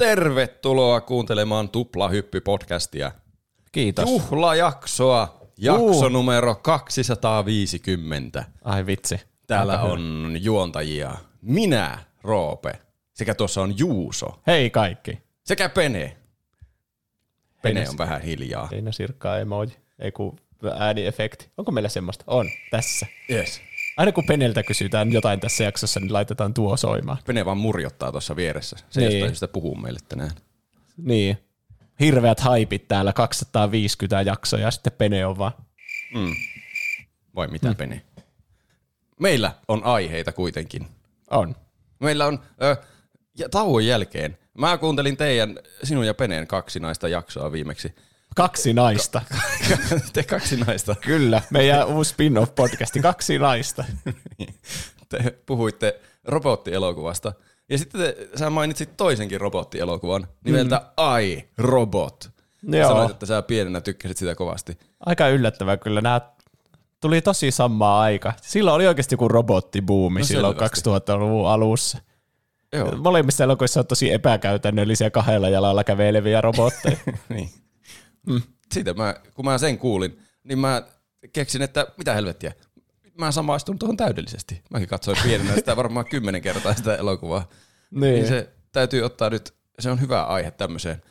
tervetuloa kuuntelemaan Tuplahyppy-podcastia. Kiitos. Juhlajaksoa, jakso uh. numero 250. Ai vitsi. Täällä Aika on hyvä. juontajia minä, Roope, sekä tuossa on Juuso. Hei kaikki. Sekä Pene. Pene on vähän hiljaa. Heinä sirkkaa emoji. Ei kun ääniefekti. Onko meillä semmoista? On, tässä. Yes. Aina kun Peneltä kysytään jotain tässä jaksossa, niin laitetaan tuo soimaan. Pene vaan murjottaa tuossa vieressä. Se niin. jostain sitä puhuu meille tänään. Niin. Hirveät haipit täällä, 250 jaksoja, ja sitten Pene on vaan. Mm. Vai mitä mm. Pene? Meillä on aiheita kuitenkin. On. Meillä on ö, ja tauon jälkeen. Mä kuuntelin teidän, sinun ja Peneen kaksinaista jaksoa viimeksi. Kaksi naista. Te kaksi naista. Kyllä, meidän uusi spin-off podcasti, kaksi naista. Te puhuitte robottielokuvasta. Ja sitten te, sä mainitsit toisenkin robottielokuvan nimeltä mm. I, Robot. Joo. Sanoit, että sä pienenä tykkäsit sitä kovasti. Aika yllättävää kyllä. Nämä tuli tosi samaa aika. Silloin oli oikeasti joku robottibuumi no silloin 2000-luvun alussa. Joo. Molemmissa elokuvissa on tosi epäkäytännöllisiä kahdella jalalla käveleviä robotteja. niin. Mm. Siitä mä, kun mä sen kuulin, niin mä keksin, että mitä helvettiä. Mä samaistun tuohon täydellisesti. Mäkin katsoin pienenä sitä varmaan kymmenen kertaa sitä elokuvaa. Niin. niin se täytyy ottaa nyt, se on hyvä aihe tämmöiseen,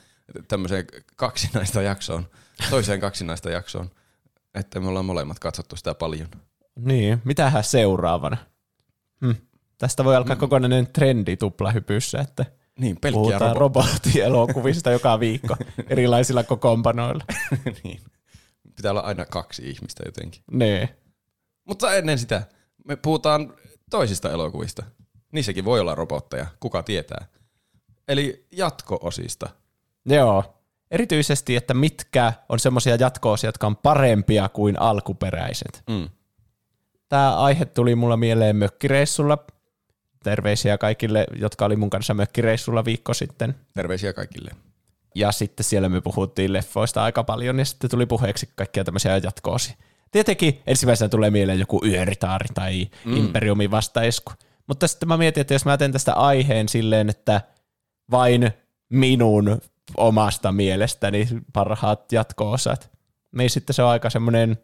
tämmöiseen kaksinaista jaksoon, toiseen kaksinaista jaksoon, että me ollaan molemmat katsottu sitä paljon. Niin, mitähän seuraavana? Hm. Tästä voi alkaa mm. kokonainen trendi tuplahypyssä, että – niin, pelkkiä robotti. robottielokuvista joka viikko erilaisilla kokoonpanoilla. niin. Pitää olla aina kaksi ihmistä jotenkin. Nee. Mutta ennen sitä me puhutaan toisista elokuvista. Niissäkin voi olla robotteja, kuka tietää. Eli jatko-osista. Joo. Erityisesti, että mitkä on semmoisia jatko jotka on parempia kuin alkuperäiset. Mm. Tämä aihe tuli mulla mieleen mökkireissulla Terveisiä kaikille, jotka oli mun kanssa mökkireissulla viikko sitten. Terveisiä kaikille. Ja sitten siellä me puhuttiin leffoista aika paljon ja sitten tuli puheeksi kaikkia tämmöisiä jatkoosi. Tietenkin ensimmäisenä tulee mieleen joku Yöritaari tai mm. Imperiumin vastaisku. Mutta sitten mä mietin, että jos mä teen tästä aiheen silleen, että vain minun omasta mielestäni parhaat jatko-osat, niin sitten se on aika semmoinen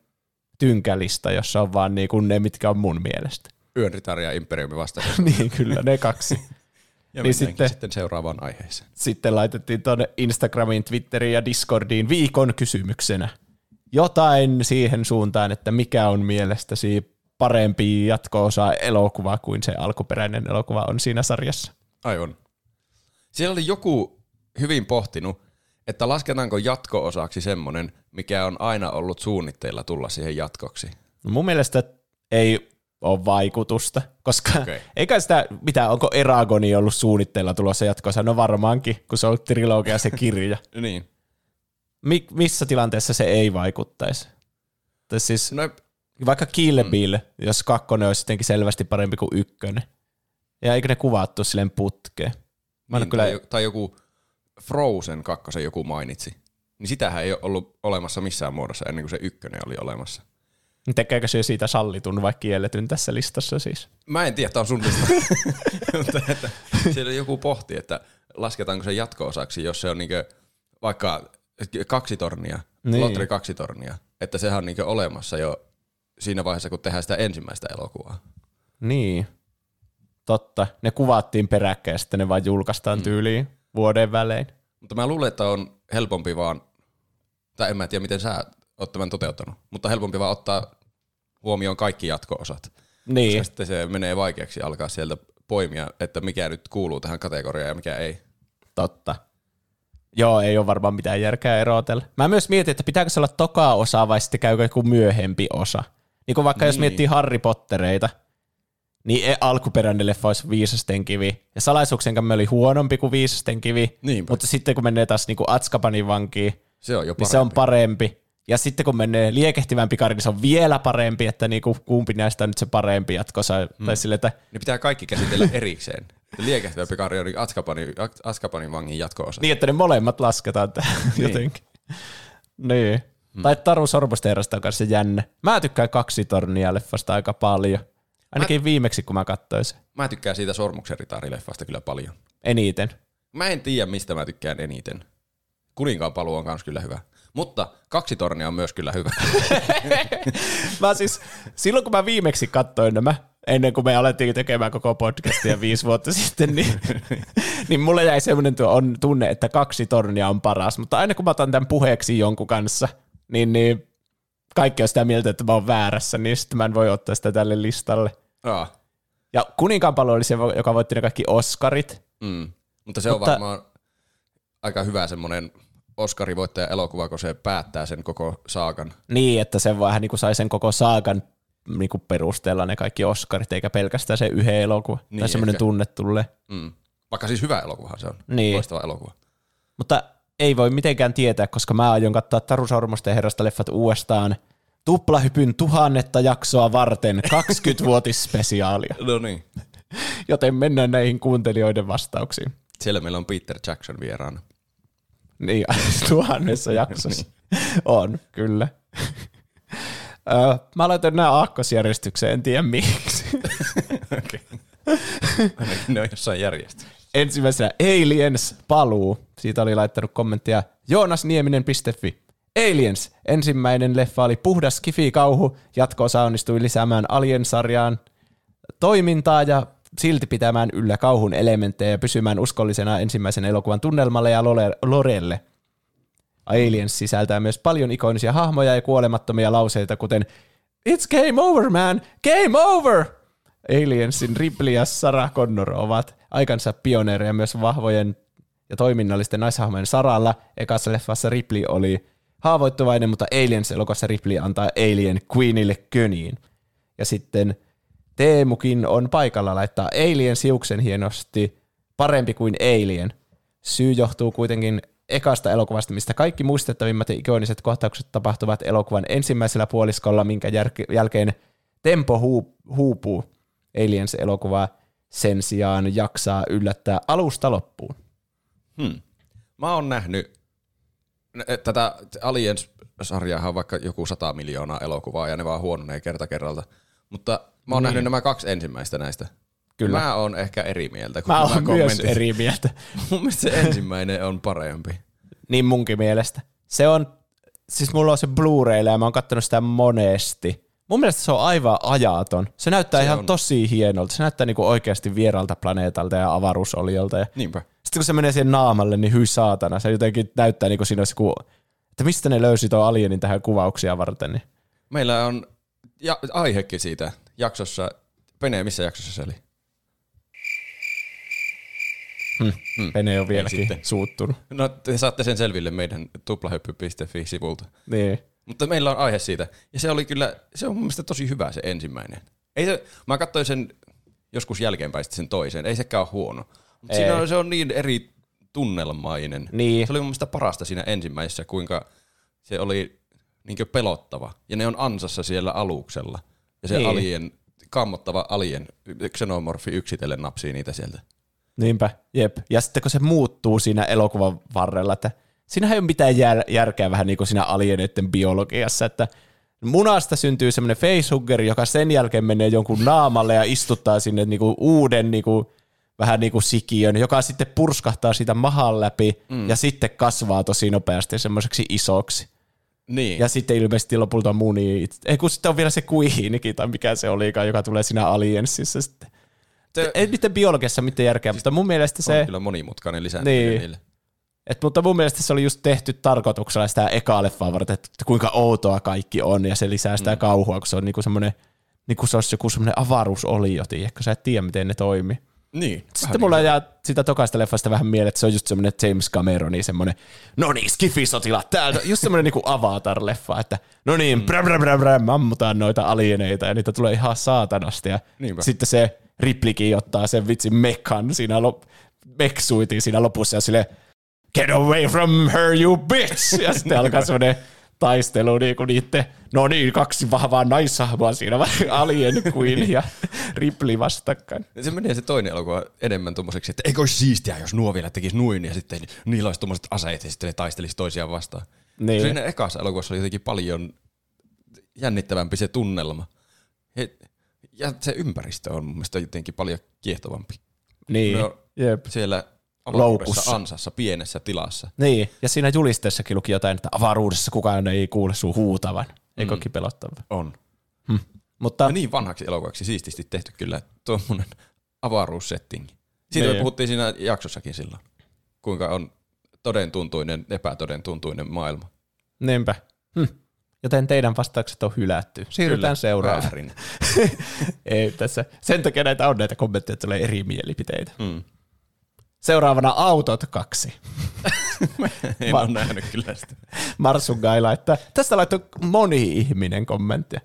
tynkälista, jossa on vaan niin kuin ne, mitkä on mun mielestä. Yönritari ja Imperiumi vastaan. niin, kyllä, ne kaksi. ja niin sitten, sitten seuraavaan aiheeseen. Sitten laitettiin tuonne Instagramiin, Twitteriin ja Discordiin viikon kysymyksenä jotain siihen suuntaan, että mikä on mielestäsi parempi jatko-osa elokuva kuin se alkuperäinen elokuva on siinä sarjassa. Aivan. Siellä oli joku hyvin pohtinut, että lasketaanko jatko-osaksi semmoinen, mikä on aina ollut suunnitteilla tulla siihen jatkoksi. No mun mielestä ei ole vaikutusta, koska okay. eikä sitä, mitä, onko Eragoni ollut suunnitteilla tulossa jatkossa, no varmaankin, kun se on trilogia se kirja. niin. Mi- missä tilanteessa se ei vaikuttaisi? Tai siis, no, vaikka Kill mm. Bill, mm. jos kakkonen olisi jotenkin selvästi parempi kuin ykkönen. Ja eikö ne kuvattu silleen putkeen? niin, kyllä... tai, tai joku Frozen kakkosen joku mainitsi. Niin sitähän ei ole ollut olemassa missään muodossa ennen kuin se ykkönen oli olemassa. Tekeekö se siitä sallitun vai kielletyn tässä listassa siis? Mä en tiedä, tämä on sun lista. Mutta että siellä joku pohti, että lasketaanko se jatko-osaksi, jos se on niinku vaikka kaksi tornia, niin. Lotri kaksi tornia, että sehän on niinku olemassa jo siinä vaiheessa, kun tehdään sitä ensimmäistä elokuvaa. Niin, totta. Ne kuvattiin peräkkäin sitten ne vain julkaistaan mm. tyyliin vuoden välein. Mutta mä luulen, että on helpompi vaan, tai en mä tiedä miten sä oot tämän toteuttanut, mutta helpompi vaan ottaa huomioon kaikki jatko-osat. Niin. Koska sitten se menee vaikeaksi alkaa sieltä poimia, että mikä nyt kuuluu tähän kategoriaan ja mikä ei. Totta. Joo, ei ole varmaan mitään järkeä erotella. Mä myös mietin, että pitääkö se olla toka osa vai sitten käykö joku myöhempi osa. Niin kuin vaikka niin. jos miettii Harry Pottereita, niin e- alkuperäinen leffa olisi Viisasten kivi. Ja salaisuuksien oli huonompi kuin Viisasten kivi. Niinpä. Mutta sitten kun menee taas niin kuin Atskapanin vankiin, se on, jo niin se on parempi. Ja sitten kun menee liekehtivän pikari, niin se on vielä parempi, että niinku kumpi näistä on nyt se parempi jatkossa. Mm. Tai sille, että... Ne pitää kaikki käsitellä erikseen. Liekehtivä pikari on Atskapanin vangin jatko-osa. Niin, että ne molemmat lasketaan niin. jotenkin. niin. Mm. Tai Taru Sorbosteerasta on kanssa jännä. Mä tykkään kaksi tornia leffasta aika paljon. Ainakin mä, viimeksi, kun mä katsoin sen. Mä tykkään siitä Sormuksen ritaarileffasta kyllä paljon. Eniten. Mä en tiedä, mistä mä tykkään eniten. Kuninkaan paluu on kans kyllä hyvä. Mutta kaksi tornia on myös kyllä hyvä. Mä siis, silloin kun mä viimeksi katsoin nämä, ennen kuin me alettiin tekemään koko podcastia viisi vuotta sitten, niin, niin mulle jäi semmoinen on tunne, että kaksi tornia on paras. Mutta aina kun mä otan tämän puheeksi jonkun kanssa, niin, niin kaikki on sitä mieltä, että mä oon väärässä, niin sitten mä en voi ottaa sitä tälle listalle. Aa, Ja kuninkaanpalo oli se, joka voitti ne kaikki Oscarit. mm. Mutta se Mutta- on varmaan aika hyvä semmoinen Oscari-voittaja elokuva, kun se päättää sen koko saakan. Niin, että se vähän niin kuin sai sen koko saakan niin kuin perusteella ne kaikki Oscarit, eikä pelkästään se yhden elokuva. Niin, tai semmoinen tunne tulee. Mm. Vaikka siis hyvä elokuva se on. Niin. Loistava elokuva. Mutta ei voi mitenkään tietää, koska mä aion katsoa Taru Sormusten herrasta leffat uudestaan tuplahypyn tuhannetta jaksoa varten 20-vuotisspesiaalia. No niin. Joten mennään näihin kuuntelijoiden vastauksiin. Siellä meillä on Peter Jackson vieraana. Niin, tuhannessa jaksossa. On, kyllä. Mä laitan nämä aakkosjärjestykseen, en tiedä miksi. Okei. Ainakin ne on jossain järjestä. Ensimmäisenä Aliens paluu. Siitä oli laittanut kommenttia joonasnieminen.fi. Aliens. Ensimmäinen leffa oli puhdas kifi-kauhu. Jatkoosa onnistui lisäämään Alien-sarjaan toimintaa ja silti pitämään yllä kauhun elementtejä ja pysymään uskollisena ensimmäisen elokuvan tunnelmalle ja lore- lorelle. Aliens sisältää myös paljon ikonisia hahmoja ja kuolemattomia lauseita, kuten It's game over, man! Game over! Aliensin Ripley ja Sarah Connor ovat aikansa pioneereja myös vahvojen ja toiminnallisten naishahmojen saralla. Ekassa leffassa Ripley oli haavoittuvainen, mutta Aliens-elokuvassa Ripley antaa Alien Queenille köniin. Ja sitten Teemukin on paikalla laittaa Alien siuksen hienosti parempi kuin Alien. Syy johtuu kuitenkin ekasta elokuvasta, mistä kaikki muistettavimmat ja ikoniset kohtaukset tapahtuvat elokuvan ensimmäisellä puoliskolla, minkä jälkeen tempo huu- huupuu. Aliens-elokuva sen sijaan jaksaa yllättää alusta loppuun. Hmm. Mä oon nähnyt tätä Aliens-sarjaa vaikka joku 100 miljoonaa elokuvaa ja ne vaan huononee kerta kerralta. Mutta mä oon niin. nähnyt nämä kaksi ensimmäistä näistä. Kyllä. Mä oon ehkä eri mieltä kuin Mä oon myös eri mieltä. Mun mielestä se ensimmäinen on parempi. Niin munkin mielestä. Se on, siis mulla on se Blu-ray ja mä oon kattonut sitä monesti. Mun mielestä se on aivan ajaton. Se näyttää Se ihan on. tosi hienolta. Se näyttää niinku oikeasti vieraalta planeetalta ja avaruusoliolta. Ja Niinpä. sitten kun se menee siihen naamalle, niin hyi saatana. Se jotenkin näyttää niinku siinä olisi joku, että mistä ne löysi tuon alienin tähän kuvauksia varten. Niin. Meillä on ja, aihekin siitä jaksossa. Pene, missä jaksossa se oli? Hmm. Pene on vieläkin sitten. suuttunut. No te saatte sen selville meidän tuplahyppy.fi-sivulta. Niin. Mutta meillä on aihe siitä. Ja se oli kyllä, se on mun mielestä tosi hyvä se ensimmäinen. Ei se, mä katsoin sen joskus jälkeenpäin sen toisen. Ei sekään ole huono. Mutta siinä on, se on niin eri tunnelmainen. Niin. Se oli mun mielestä parasta siinä ensimmäisessä, kuinka se oli niin pelottava. Ja ne on ansassa siellä aluksella. Ja se Niin. alien, kammottava alien, xenomorfi yksitellen napsii niitä sieltä. Niinpä, jep. Ja sitten kun se muuttuu siinä elokuvan varrella, että siinä ei ole mitään jär- järkeä vähän niin kuin siinä alieneiden biologiassa, että munasta syntyy semmoinen facehugger, joka sen jälkeen menee jonkun naamalle ja istuttaa sinne niinku uuden niinku, vähän niin kuin sikiön, joka sitten purskahtaa siitä mahan läpi mm. ja sitten kasvaa tosi nopeasti semmoiseksi isoksi. Niin. Ja sitten ilmeisesti lopulta munii. Ei kun sitten on vielä se kuihiinikin tai mikä se olikaan, joka tulee siinä aliensissa sitten. Se Ei niiden biologiassa mitään järkeä, mutta mun mielestä se... on kyllä monimutkainen lisääntyminen Niin. niille. Et, mutta mun mielestä se oli just tehty tarkoituksella sitä ekaa leffaa varten, että kuinka outoa kaikki on, ja se lisää sitä mm. kauhua, kun se on niinku semmoinen, niinku se olisi joku semmoinen avaruusolio, tiedätkö, sä et tiedä, miten ne toimii. Niin. Sitten mulla jää sitä tokaista leffasta vähän mieleen, että se on just semmoinen James Cameroni, semmoinen, no niin, skifisotilat täältä, just semmoinen niinku Avatar-leffa, että no niin, mm. brä, brä, brä, brä, ammutaan noita alieneita, ja niitä tulee ihan saatanasti, ja Niinpä. sitten se Riplikin ottaa sen vitsin mekan siinä lop, meksuitiin siinä lopussa, ja sille get away from her, you bitch! Ja sitten alkaa semmoinen taistelu niinku niitte, no niin, kaksi vahvaa naishahmoa siinä, Alien Queen ja Ripley vastakkain. Se menee se toinen elokuva enemmän tuommoiseksi, että eikö olisi siistiä, jos nuo vielä tekisi noin ja sitten niillä olisi tuommoiset aseet ja sitten ne taistelisi toisiaan vastaan. Niin. Siinä ekassa elokuvassa oli jotenkin paljon jännittävämpi se tunnelma. He, ja se ympäristö on mun mielestä jotenkin paljon kiehtovampi. Niin, No, jep. Siellä avaruudessa ansassa, pienessä tilassa. Niin, ja siinä julisteessakin luki jotain, että avaruudessa kukaan ei kuule sun huutavan. Eikö mm. pelottavaa? On. Hm. Mutta, Ja niin vanhaksi elokuvaksi siististi tehty kyllä tuommoinen avaruussettingi. Siitä me Niin. puhuttiin siinä jaksossakin silloin, kuinka on todentuntuinen, epätodentuntuinen maailma. niinpä. Hm. Joten teidän vastaukset on hylätty. Siirrytään seuraavaan. Väärin. Ei tässä. Sen takia näitä on näitä kommentteja, että tulee eri mielipiteitä. Mm. Seuraavana autot kaksi. En Va- ole nähnyt kyllä sitä. Marsugai laittaa, tästä laittoi moni ihminen kommenttia.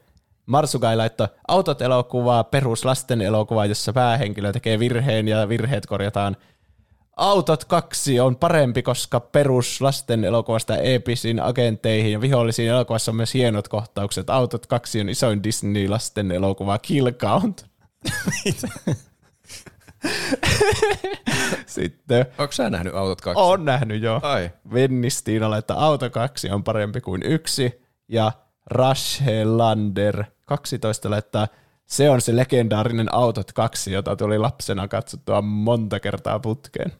Marsugai laittoi autot elokuvaa, perus lasten elokuva, jossa päähenkilö tekee virheen ja virheet korjataan. Autot kaksi on parempi, koska perus lasten elokuvasta eeppisiin agenteihin ja vihollisiin elokuvassa on myös hienot kohtaukset. Autot kaksi on isoin Disney lasten elokuva Kill Count. Sitten Onko sä nähnyt autot kaksi? on nähnyt jo. Ai. Vennistiina laittaa auto 2 on parempi kuin yksi. Ja Rashelander 12 laittaa se on se legendaarinen Autot 2, jota tuli lapsena katsottua monta kertaa putkeen.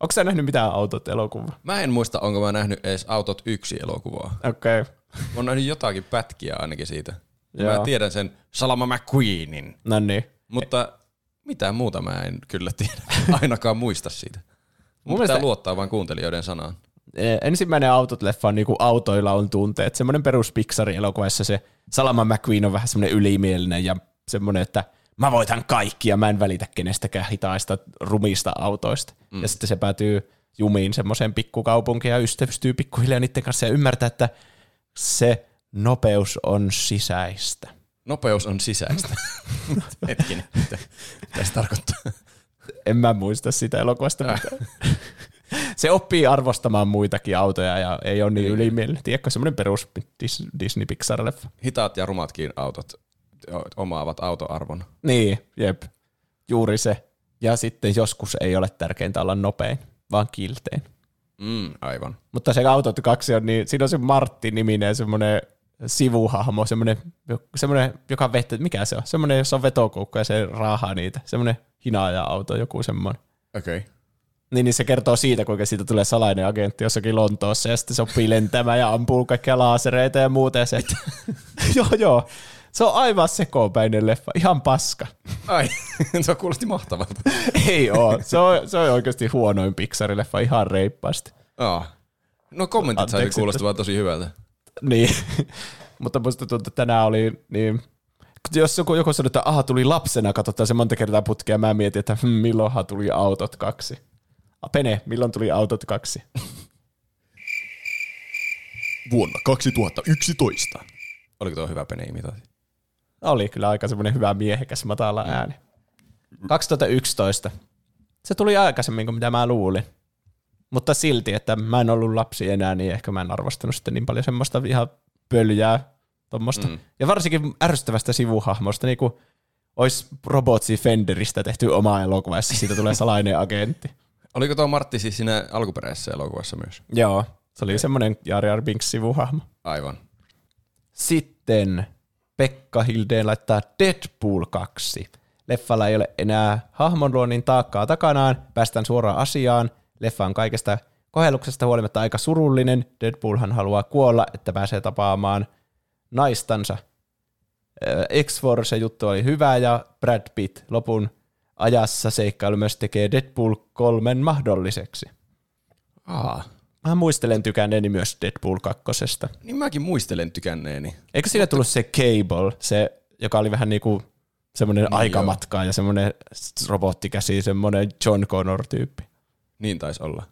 Onko sä nähnyt mitään autot elokuvaa? Mä en muista, onko mä nähnyt edes Autot yksi elokuvaa. Okei. Okay. Mä oon nähnyt jotakin pätkiä ainakin siitä. Joo. mä tiedän sen Salama McQueenin, No niin. mutta mitään muuta mä en kyllä tiedä. Ainakaan muista siitä. Mun pitää luottaa vain kuuntelijoiden sanaan. Eh, Ensimmäinen Autot-leffa on niinku autoilla on tunteet. Semmoinen perus Pixar-elokuvassa se Salama McQueen on vähän semmoinen ylimielinen ja semmoinen, että mä voitan kaikki ja mä en välitä kenestäkään hitaista rumista autoista. Mm. Ja sitten se päätyy jumiin semmoiseen pikkukaupunkiin ja ystävystyy pikkuhiljaa niiden kanssa ja ymmärtää, että se nopeus on sisäistä. Nopeus on sisäistä. Hetkinen, mitä, mitä se tarkoittaa? En mä muista sitä elokuvasta mitään. se oppii arvostamaan muitakin autoja ja ei ole niin ylimielinen. Tiedätkö, semmoinen perus Dis- Disney-Pixar-leffa. Hitaat ja rumatkin autot omaavat autoarvon. Niin, jep. Juuri se. Ja sitten joskus ei ole tärkeintä olla nopein, vaan kiltein. Mm, aivan. Mutta se autot kaksi on niin, siinä on se Martti-niminen semmoinen sivuhahmo, semmoinen, semmoinen joka vettä, mikä se on? Semmoinen, jossa on vetokoukko ja se raahaa niitä. Semmoinen hinaaja-auto, joku semmoinen. Okei. Okay. Niin, niin se kertoo siitä, kuinka siitä tulee salainen agentti jossakin Lontoossa ja sitten se oppii lentämään ja ampuu kaikkia laasereita ja muuta. Ja se, että, joo, joo. Se on aivan sekopäinen leffa, ihan paska. Ai, se kuulosti mahtavalta. Ei oo. Se on, se on oikeasti huonoin Pixar-leffa ihan reippaasti. Aa. No kommentit sai Anteeksi, kuulostamaan tosi hyvältä. Niin. Mutta musta tuntuu, että tänään oli niin... Jos joku, joku sanoi, että aha, tuli lapsena, katsotaan se monta kertaa putkea, mä mietin, että hm, milloinhan tuli autot kaksi. Pene, milloin tuli autot kaksi? Vuonna 2011. Oliko tuo hyvä pene-imitaatio? Oli kyllä aika semmoinen hyvä miehekäs matala ääni. 2011. Se tuli aikaisemmin kuin mitä mä luulin. Mutta silti, että mä en ollut lapsi enää, niin ehkä mä en arvostanut sitten niin paljon semmoista ihan pöljää tuommoista. Mm. Ja varsinkin ärsyttävästä sivuhahmosta, niin kuin olisi Robotsi Fenderistä tehty oma elokuva, jossa siitä tulee salainen agentti. Oliko tuo Martti siis siinä alkuperäisessä elokuvassa myös? Joo, se oli semmoinen Jar Jar Binks sivuhahmo. Aivan. Sitten Pekka Hildeen laittaa Deadpool 2. Leffalla ei ole enää hahmonluonnin taakkaa takanaan, päästään suoraan asiaan. Leffa on kaikesta kohelluksesta huolimatta aika surullinen. Deadpoolhan haluaa kuolla, että pääsee tapaamaan naistansa. X-Force juttu oli hyvä ja Brad Pitt lopun ajassa seikkailu myös tekee Deadpool 3 mahdolliseksi. Aa. Mä muistelen tykänneeni myös Deadpool 2. Niin mäkin muistelen tykänneeni. Eikö siinä tullut se Cable, se, joka oli vähän niinku semmoinen niin aikamatkaa ja semmoinen robottikäsi, semmoinen John Connor-tyyppi. Niin taisi olla.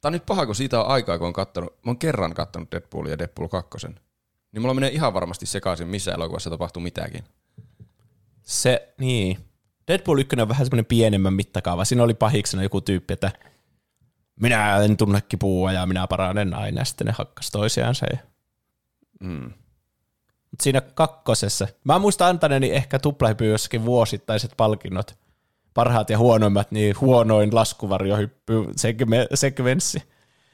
Tää on nyt paha, kun siitä on aikaa, kun on kattonut, mä oon kerran kattonut Deadpool ja Deadpool 2. Niin mulla menee ihan varmasti sekaisin, missä elokuvassa tapahtuu mitäkin. Se, niin. Deadpool 1 on vähän semmoinen pienemmän mittakaava. Siinä oli pahiksena joku tyyppi, että minä en tunne kipua ja minä paranen aina, ja sitten ne hakkas toisiansa. Ja... Mm. Mut siinä kakkosessa, mä muistan antaneeni ehkä tuplahyppy jossakin vuosittaiset palkinnot, parhaat ja huonoimmat, niin huonoin laskuvarjohyppy sekvenssi.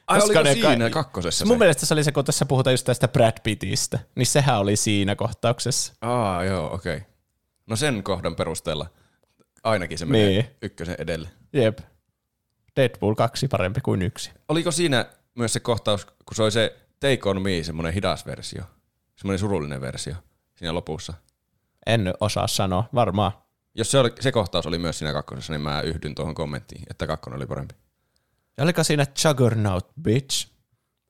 Ai Koska oliko siinä ka- kakkosessa Mun se? mielestä se oli se, kun tässä puhutaan just tästä Brad Pittistä, niin sehän oli siinä kohtauksessa. Aa, joo, okei. Okay. No sen kohdan perusteella ainakin se menee Niin. ykkösen edelle. Jep. Deadpool 2 parempi kuin yksi. Oliko siinä myös se kohtaus, kun se oli se Take on Me, semmoinen hidas versio, semmoinen surullinen versio siinä lopussa? En osaa sanoa, varmaan. Jos se, oli, se kohtaus oli myös siinä kakkosessa, niin mä yhdyn tuohon kommenttiin, että kakkonen oli parempi. Ja oliko siinä Juggernaut Bitch?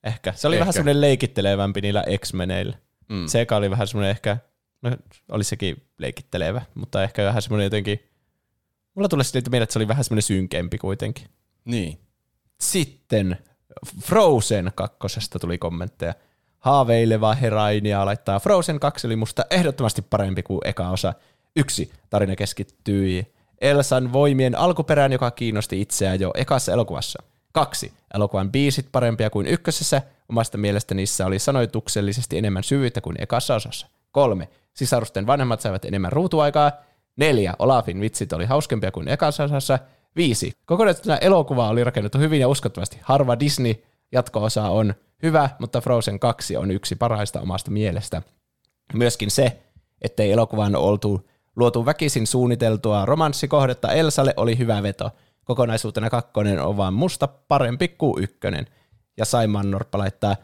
Ehkä. Se oli Ehkä. vähän semmoinen leikittelevämpi niillä X-meneillä. Mm. Se eka oli vähän semmoinen ehkä, no oli sekin leikittelevä, mutta ehkä vähän semmoinen jotenkin, mulla tulee sitten mieleen, että se oli vähän semmoinen synkempi kuitenkin. Niin. Sitten Frozen kakkosesta tuli kommentteja. Haaveileva herainia laittaa Frozen 2 oli musta ehdottomasti parempi kuin eka osa. Yksi, tarina keskittyi Elsan voimien alkuperään, joka kiinnosti itseään jo ekassa elokuvassa. Kaksi, elokuvan biisit parempia kuin ykkösessä. Omasta mielestä niissä oli sanoituksellisesti enemmän syvyyttä kuin ekassa osassa. Kolme, sisarusten vanhemmat saivat enemmän ruutuaikaa. Neljä, Olafin vitsit oli hauskempia kuin ekassa osassa. Viisi, kokonaisuutena elokuva oli rakennettu hyvin ja uskottavasti. Harva Disney jatko-osa on hyvä, mutta Frozen 2 on yksi parhaista omasta mielestä. Myöskin se, ettei elokuvaan oltu luotu väkisin suunniteltua romanssikohdetta Elsalle oli hyvä veto. Kokonaisuutena kakkonen on vaan musta parempi kuin ykkönen. Ja Saiman Norppa laittaa,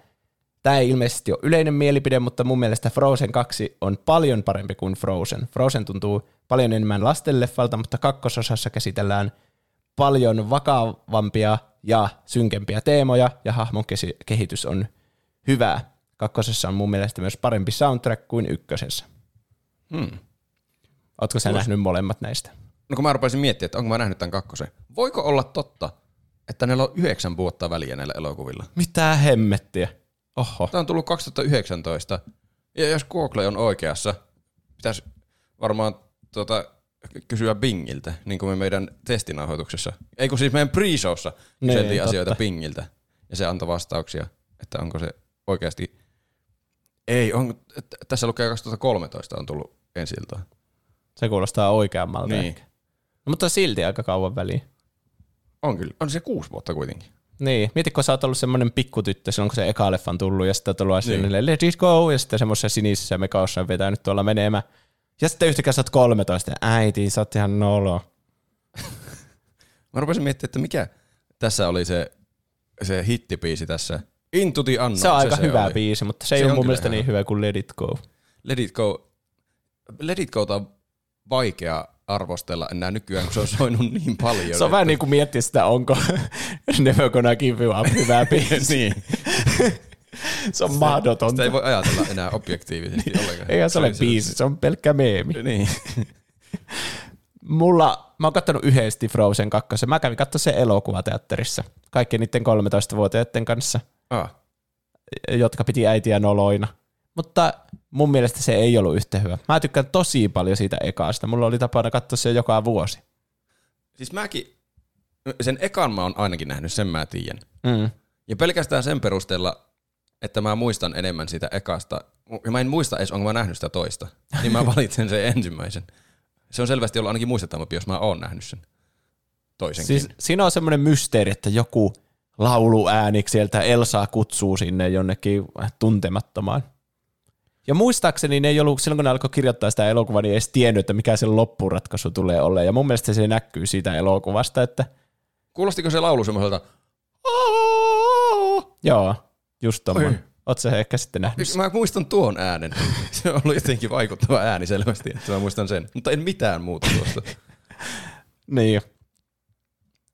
tämä ei ilmeisesti ole yleinen mielipide, mutta mun mielestä Frozen 2 on paljon parempi kuin Frozen. Frozen tuntuu paljon enemmän lastenleffalta, mutta kakkososassa käsitellään paljon vakavampia ja synkempiä teemoja, ja hahmon kehitys on hyvää. Kakkosessa on mun mielestä myös parempi soundtrack kuin ykkösessä. Hmm. Ootko sä nähnyt molemmat näistä? No kun mä rupesin miettimään, että onko mä nähnyt tämän kakkosen. Voiko olla totta, että näillä on yhdeksän vuotta väliä näillä elokuvilla? Mitä hemmettiä? Oho. Tämä on tullut 2019. Ja jos Google on oikeassa, pitäisi varmaan tuota, kysyä Bingiltä, niin kuin me meidän testinauhoituksessa. Ei kun siis meidän pre-showssa Niin, kyseltiin totta. asioita Bingiltä. Ja se antoi vastauksia, että onko se oikeasti... Ei, on, tässä lukee 2013 on tullut ensi iltaan. Se kuulostaa oikeammalta Niin. ehkä. No, mutta silti aika kauan väliin. On kyllä. On se kuusi vuotta kuitenkin. Niin, mieti kun sä oot ollut semmoinen pikkutyttö silloin, kun se eka leffan tullut, ja sitten oot ollut Niin. niin. let it go, ja sitten semmoisessa sinisessä mekossa on vetänyt tuolla menemään. Ja sitten yhtäkkiä sä oot 13, ja äiti, sä oot ihan nolo. Mä rupesin miettimään, että mikä tässä oli se, se hittipiisi tässä. Into the Unknown. Se on aika se hyvä oli. biisi, mutta se ei Se ole on mun mielestä ihan niin hyvä kuin Let It Go. Let It Go. Let It Go on vaikea arvostella enää nykyään, kun se on soinut niin paljon. Se on vähän niin kuin miettiä sitä, onko Never Gonna Give You Up hyvä biisi. niin. se on mahdotonta. Sitä ei voi ajatella enää objektiivisesti ollenkaan. Eihän se ole on biisi, se on pelkkä meemi. Niin. Mulla, mä oon kattonut yhdesti Frozen 2. Mä kävin katsoa se elokuvateatterissa. Kaikkien niiden 13-vuotiaiden kanssa, Ah. jotka piti äitiä noloina. Mutta mun mielestä se ei ollut yhtä hyvä. Mä tykkään tosi paljon siitä ekaasta. Mulla oli tapana katsoa se joka vuosi. Siis mäkin, sen ekan mä oon ainakin nähnyt, sen mä tiedän. Mm. Ja pelkästään sen perusteella, että mä muistan enemmän sitä ekasta, ja mä en muista edes, onko mä nähnyt sitä toista, niin mä valitsen sen ensimmäisen. Se on selvästi ollut ainakin muistettavampi, jos mä oon nähnyt sen toisenkin. Siis siinä on semmoinen mysteeri, että joku lauluääni sieltä Elsaa kutsuu sinne jonnekin tuntemattomaan. Ja muistaakseni ne ei ollut, silloin kun ne alkoi kirjoittaa sitä elokuvaa, niin ei edes tiennyt, että mikä se loppuratkaisu tulee olemaan. Ja mun mielestä se näkyy siitä elokuvasta, että Kuulostiko se laulu semmoiselta, joo, just tommonen. Oi. Oot sä ehkä sitten nähnyt? mä muistan tuon äänen. Se on ollut jotenkin vaikuttava ääni selvästi, että mä muistan sen. Mutta en mitään muuta tuosta. Niin.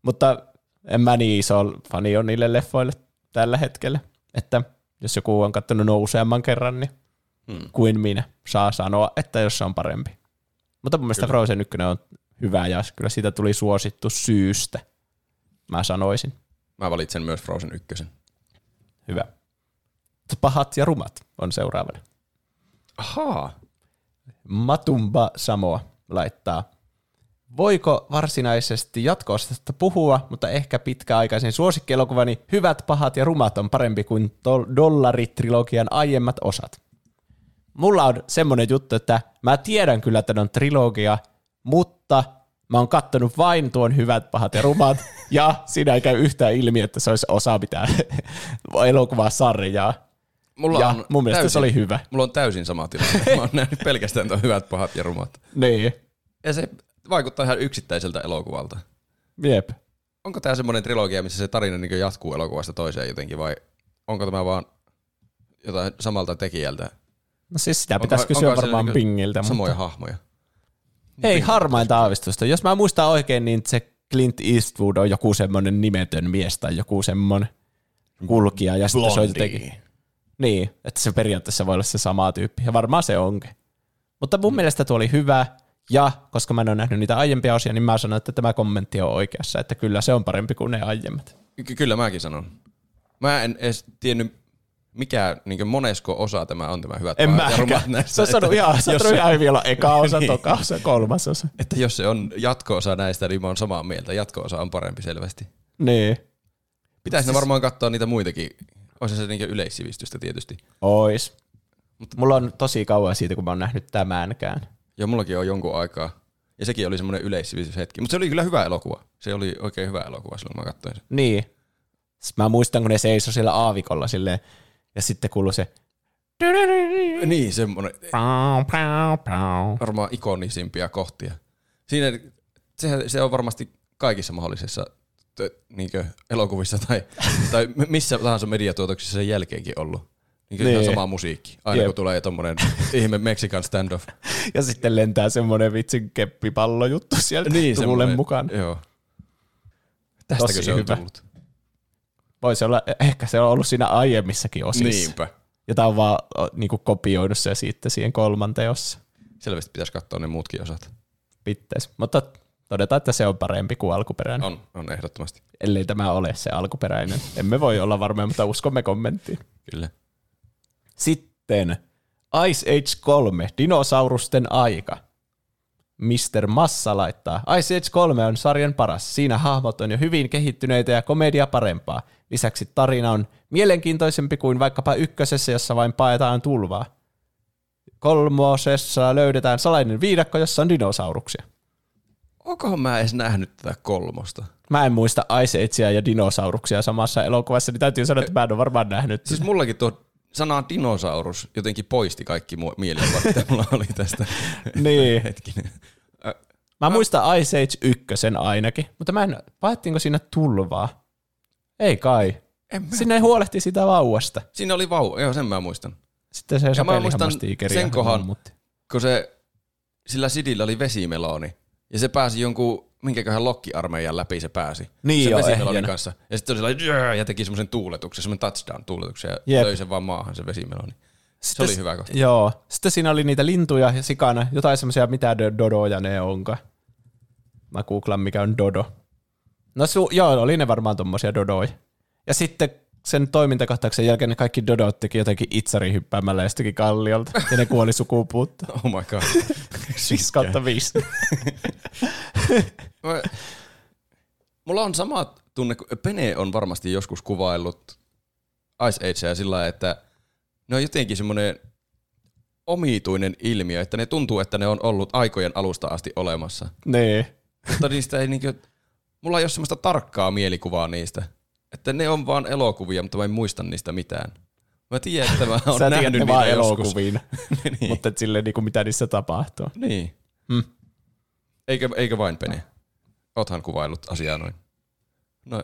Mutta en mä niin iso fani ole niille leffoille tällä hetkellä. Että jos joku on katsonut ne useamman kerran, niin Hmm. kuin minä saa sanoa, että jos se on parempi. Mutta mun mielestä Kyllä. Frozen 1 on hyvä ja kyllä siitä tuli suosittu syystä. Mä sanoisin. Mä valitsen myös Frozen 1. Hyvä. Pahat ja rumat on seuraavana. Ahaa. Matumba Samoa laittaa. Voiko varsinaisesti jatko-osasta puhua, mutta ehkä pitkäaikaisen suosikkielokuvani Hyvät, pahat ja rumat on parempi kuin Dollaritrilogian aiemmat osat. Mulla on semmonen juttu, että mä tiedän kyllä, että ne on trilogia, mutta mä oon kattonut vain tuon Hyvät, pahat ja rumat, ja siinä ei käy yhtään ilmi, että se olisi osa mitään elokuvasarjaa. Mulla ja on mun mielestä täysin, se oli hyvä. Mulla on täysin sama tilanne. Mä oon nähnyt pelkästään tuon hyvät, pahat ja rumat. Niin, Ja se vaikuttaa ihan yksittäiseltä elokuvalta. jep. onko tämä semmoinen trilogia, missä se tarina niin jatkuu elokuvasta toiseen jotenkin, vai onko tämä vaan jotain samalta tekijältä? No siis sitä pitäisi kysyä onko varmaan niinku Pingiltä. Samoja Mutta hahmoja. ei harmainta aavistusta. Jos mä muistan oikein, niin se Clint Eastwood on joku semmoinen nimetön mies tai joku semmoinen kulkija. Ja sitten se on jotenkin, niin, että se periaatteessa voi olla se sama tyyppi. Ja varmaan se onkin. Mutta mun mielestä tuo oli hyvä. Ja koska mä en ole nähnyt niitä aiempia osia, niin mä sanon, että tämä kommentti on oikeassa. Että kyllä se on parempi kuin ne aiemmat. Ky- kyllä mäkin sanon. Mä en edes tiennyt, mikä niin monesko osa tämä on tämä hyvät En näistä, Se on sanonut että ihan, se jos sanonut ihan hyvin olla eka osa, Niin. toka osa, kolmas osa. Että jos se on jatko-osa näistä, niin mä oon samaa mieltä. Jatko-osa on parempi selvästi. Niin. Pitäisi Siis- varmaan katsoa niitä muitakin. Olisi se niin yleissivistystä tietysti. Ois. Mutta mulla on tosi kauan siitä, kun mä oon nähnyt tämänkään. Joo, mullakin on jonkun aikaa. Ja sekin oli semmoinen yleissivistyshetki. Mutta se oli kyllä hyvä elokuva. Se oli oikein hyvä elokuva silloin, kun mä katsoin sen. Niin. Mä muistan, kun ne seisoi siellä aavikolla silleen, ja sitten kuului se Niin, semmoinen Pau, pau, pau. varmaan ikonisimpia kohtia. Siinä se, se on varmasti kaikissa mahdollisissa tö, niinkö, elokuvissa tai, tai missä tahansa mediatuotoksissa sen jälkeenkin ollut. Niin Niin. sama musiikki. Aina Jep. kun tulee tommonen ihme Mexican standoff. Ja sitten lentää semmoinen vitsin keppipallojuttu sieltä niin, tuulen mukaan. Joo. Tästäkö Tosi se on hyvä. tullut? Voisi olla, ehkä se on ollut siinä aiemmissakin osissa. Niinpä. Ja tää on vaan o, niinku kopioinut se sitten siihen kolmanteen ossa. Selvästi pitäisi katsoa ne muutkin osat. Pitäis. Mutta todetaan, että se on parempi kuin alkuperäinen. On, on ehdottomasti. Ellei tämä ole se alkuperäinen. Emme voi olla varmoja, mutta uskomme kommenttiin. Kyllä. Sitten Ice Age 3, dinosaurusten aika. Mr. Massa laittaa, Ice Age 3 on sarjan paras. Siinä hahmot on jo hyvin kehittyneitä ja komedia parempaa. Lisäksi tarina on mielenkiintoisempi kuin vaikkapa ykkösessä, jossa vain paetaan tulvaa. Kolmosessa löydetään salainen viidakko, jossa on dinosauruksia. Onkohan mä edes nähnyt tätä kolmosta? Mä en muista Ice Agea ja dinosauruksia samassa elokuvassa, niin täytyy sanoa, että mä en ole varmaan nähnyt. Siis mullakin tuo sana dinosaurus jotenkin poisti kaikki mielikuvat, mitä mulla oli tästä. Niin. Hetkinen. Mä muistan Ice Age 1 ainakin, mutta mä en, paettiinko siinä tulvaa? Ei kai. En mä. Sinne huolehti sitä vauvasta. Siinä oli vau, joo sen mä muistan. Sitten se Ja mä muistan sen kohan, Mutta. kun se, sillä sidillä oli vesimeloni, ja se pääsi jonkun, minkäköhän lokkiarmeijan läpi se pääsi. Niin sen joo, vesimelonin ehjänä. kanssa. Ja sitten oli sellainen, ja teki semmoisen tuuletuksen, semmoinen touchdown-tuuletuksen, ja Jep. löi sen vaan maahan se vesimeloni. Se Sitten oli s- hyvä kohta. Joo. Sitten siinä oli niitä lintuja ja sikana, jotain semmoisia, mitä do- dodoja ne onka. Mä googlan, mikä on dodo. No su- joo, oli ne varmaan tommosia dodoja. Ja sitten sen toimintakohtauksen jälkeen ne kaikki dodot teki jotenkin itsari hyppäämällä jostakin kalliolta. Ja ne kuoli sukupuutta. Oh my god. 5 kautta 5. Mä- Mulla on sama tunne, kun Pene on varmasti joskus kuvaillut Ice Agea sillä lailla, että ne on jotenkin semmoinen omituinen ilmiö, että ne tuntuu, että ne on ollut aikojen alusta asti olemassa. niin. Mutta niistä ei niinkö, mulla ei ole semmoista tarkkaa mielikuvaa niistä. Että ne on vaan elokuvia, mutta mä en muista niistä mitään. Mä tiedän, että mä oon Sä nähnyt niitä vaan elokuviin, niin. mutta et silleen niinku mitä niissä tapahtuu. niin. Hmm. Eikä, eikä vain Pene. Oothan kuvaillut asiaa noin. No,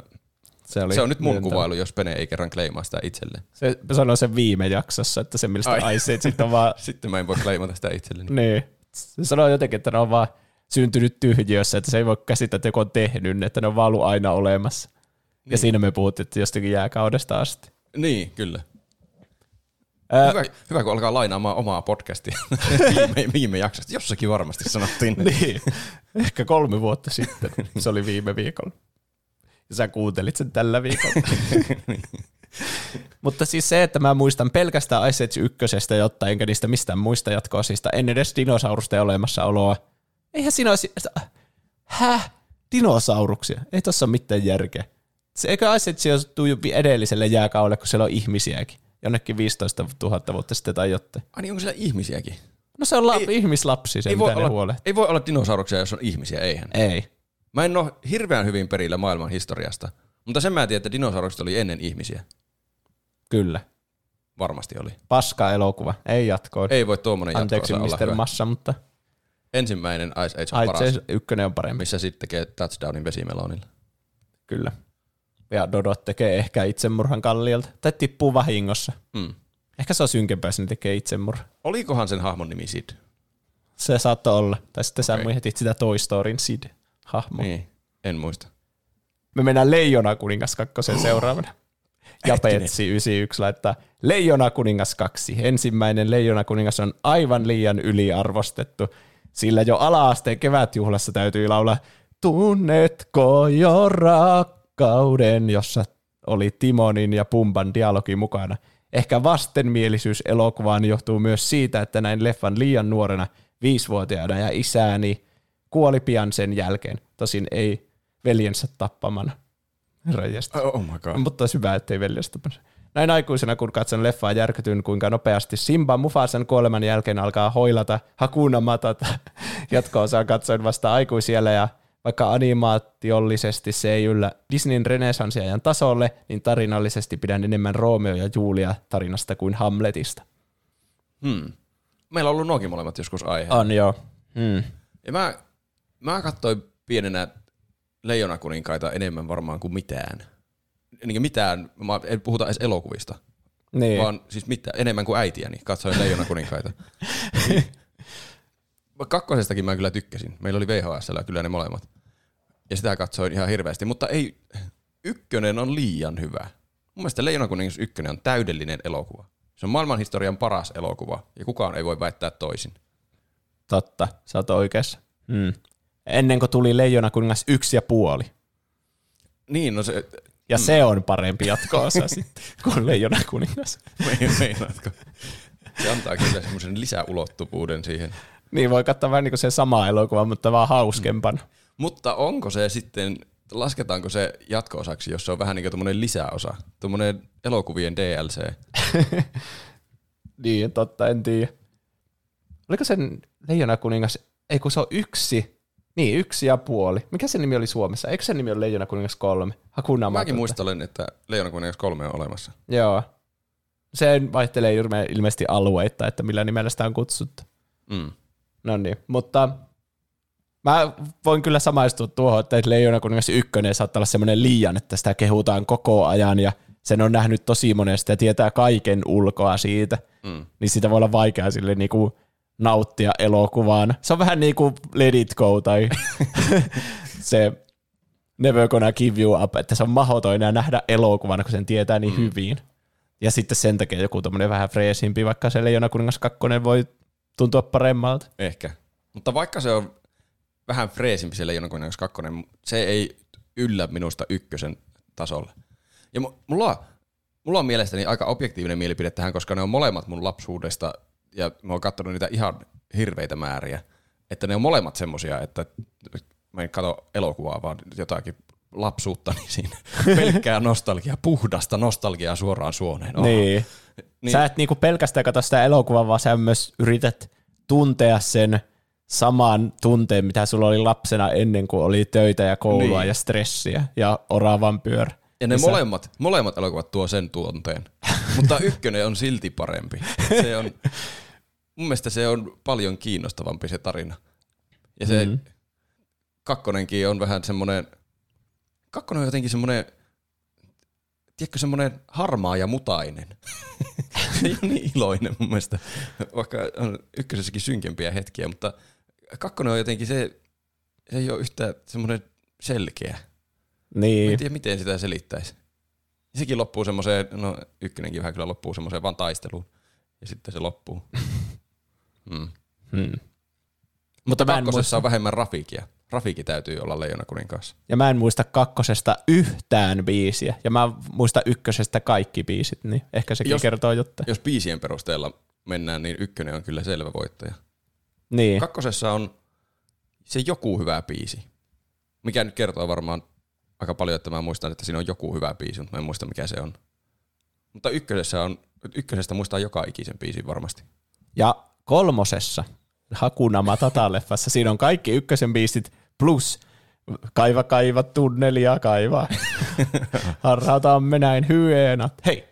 Se, oli se on nyt mun myöntävä. kuvailu, jos Pene ei kerran kleimaa sitä itselleen. Se sanoi sen viime jaksossa, että se mistä Ai. Ice Age on vaan Sitten mä en voi kleimata sitä itselleni. Niin. Se sanoo jotenkin, että ne on vaan syntynyt tyhjiössä, että se ei voi käsittää, että joku on tehnyt, että ne on vaan ollut aina olemassa. Niin. Ja siinä me puhuttiin, että jostakin jääkaudesta asti. Niin, kyllä. Ää, Hyvä, hyvä, kun alkaa lainaamaan omaa podcastia viime, viime jaksosta. Jossakin varmasti sanottiin. niin. Ehkä kolme vuotta sitten. Se oli viime viikolla. Ja sä kuuntelit sen tällä viikolla. Mutta siis se, että mä muistan pelkästään Ice Age 1, jotta enkä niistä mistään muista jatkoosista, en edes dinosaurusten olemassaoloa. Eihän siinä olisi... Häh? Dinosauruksia? Ei tossa ole mitään järkeä. Se, eikö Ice Age jo edelliselle jääkaudelle, kun siellä on ihmisiäkin? Jonnekin 15 000 vuotta sitten tai jotain. Ai niin, onko siellä ihmisiäkin? No se on la- Ei- ihmislapsi, se Ei voi, olla, huolehtii. ei voi olla dinosauruksia, jos on ihmisiä, eihän. Ei. Mä en ole hirveän hyvin perillä maailman historiasta, mutta sen mä tiedän, että dinosaurukset oli ennen ihmisiä. Kyllä. Varmasti oli. Paska elokuva. Ei jatkoa. Ei voi tuommoinen Anteeksi Mr. Massa, mutta Ensimmäinen Ice Age on Ai, paras, se ykkönen on parempi. missä sitten tekee touchdownin vesimelonilla. Kyllä. Ja Dodot tekee ehkä itsemurhan kalliolta. Tai tippuu vahingossa. Mm. Ehkä se on synkempää, jos ne tekee itsemurha. Olikohan sen hahmon nimi Sid? Se saattoi olla. Tai sitten okay. sä muihetit sitä Toy Storyn Sid-hahmoa. Niin, en muista. Me mennään Leijona kuningas kakkosen seuraavana. Ja. Petsi 91 laittaa Leijona kuningas 2. Ensimmäinen Leijona kuningas on aivan liian yliarvostettu, sillä jo ala-asteen kevätjuhlassa täytyy laulaa Tunnetko jo rakkauden, jossa oli Timonin ja Pumban dialogi mukana. Ehkä vastenmielisyys elokuvaan johtuu myös siitä, että näin leffan liian nuorena viisivuotiaana ja isääni kuoli pian sen jälkeen. Tosin ei veljensä tappamana. Rajasta. Oh my god. Mutta olisi hyvä, ettei veljestä tappamana. Näin aikuisena, kun katson leffaa, järkytyn, kuinka nopeasti Simba Mufasan kuoleman jälkeen alkaa hoilata Hakuna Matata. Jatko-osaa katsoin vasta aikuisiellä ja vaikka animaatiollisesti se ei yllä Disneyn renesanssiajan tasolle, niin tarinallisesti pidän enemmän Romeo ja Julia tarinasta kuin Hamletista. Hmm. Meillä on ollut nuokin molemmat joskus aihe. On joo. Hmm. Ja mä, mä katsoin pienenä leijonakuninkaita enemmän varmaan kuin mitään. Niin mitään, mä en puhuta edes elokuvista, Niin. vaan siis mitään, enemmän kuin äitiäni katsoin leijonakuninkaita. Niin. Kakkosestakin mä kyllä tykkäsin. Meillä oli VHSllä kyllä ne molemmat. Ja sitä katsoin ihan hirveästi, mutta ei, ykkönen on liian hyvä. Mun mielestä Leijonakuningas ykkönen on täydellinen elokuva. Se on maailmanhistorian paras elokuva, ja kukaan ei voi väittää toisin. Totta, sä oot oikeassa. Hmm. Ennen kuin tuli Leijona kuningas yksi ja puoli. Niin, no se, Ja se on parempi jatko-osa sitten kuin Leijona kuningas. me- meinaatko? Se antaa kyllä semmoisen lisäulottuvuuden siihen. Niin voi katsoa vähän niin kuin se sama elokuva, mutta vaan hauskempana. Mutta onko se sitten, lasketaanko se jatko-osaksi, jos se on vähän niin kuin lisäosa, tuommoinen elokuvien DLC? Niin, totta, en tiedä. Oliko sen Leijona kuningas, ei kun se on yksi, niin yksi ja puoli. Mikä se nimi oli Suomessa? Eikö se nimi ole Leijona kuningas kolme? Hakuna Mäkin muistelen, että Leijonakuningas 3 on olemassa. Joo. Se vaihtelee ilme- ilmeisesti alueita, että millä nimellä sitä on kutsuttu. Mm. No niin, mutta mä voin kyllä samaistua tuohon, että Leijona kuningas ykkönen saattaa olla semmoinen liian, että sitä kehutaan koko ajan ja sen on nähnyt tosi monesti ja tietää kaiken ulkoa siitä, Mm. niin sitä voi olla vaikea sille niinku nauttia elokuvaan. Se on vähän niin kuin Let It Go tai se Never Gonna Give You Up, että se on mahdoton nähdä elokuvana, kun sen tietää niin mm. hyvin. Ja sitten sen takia joku tommonen vähän freesimpi, vaikka se Leijona kuningas kakkonen voi tuntua paremmalta. Ehkä. Mutta vaikka se on vähän freesimpi se Leijonakuningas 2, se ei yllä minusta ykkösen tasolle. Ja mu- mulla, on- mulla on mielestäni aika objektiivinen mielipide tähän, koska ne on molemmat mun lapsuudesta, ja mä oon katsonut niitä ihan hirveitä määriä, että ne on molemmat semmosia, että mä en katso elokuvaa, vaan jotakin lapsuuttani siinä. Pelkkää nostalgiaa, puhdasta nostalgiaa suoraan suoneen. Oho. Niin. Niin. Sä et niinku pelkästään katso sitä elokuvaa, vaan sä myös yrität tuntea sen saman tunteen, mitä sulla oli lapsena ennen kuin oli töitä ja koulua Niin. ja stressiä ja oravan pyörä. Ja ne Ja sä- molemmat, molemmat elokuvat tuo sen tunteen. Mutta ykkönen on silti parempi. Se on, mun mielestä se on paljon kiinnostavampi se tarina. Ja se Mhm. mm. kakkonenkin on vähän semmoinen, kakkonen on jotenkin semmoinen, tiedätkö semmoinen harmaa ja mutainen. se ole niin iloinen mun mielestä, vaikka on ykkösessäkin synkempiä hetkiä, mutta kakkonen on jotenkin se, se ei ole yhtä semmoinen selkeä. Mä en Niin. tiedä, miten sitä selittäisi. Sekin loppuu semmoiseen, no ykkönenkin vähän kyllä loppuu semmoiseen vaan taisteluun. Ja sitten se loppuu. Mm. Hmm. Mutta mä en, Kakkosessa muista, on vähemmän Rafikia. Rafiki täytyy olla Leijona kuninkaassa. ja mä en muista kakkosesta yhtään biisiä. Ja mä muistan ykkösestä kaikki biisit, niin ehkä sekin Jos- kertoo jotta. Jos biisien perusteella mennään, niin ykkönen on kyllä selvä voittaja. Niin. Kakkosessa on se joku hyvä biisi. Mikä nyt kertoo varmaan aika paljon, että mä muistan, että siinä on joku hyvä biisi, mutta mä en muista mikä se on. Mutta ykkösessä on, ykkösestä muistaa joka ikisen biisin varmasti. Ja kolmosessa, Hakuna Matata-leffassa, siinä on kaikki ykkösen biisit plus kaiva kaiva tunnelia kaiva. Harhautamme näin hyeenat. Hei!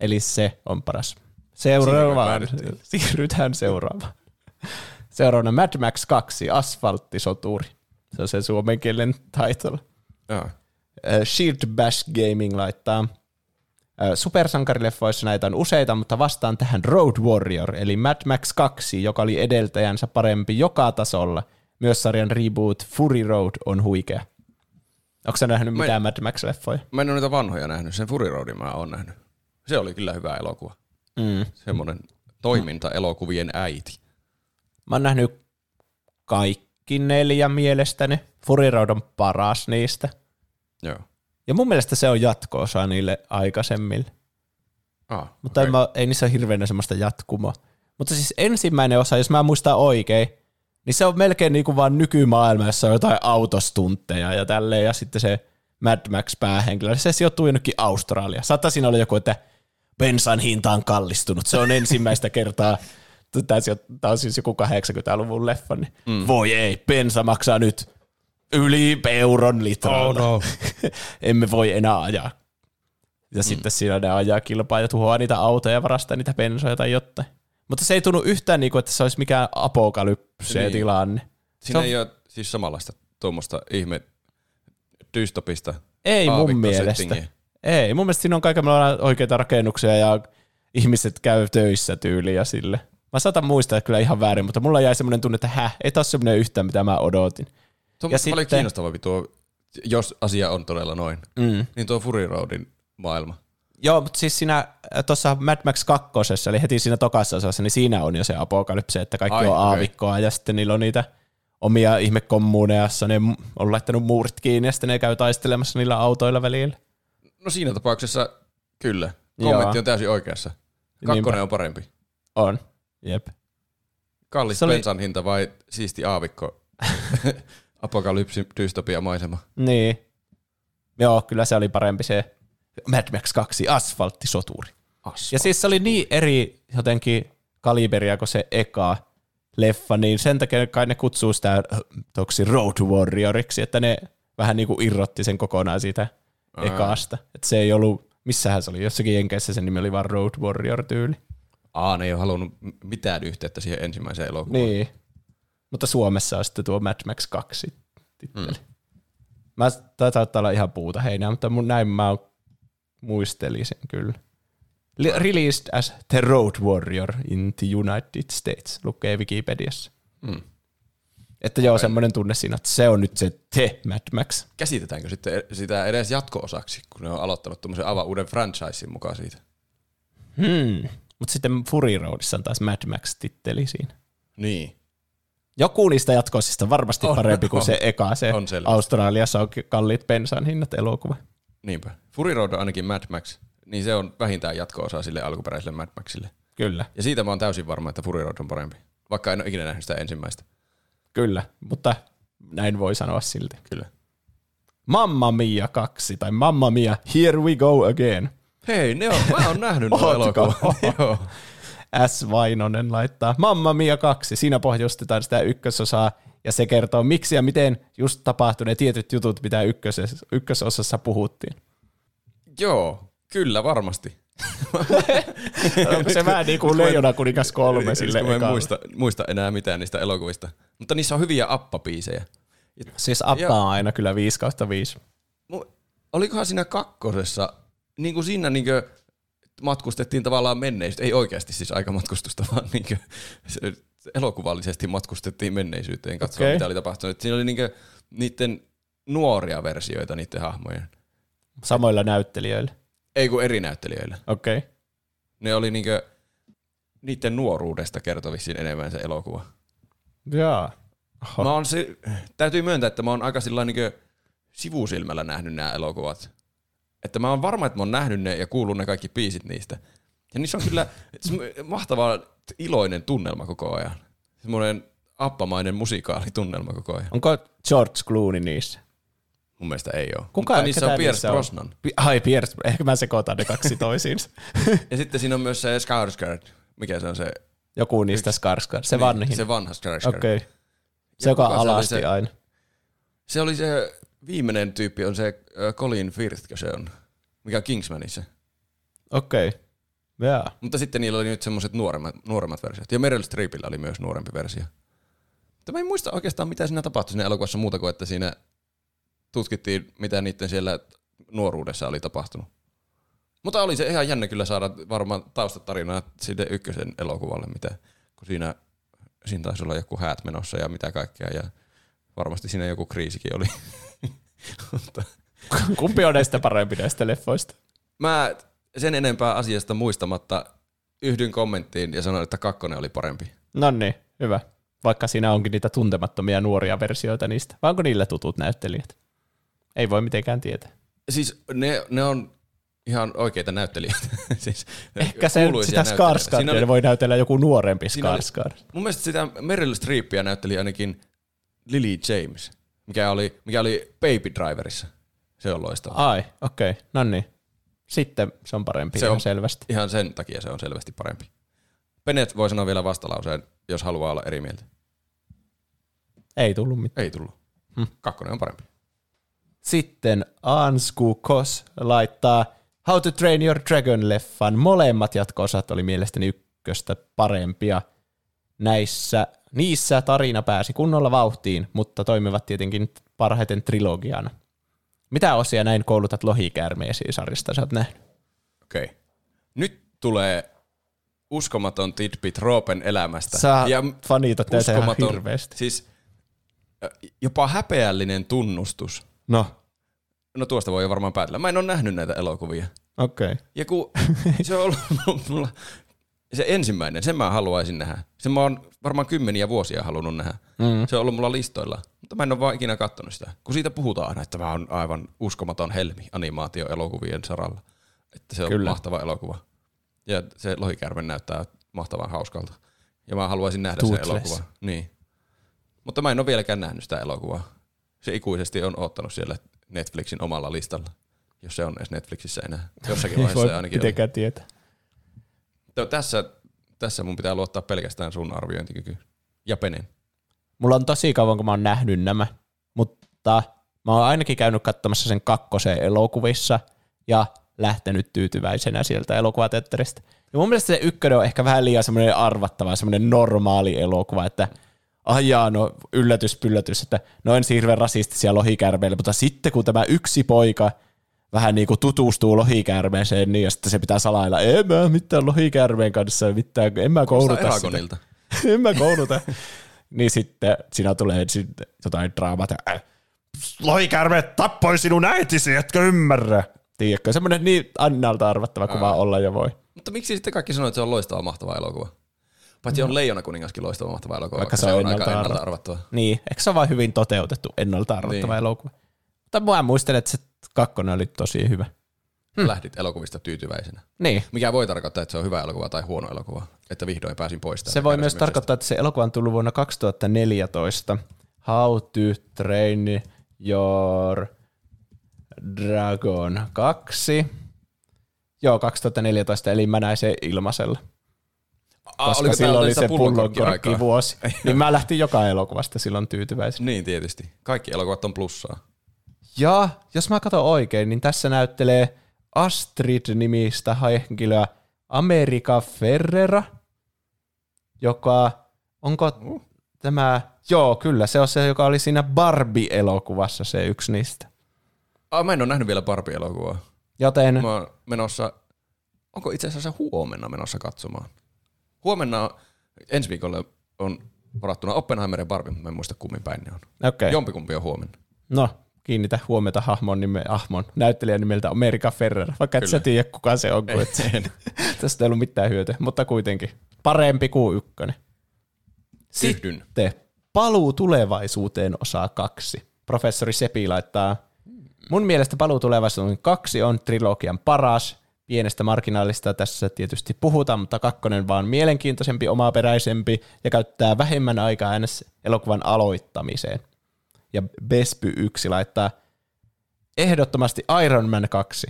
Eli se on paras. Seuraavaan. Siirrytään seuraavaan. Seuraavana Mad Max 2, Asfalttisoturi. Se on se suomen kielen title. Joo. Äh, Shield Bash Gaming laittaa, supersankarileffoissa näitä on useita, mutta vastaan tähän Road Warrior, eli Mad Max 2, joka oli edeltäjänsä parempi joka tasolla. Myös sarjan reboot Fury Road on huikea. Onko sä nähnyt Mä en- mitään Mad Max-leffoja? Mä en ole niitä vanhoja nähnyt, sen Fury Roadin mä oon nähnyt. Se oli kyllä hyvä elokuva. Mm. Semmoinen toiminta-elokuvien äiti. Mä oon nähnyt kaikki neljä mielestäni. Fury Road on paras niistä. Joo. Ja mun mielestä se on jatko-osa niille aikaisemmille. Ah, Mutta okay. mä, ei niissä ole hirveänä semmoista jatkumoa. Mutta siis ensimmäinen osa, jos mä muistan oikein, niin se on melkein niin kuin vaan nykymaailma, jossa on jotain autostuntteja ja tälleen, ja sitten se Mad Max päähenkilö, se sijoittuu jonnekin Australia. Saattaa siinä olla joku, että bensan hinta on kallistunut. Se on ensimmäistä kertaa, tämä on siis joku 80-luvun leffa, niin mm. voi ei, bensa maksaa nyt yli euron litralla. Oh no. Emme voi enää ajaa. Ja mm. sitten siinä ne ajaa kilpaa ja tuhoaa niitä autoja ja varastaa niitä bensoja tai jotain. Mutta se ei tunnu yhtään niin kuin, että se olisi mikään apokalypse Niin. tilanne. Siinä on- ei ole siis samanlaista tuommoista ihme dystopista Ei mun mielestä. Ei, mun mielestä siinä on kaikenlaisia oikeita rakennuksia ja ihmiset käy töissä tyyliin ja sille. Mä saatan muistaa kyllä ihan väärin, mutta mulla jäi semmoinen tunne, että häh, ei taas semmoinen yhtään, mitä mä odotin. Tuo on Ja paljon sitten- kiinnostavampi tuo, jos asia on todella noin, Mm. niin tuo Fury Roadin maailma. Joo, mutta siis siinä tuossa Mad Max 2, eli heti siinä tokassa osassa, niin siinä on jo se apokalypse, että kaikki Ai, on okei. aavikkoa ja sitten niillä on niitä omia ihmekommuuneja, jossa ne on laittanut muurit kiinni ja sitten ne käy taistelemassa niillä autoilla välillä. No siinä tapauksessa kyllä. Joo. Kommentti on täysin oikeassa. Kakkonen Niinpä. on parempi. On, jep. Kallis Se oli- bensan hinta vai siisti aavikko? Apokalypsi dystopia maisema. Niin. Joo, kyllä se oli parempi se Mad Max 2, asfalttisoturi. Ja siis se oli niin eri jotenkin kaliberia kuin se eka leffa, niin sen takia kai ne kutsuu sitä toksi Road Warrioriksi, että ne vähän niin kuin irrotti sen kokonaan siitä Aa. ekasta. Että se ei ollut, missähän se oli, jossakin Jenkeissä sen nimi oli vaan Road Warrior tyyli. Aa, ne ei ole halunnut mitään yhteyttä siihen ensimmäiseen elokuvaan. Niin. Mutta Suomessa on sitten tuo Mad Max 2 titteli. Mm. Mä tää saattaa olla ihan puuta heinää, mutta mun näin mä muistelin sen kyllä. Released as The Road Warrior in the United States, lukee Wikipediassa. Mm. Että joo, semmoinen tunne siinä, että se on nyt se The Mad Max. Käsitetäänkö sitten e- sitä edes jatko-osaksi, kun ne on aloittanut tuommoisen aivan uuden franchisein mukaan siitä? Hmm. Mutta sitten Fury Roadissa on taas Mad Max-titteli siinä. Niin. Joku niistä jatkoisista varmasti On, parempi kuin on. se eka, se On selvästi. Australiassa on kalliit bensan hinnat elokuva. Niinpä. Fury Road on ainakin Mad Max, niin se on vähintään jatko-osa sille alkuperäiselle Mad Maxille. Kyllä. Ja siitä mä oon täysin varma, että Fury Road on parempi. Vaikka en ole ikinä nähnyt sitä ensimmäistä. Kyllä, mutta näin voi sanoa silti. Kyllä. Mamma Mia 2 tai Mamma Mia Here We Go Again. Hei, ne on, mä oon nähnyt nuo elokuvat. S. Vainonen laittaa Mamma Mia 2. Siinä pohjustetaan sitä ykkösosaa ja se kertoo miksi ja miten just tapahtui ne tietyt jutut, mitä ykkösessä, ykkösosassa puhuttiin. Joo, kyllä varmasti. Onko se vähän niin kuin Leijona kuningas kolme sille mä en muista, muista enää mitään niistä elokuvista. Mutta niissä on hyviä appapiisejä. Siis Appa on aina kyllä 5 kautta 5. Mu- Olikohan siinä kakkosessa, niin kuin siinä niin kuin matkustettiin tavallaan menneisyyteen, ei oikeasti siis aikamatkustusta, vaan niin kuin, se, elokuvallisesti matkustettiin menneisyyteen katsoa, okay. mitä oli tapahtunut. Siinä oli niin kuin, niiden nuoria versioita niiden hahmojen. Samoilla näyttelijöillä. Ei kun eri näyttelijöillä. Okei. Okay. Ne oli niin kuin, niiden nuoruudesta kertovissiin enemmän se elokuva. Jaa. Oho. Mä oon se, täytyy myöntää, että mä oon aika sillä niin sivusilmällä nähnyt nämä elokuvat. Että mä oon varma, että mä oon nähnyt ne ja kuullut ne kaikki biisit niistä. Ja niissä on kyllä mahtava iloinen tunnelma koko ajan. Semmoinen appamainen musikaalitunnelma koko ajan. Onko George Clooney niissä? Mun mielestä ei ole. Kuka- Mutta niissä on Pierce niissä? Brosnan. Ai Pierce, ehkä mä sekoitan ne kaksi toisiinsa. Ja sitten siinä on myös se Skarsgård. Mikä se on se? Joku niistä Skarsgård, se niin, vanhin. Se vanha Skarsgård. Okei. Okay. Se, joka alasti se- aina. Se oli se viimeinen tyyppi, on se Colin Firth, se on. Mikä on Kingsmanissa. Okei. Okay. Jaa. Mutta sitten niillä oli nyt semmoiset nuoremmat, nuoremmat versiot. Ja Meryl Streepillä oli myös nuorempi versio. Mutta mä en muista oikeastaan, mitä siinä tapahtui siinä elokuvassa muuta kuin, että siinä tutkittiin, mitä niiden siellä nuoruudessa oli tapahtunut. Mutta oli se ihan jännä kyllä saada varmaan taustatarinaa sinne ykkösen elokuvalle, mitä, kun siinä, siinä taisi olla joku häät menossa ja mitä kaikkea. Ja varmasti siinä joku kriisikin oli. Kumpi on näistä parempi näistä leffoista? mä sen enempää asiasta muistamatta yhdyn kommenttiin ja sanoin, että kakkonen oli parempi. No niin, hyvä. Vaikka siinä onkin niitä tuntemattomia nuoria versioita niistä. Vai onko niillä tutut näyttelijät? Ei voi mitenkään tietää. Siis ne, ne on ihan oikeita näyttelijöitä. siis Ehkä se, sitä. Skarsgardia oli- voi näytellä joku nuorempi Skarsgård. Mun mielestä sitä Meryl Streepia näytteli ainakin Lily James, mikä oli, mikä oli Baby Driverissa. Se on loistava. Ai, okei. Okay. No niin. Sitten se on parempi Se ihan on- selvästi. Ihan sen takia se on selvästi parempi. Bennett voi sanoa vielä vastalauseen, jos haluaa olla eri mieltä. Ei tullut mitään. Ei tullut. Kakkonen on parempi. Sitten Ansku Kos laittaa How to Train Your Dragon-leffan. Molemmat jatko-osat oli mielestäni ykköstä parempia. Näissä, niissä tarina pääsi kunnolla vauhtiin, mutta toimivat tietenkin parhaiten trilogiana. Mitä osia näin koulutat lohikäärmeisiin sarjasta sä oot nähnyt? Okei. Okay. Nyt tulee uskomaton tidbit Roopen elämästä. Sä fanitat näitä ihan hirveästi. Siis jopa häpeällinen tunnustus. No, No tuosta voi jo varmaan päätellä. Mä en ole nähnyt näitä elokuvia. okei. Okay. Ja kun se on ollut mulla, se ensimmäinen, sen mä haluaisin nähdä. Sen mä oon varmaan kymmeniä vuosia halunnut nähdä. Mm. Se on ollut mulla listoilla, mutta mä en ole vaan ikinä katsonut sitä. Kun siitä puhutaan aina, että mä oon aivan uskomaton helmi animaatioelokuvien saralla. Että se on Kyllä. Mahtava elokuva. Ja se lohikärme näyttää mahtavan hauskalta. Ja mä haluaisin nähdä Toothless. sen elokuvan. Niin. Mutta mä en ole vieläkään nähnyt sitä elokuvaa. Se ikuisesti on ottanut siellä Netflixin omalla listalla. Jos se on edes Netflixissä enää. Jossakin vaiheessa ainakin mitenkään tietää. Tö- Tässä, tässä mun pitää luottaa pelkästään sun arviointikykyyn. Ja Penen. Mulla on tosi kauan, kun mä oon nähnyt nämä, mutta mä oon ainakin käynyt katsomassa sen kakkosen elokuvissa ja lähtenyt tyytyväisenä sieltä elokuvateatterista. Ja mun mielestä se ykkönen on ehkä vähän liian semmoinen arvattava, semmoinen normaali elokuva, että ajaa, no yllätys, pyllätys, että no en hirveän rasistisia lohikärmeille, mutta sitten kun tämä yksi poika vähän niin kuin tutustuu lohikärmeeseen, niin ja sitten se pitää salailla, en mä mitään lohikärmeen kanssa, mitään, en mä kouluta sitä. En mä kouluta. niin sitten siinä tulee sitten jotain draamata. Äh, Lohikärme tappoi sinun äitisi, etkö ymmärrä? Tiedätkö, semmoinen niin annalta arvattava kuva olla jo voi. Mutta miksi sitten kaikki sanoo, että se on loistava mahtava elokuva? Paitsi on Leijona kuningaskin loistava mahtava elokuva, Vaikka vaikka, se se on ennalta ennalta arva- arvattava. Niin, eikö se ole vain hyvin toteutettu ennalta arvattava Niin. elokuva? Mutta mä muistelen, että se kakkonen oli tosi hyvä. Hmm. Lähdit elokuvista tyytyväisenä. Niin, Mikä voi tarkoittaa, että se on hyvä elokuva tai huono elokuva. Että vihdoin pääsin pois se voi myös tarkoittaa, että se elokuva on tullut vuonna 2014. How to Train Your Dragon 2. Joo, 2014, eli mä näin sen ilmaisella. Koska oliko silloin oli se pullonkorkki vuosi. niin mä lähtin joka elokuvasta silloin tyytyväisenä. Niin tietysti. Kaikki elokuvat on plussaa. Ja jos mä katson oikein, niin tässä näyttelee Astrid-nimistä henkilöä America Ferrera, joka, onko tämä, joo kyllä, se on se, joka oli siinä Barbie-elokuvassa se yksi niistä. Aa, mä en ole nähnyt vielä Barbie-elokuvaa. Joten Mä oon menossa, onko itse asiassa huomenna menossa katsomaan? Huomenna, ensi viikolla on varattuna Oppenheimer ja Barbie, mutta mä en muista kummin päin ne on. okay. Jompikumpi on huomenna. no kiinnitä huomiota hahmon, nime, hahmon näyttelijän nimeltä America Ferrera, vaikka et Kyllä. sä tiedä kuka se on, kun et En. tästä ei ollut mitään hyötyä, mutta kuitenkin parempi kuin ykkönen. Yhdyn. Sitten Paluu tulevaisuuteen osa kaksi. Professori Sepi laittaa, mun mielestä Paluu tulevaisuuteen kaksi on trilogian paras. Pienestä marginaalista tässä tietysti puhutaan, mutta kakkonen vaan mielenkiintoisempi, omaperäisempi ja käyttää vähemmän aikaa äänes elokuvan aloittamiseen. Ja Bespy 1 laittaa, ehdottomasti Iron Man 2.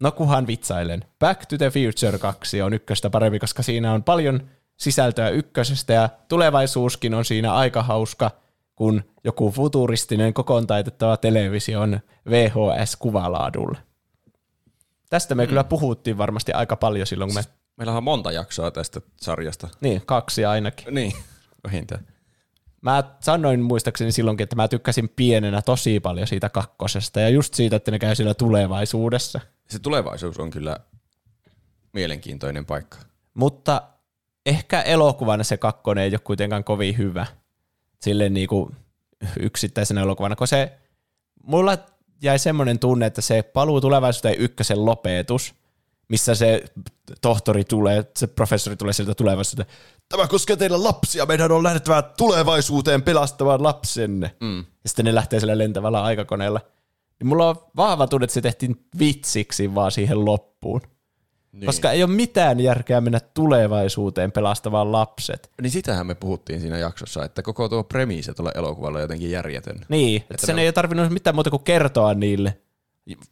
No kuhan vitsailen. Back to the Future 2 on ykköstä parempi, koska siinä on paljon sisältöä ykkösestä ja tulevaisuuskin on siinä aika hauska, kun joku futuristinen kokoon taitettava televisio on VHS-kuvalaadulla. Tästä me mm. kyllä puhuttiin varmasti aika paljon silloin, kun me... Meillä on monta jaksoa tästä sarjasta. Niin, kaksi ainakin. Niin, vähintään. Mä sanoin muistaakseni silloinkin, että mä tykkäsin pienenä tosi paljon siitä kakkosesta ja just siitä, että ne käy siellä tulevaisuudessa. Se tulevaisuus on kyllä mielenkiintoinen paikka. Mutta ehkä elokuvana se kakkonen ei ole kuitenkaan kovin hyvä. Silleen niin kuin yksittäisenä elokuvana, kun se, mulla jäi semmoinen tunne, että se paluu tulevaisuuteen ykkösen lopetus, missä se tohtori tulee, se professori tulee sieltä tulevaisuuteen, tämä koskee teidän lapsia, meidän on lähdettävä tulevaisuuteen pelastamaan lapsenne. Mm. Ja sitten ne lähtee sillä lentävällä aikakoneella. Niin mulla on vahva tunne, että se tehtiin vitsiksi vaan siihen loppuun. Niin. Koska ei ole mitään järkeä mennä tulevaisuuteen pelastamaan lapset. Niin sitähän me puhuttiin siinä jaksossa, että koko tuo premiisi tuolla elokuvalla on jotenkin järjetön. Niin, että, että sen ne... ei ole tarvinnut mitään muuta kuin kertoa niille.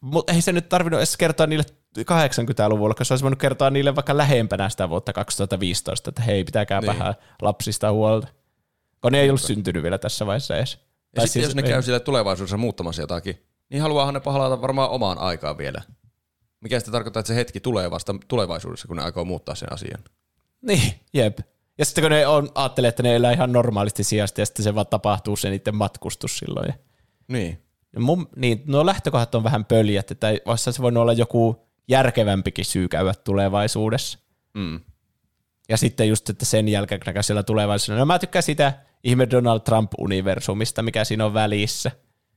Mutta ei se nyt tarvinnut edes kertoa niille 80-luvulla, koska se olisi voinut kertoa niille vaikka lähempänä sitä vuotta 2015, että hei, pitäkää niin. vähän lapsista huolta. Kun ne ei ollut syntynyt vielä tässä vaiheessa edes. Ja sitten siis, jos ne käy siellä tulevaisuudessa muuttamassa jotakin, niin haluaahan ne pahalata varmaan omaan aikaan vielä. Mikä sitten tarkoittaa, että se hetki tulee vasta tulevaisuudessa, kun ne aikoo muuttaa sen asian. Niin, jep. Ja sitten kun ne on, ajattelee, että ne elää ihan normaalisti sijasta, ja sitten se vaan tapahtuu se niiden matkustus silloin. Niin. Mun, niin, nuo lähtökohdat on vähän pöljät, että olisi se voinut olla joku järkevämpikin syy käydä tulevaisuudessa. Mm. Ja sitten just, että sen jälkeen näkää siellä tulevaisuudessa. No mä tykkään sitä ihme Donald Trump-universumista, mikä siinä on välissä.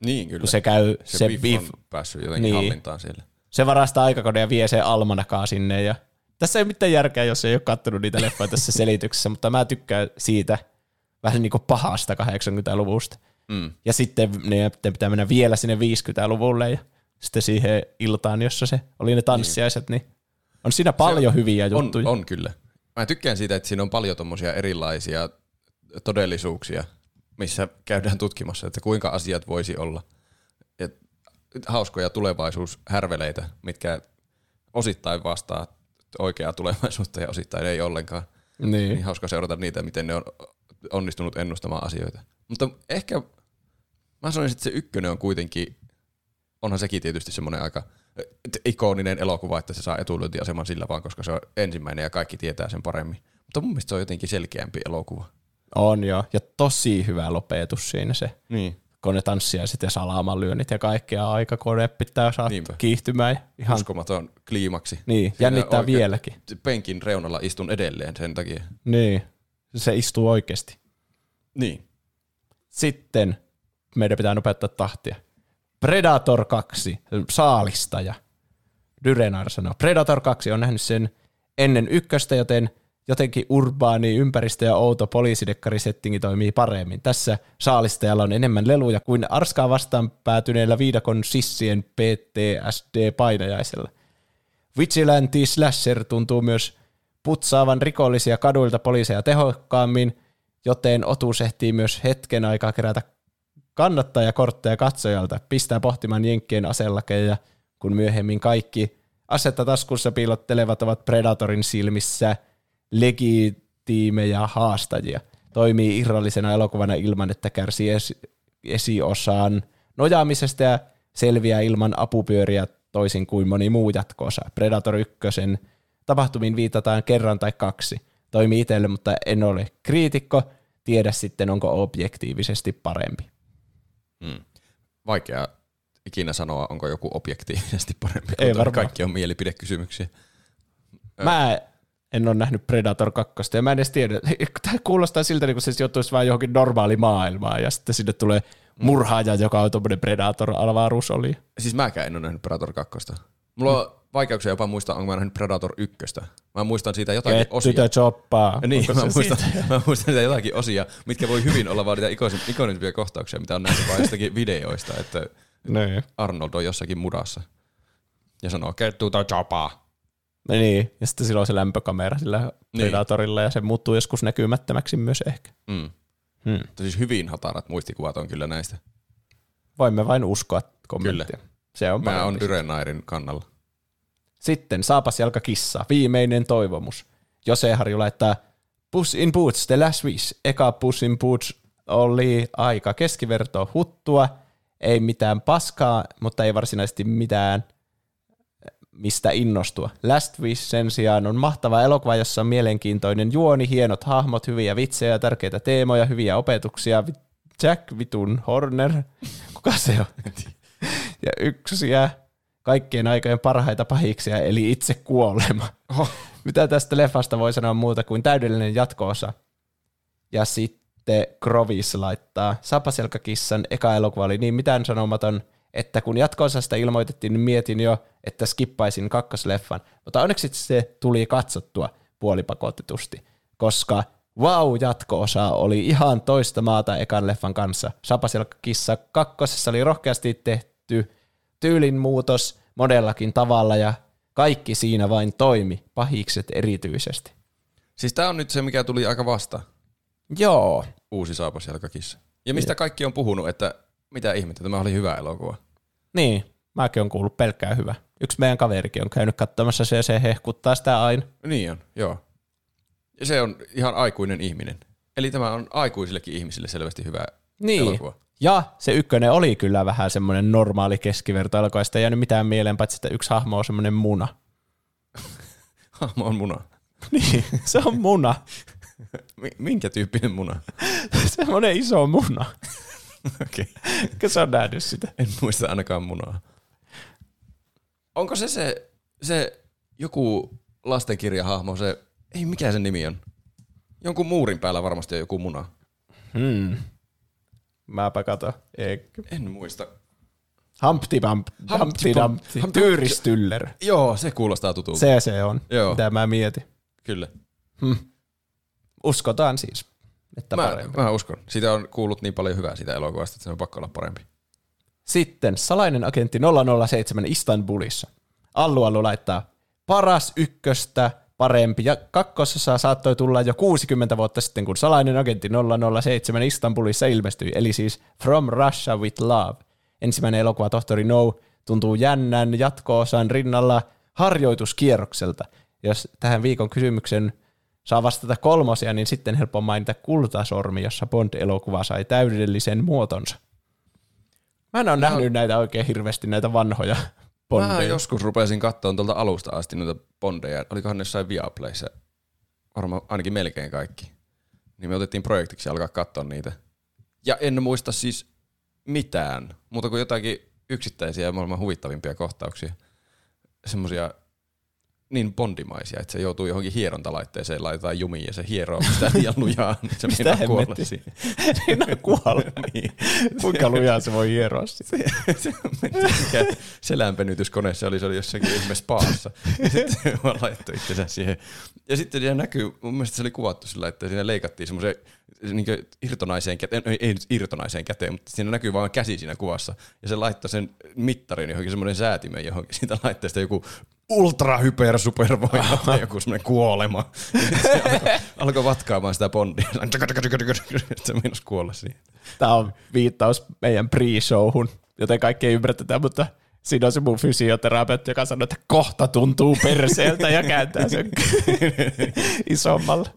Niin, kyllä. Kun se käy... Se, se beef on päässyt jotenkin niin. hallintaan siellä. Se varastaa aikakone ja vie sen almanakaa sinne. Ja... Tässä ei mitään järkeä, jos ei ole kattonut niitä leffoja tässä selityksessä, mutta mä tykkään siitä vähän niin kuin pahasta 80-luvusta. Mm. Ja sitten ne pitää mennä vielä sinne 50-luvulle ja sitten siihen iltaan, jossa se oli ne tanssiaiset, niin, niin on siinä paljon on, hyviä juttuja. On, on kyllä. Mä tykkään siitä, että siinä on paljon tommosia erilaisia todellisuuksia, missä käydään tutkimassa, että kuinka asiat voisi olla. Ja hauskoja tulevaisuushärveleitä, mitkä osittain vastaa oikeaa tulevaisuutta ja osittain ei ollenkaan. Niin. niin hauska seurata niitä, miten ne on onnistunut ennustamaan asioita. Mutta ehkä mä sanoisin, että se ykkönen on kuitenkin, onhan sekin tietysti semmoinen aika ikoninen elokuva, että se saa etulyöntiaseman sillä vaan, koska se on ensimmäinen ja kaikki tietää sen paremmin. Mutta mun mielestä se on jotenkin selkeämpi elokuva. On joo, ja tosi hyvä lopetus siinä se. Niin. Kun ne tanssiaiset ja salamalyönnit ja kaikkea aikakone pitää saada Niinpä. kiihtymään. Ihan... Uskomaton kliimaksi. Niin, jännittää vieläkin. Penkin reunalla istun edelleen sen takia. Niin, se istuu oikeasti. Niin. Sitten meidän pitää nopeuttaa tahtia. Predator 2, saalistaja. Dyrenar sanoo. Predator 2 on nähnyt sen ennen ykköstä, joten jotenkin urbaani ympäristö ja outo poliisidekkarisettingi toimii paremmin. Tässä saalistajalla on enemmän leluja kuin arskaa vastaan päätyneellä viidakon sissien PTSD-painajaisella. Vigilante Slasher tuntuu myös putsaavan rikollisia kaduilta poliiseja tehokkaammin, joten otus ehtii myös hetken aikaa kerätä kannattajakortteja katsojalta, pistää pohtimaan jenkkien aselakeja, kun myöhemmin kaikki asetta taskussa piilottelevat ovat Predatorin silmissä legitiimejä haastajia. Toimii irrallisena elokuvana ilman, että kärsii esi- esiosaan nojaamisesta ja selviää ilman apupyöriä toisin kuin moni muu jatkoosa. Predator 1 tapahtumiin viitataan kerran tai kaksi. Toimii itselle, mutta en ole kriitikko. Tiedä sitten, onko objektiivisesti parempi. Hmm. Vaikea ikinä sanoa, onko joku objektiivisesti parempi. Ei varmaan. Kaikki on mielipidekysymyksiä. Mä en ole nähnyt Predator 2, ja mä en edes tiedä. Tämä kuulostaa siltä, niin se joutuisi vain johonkin normaali maailmaan, ja sitten sinne tulee murhaaja, joka on tuommoinen Predator-avaruus oli. Siis mäkään en ole nähnyt Predator 2. Mulla on vaikeuksia jopa muistaa, onko mä nähnyt Predator 1. Mä muistan siitä jotakin Ketty osia. choppaa. Niin, mä muistan, mä muistan siitä jotakin osia, mitkä voi hyvin olla vaan niitä ikonisimpia kohtauksia, mitä on nähnyt vain jostakin videoista, että niin. Arnold on jossakin mudassa ja sanoo, kettu tai choppaa. Niin, ja sitten sillä on se lämpökamera sillä niin. Predatorilla, ja se muuttuu joskus näkymättömäksi myös ehkä. Mm. Hmm. Siis hyvin hatarat muistikuvat on kyllä näistä. Voimme vain uskoa kommenttia. Kyllä. Se on Mä on Dyrenairin kannalla. Sitten saapas jalka kissa, viimeinen toivomus. Jose Harju laittaa Puss in Boots, The Last Wish. Eka Puss in Boots oli aika keskiverto huttua, ei mitään paskaa, mutta ei varsinaisesti mitään mistä innostua. Last Wish sen sijaan on mahtava elokuva, jossa on mielenkiintoinen juoni, hienot hahmot, hyviä vitsejä, tärkeitä teemoja, hyviä opetuksia. Jack Vitun Horner, kuka se on? ja yksiä kaikkien aikojen parhaita pahiksia, eli itse kuolema. Oho. Mitä tästä leffasta voi sanoa muuta kuin täydellinen jatkoosa? Ja sitten Grovis laittaa, Sapaselkakissan eka elokuva oli niin mitään sanomaton, että kun jatko-osasta ilmoitettiin, niin mietin jo, että skippaisin kakkosleffan. Mutta onneksi se tuli katsottua puolipakotetusti, koska wow, jatko-osa oli ihan toista maata ekan leffan kanssa. Sapaselkakissa kakkosessa oli rohkeasti tehty tyylin muutos monellakin tavalla ja kaikki siinä vain toimi, pahikset erityisesti. Siis tää on nyt se, mikä tuli aika vasta, Joo, uusi saapasjalkakissa. Ja mistä kaikki on puhunut, että mitä ihmettä, tämä oli hyvä elokuva. niin, mäkin on kuullut pelkkää hyvä. Yksi meidän kaverikin on käynyt katsomassa se ja se hehkuttaa sitä aina. Niin on, joo. Ja se on ihan aikuinen ihminen. Eli tämä on aikuisillekin ihmisille selvästi hyvä Niin. elokuva. Ja se ykkönen oli kyllä vähän semmoinen normaali keskiverto ja sitä ei jäänyt mitään mieleen, paitsi että yksi hahmo on semmoinen muna. Hahmo on muna. Niin, se on muna. Mi- minkä tyyppinen muna? semmoinen iso muna. Okei. Eikö sä on nähnyt sitä? En muista ainakaan munaa. Onko se se, se joku lastenkirjahahmo, se, ei mikä sen nimi on? Jonkun muurin päällä varmasti on joku muna. Hmm. Mäpä kato. Eikö? En muista. Humpty Bump, Humpty Humpty- Tyyristyller. Joo, se kuulostaa tutulta. Se se on, Joo. mitä mä mietin. Kyllä. Uskotaan siis, että Mä, parempi. mä uskon. Siitä on kuullut niin paljon hyvää siitä elokuvasta, että se on pakko olla parempi. Sitten salainen agentti 007 Istanbulissa. Allu Allu laittaa paras ykköstä parempi. Ja kakkosessa saattoi tulla jo 60 vuotta sitten, kun salainen agentti 007 Istanbulissa ilmestyi, eli siis From Russia with Love. Ensimmäinen elokuva Tohtori No tuntuu jännän jatko-osan rinnalla harjoituskierrokselta. Jos tähän viikon kysymyksen saa vastata kolmosia, niin sitten helppo mainita Kultasormi, jossa Bond-elokuva sai täydellisen muotonsa. Mä en ole nähnyt näitä oikein hirveästi, näitä vanhoja Mä Bondeja. joskus rupesin katsoa tuolta alusta asti noita bondeja. Olikohan ne jossain Viaplayssa? Varmaan ainakin melkein kaikki. Niin me otettiin projektiksi alkaa katsoa niitä. Ja en muista siis mitään, muuta kuin jotakin yksittäisiä ja maailman huvittavimpia kohtauksia. Semmoisia niin bondimaisia, että se joutuu johonkin hierontalaitteeseen, laitetaan jumiin ja se hieroo sitä liian lujaa, niin se Mitä meinaa kuolla siihen. On kuolla. niin. Kuinka lujaa se voi hieroa sitä? se, mikä selänpenytyskone se oli, se oli jossakin ihme spaassa. Ja sitten se vaan laittoi itsensä siihen. Ja sitten siinä näkyy, mun mielestä se oli kuvattu sillä, että siinä leikattiin semmoisen niin irtonaiseen käteen, ei, ei nyt irtonaiseen käteen, mutta siinä näkyy vaan käsi siinä kuvassa. Ja se laittoi sen mittarin johonkin semmoinen säätimen johonkin siitä laitteesta joku ultra hyper supervoima tai joku semmoinen kuolema. Se alkoi, alkoi vatkaamaan sitä bondia. Se meinasi kuolla siihen. Tämä on viittaus meidän pre-showhun, joten kaikki ei ymmärrä tätä, mutta siinä on se mun fysioterapeutti, joka sanoo, että kohta tuntuu perseeltä ja kääntää sen isommalle.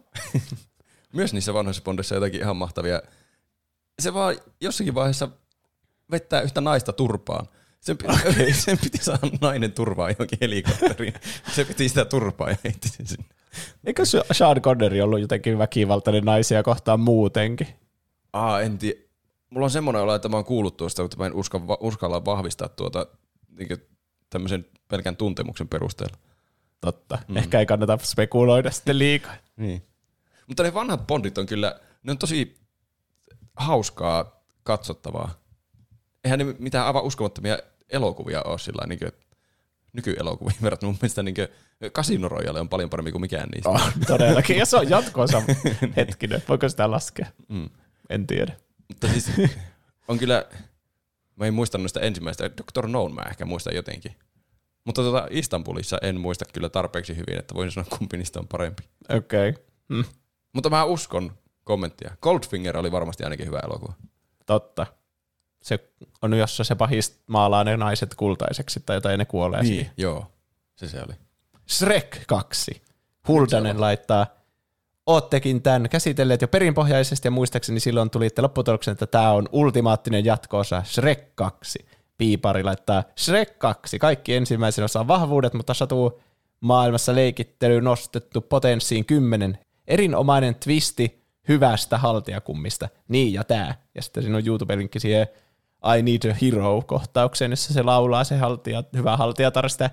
Myös niissä vanhoissa Bondissa on jotakin ihan mahtavia. Se vaan jossakin vaiheessa vettää yhtä naista turpaan. Sen piti, sen piti saada nainen turvaa johonkin helikopteriin. Se piti sitä turpaa ja heitti sen sinne. Eikö se Sean Connery ollut jotenkin väkivaltainen naisia kohtaan muutenkin? Aa, en tiedä. Mulla on semmoinen olo, että mä oon kuullut tuosta, mutta mä en uska, uskalla vahvistaa tuota niin tämmöisen pelkän tuntemuksen perusteella. Totta. Mm. Ehkä ei kannata spekuloida sitten liikaa. Niin. Mutta ne vanhat Bondit on kyllä, ne on tosi hauskaa katsottavaa. Eihän ne mitään aivan uskomattomia elokuvia ole sillä niin nykyelokuviin verrattuna. Mun mielestä niin Casino Royale on paljon parempi kuin mikään niistä. Oh, todellakin. Ja se on jatkoosa hetkinen. Voiko sitä laskea? Mm. En tiedä. Mutta siis on kyllä, mä en muista noista ensimmäistä, Dr. Noon mä ehkä muistan jotenkin. Mutta tota Istanbulissa en muista kyllä tarpeeksi hyvin, että voisin sanoa kumpi niistä on parempi. Okei. Okay. Hmm. Mutta mä uskon kommenttia. Goldfinger oli varmasti ainakin hyvä elokuva. Totta. Se on jossa se pahis maalaa ne naiset kultaiseksi tai jotain ne kuolee siihen. Joo, se se oli. Shrek 2. Huldanen laittaa, oottekin tämän käsitelleet jo perinpohjaisesti ja muistaakseni silloin tulitte lopputulokseen, että tämä on ultimaattinen jatkoosa Shrek 2. piipari laittaa Shrek 2. Kaikki ensimmäisen osan vahvuudet, mutta satuu maailmassa leikittely nostettu potenssiin 10. Erinomainen twisti hyvästä haltiakummista. Niin ja tää. Ja sitten siinä on YouTube-linkki siihen I Need a Hero-kohtaukseen, jossa se laulaa se haltia, hyvä haltijatar sitä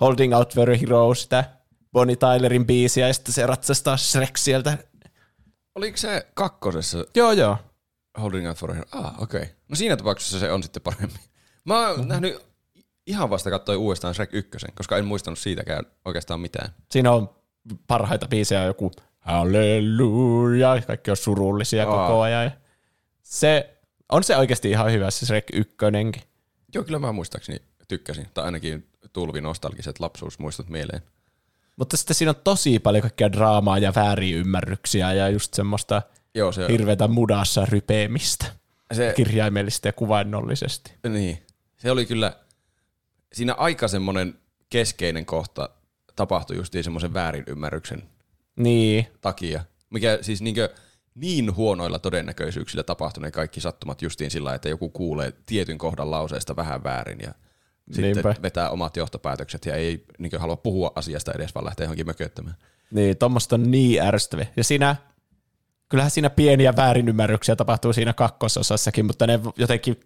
Holding Out for a Hero, sitä Bonnie Tylerin biisiä, ja sitten se ratsastaa Shrek sieltä. Oliko se kakkosessa Joo, joo. Holding Out for a Hero? Ah, okei. Okay. No siinä tapauksessa se on sitten paremmin. Mä oon mm-hmm. nähnyt ihan vasta katsoin uudestaan Shrek 1, koska en muistanut siitäkään oikeastaan mitään. Siinä on parhaita biisejä, joku halleluja, kaikki on surullisia Aa. koko ajan. Se, on se oikeasti ihan hyvä se Shrek 1 Joo, kyllä mä muistaakseni tykkäsin, tai ainakin tulvi nostalgiset lapsuusmuistot mieleen. Mutta sitten siinä on tosi paljon kaikkea draamaa ja väärinymmärryksiä ja just semmoista Joo, se hirveätä mudassa rypeemistä. Se, kirjaimellisesti ja kuvainnollisesti. Niin. Se oli kyllä, siinä aika semmoinen keskeinen kohta tapahtui justiin semmoisen väärinymmärryksen niin. takia. Mikä siis niinkö, niin huonoilla todennäköisyyksillä tapahtuneen kaikki sattumat justiin sillä, että joku kuulee tietyn kohdan lauseesta vähän väärin ja sitten Niinpä. vetää omat johtopäätökset ja ei niin halua puhua asiasta edes, vaan lähtee johonkin mököttämään. Niin, tuommoista on niin ärsyttäviä. Ja siinä, kyllähän siinä pieniä väärinymmärryksiä tapahtuu siinä kakkososassakin, mutta ne jotenkin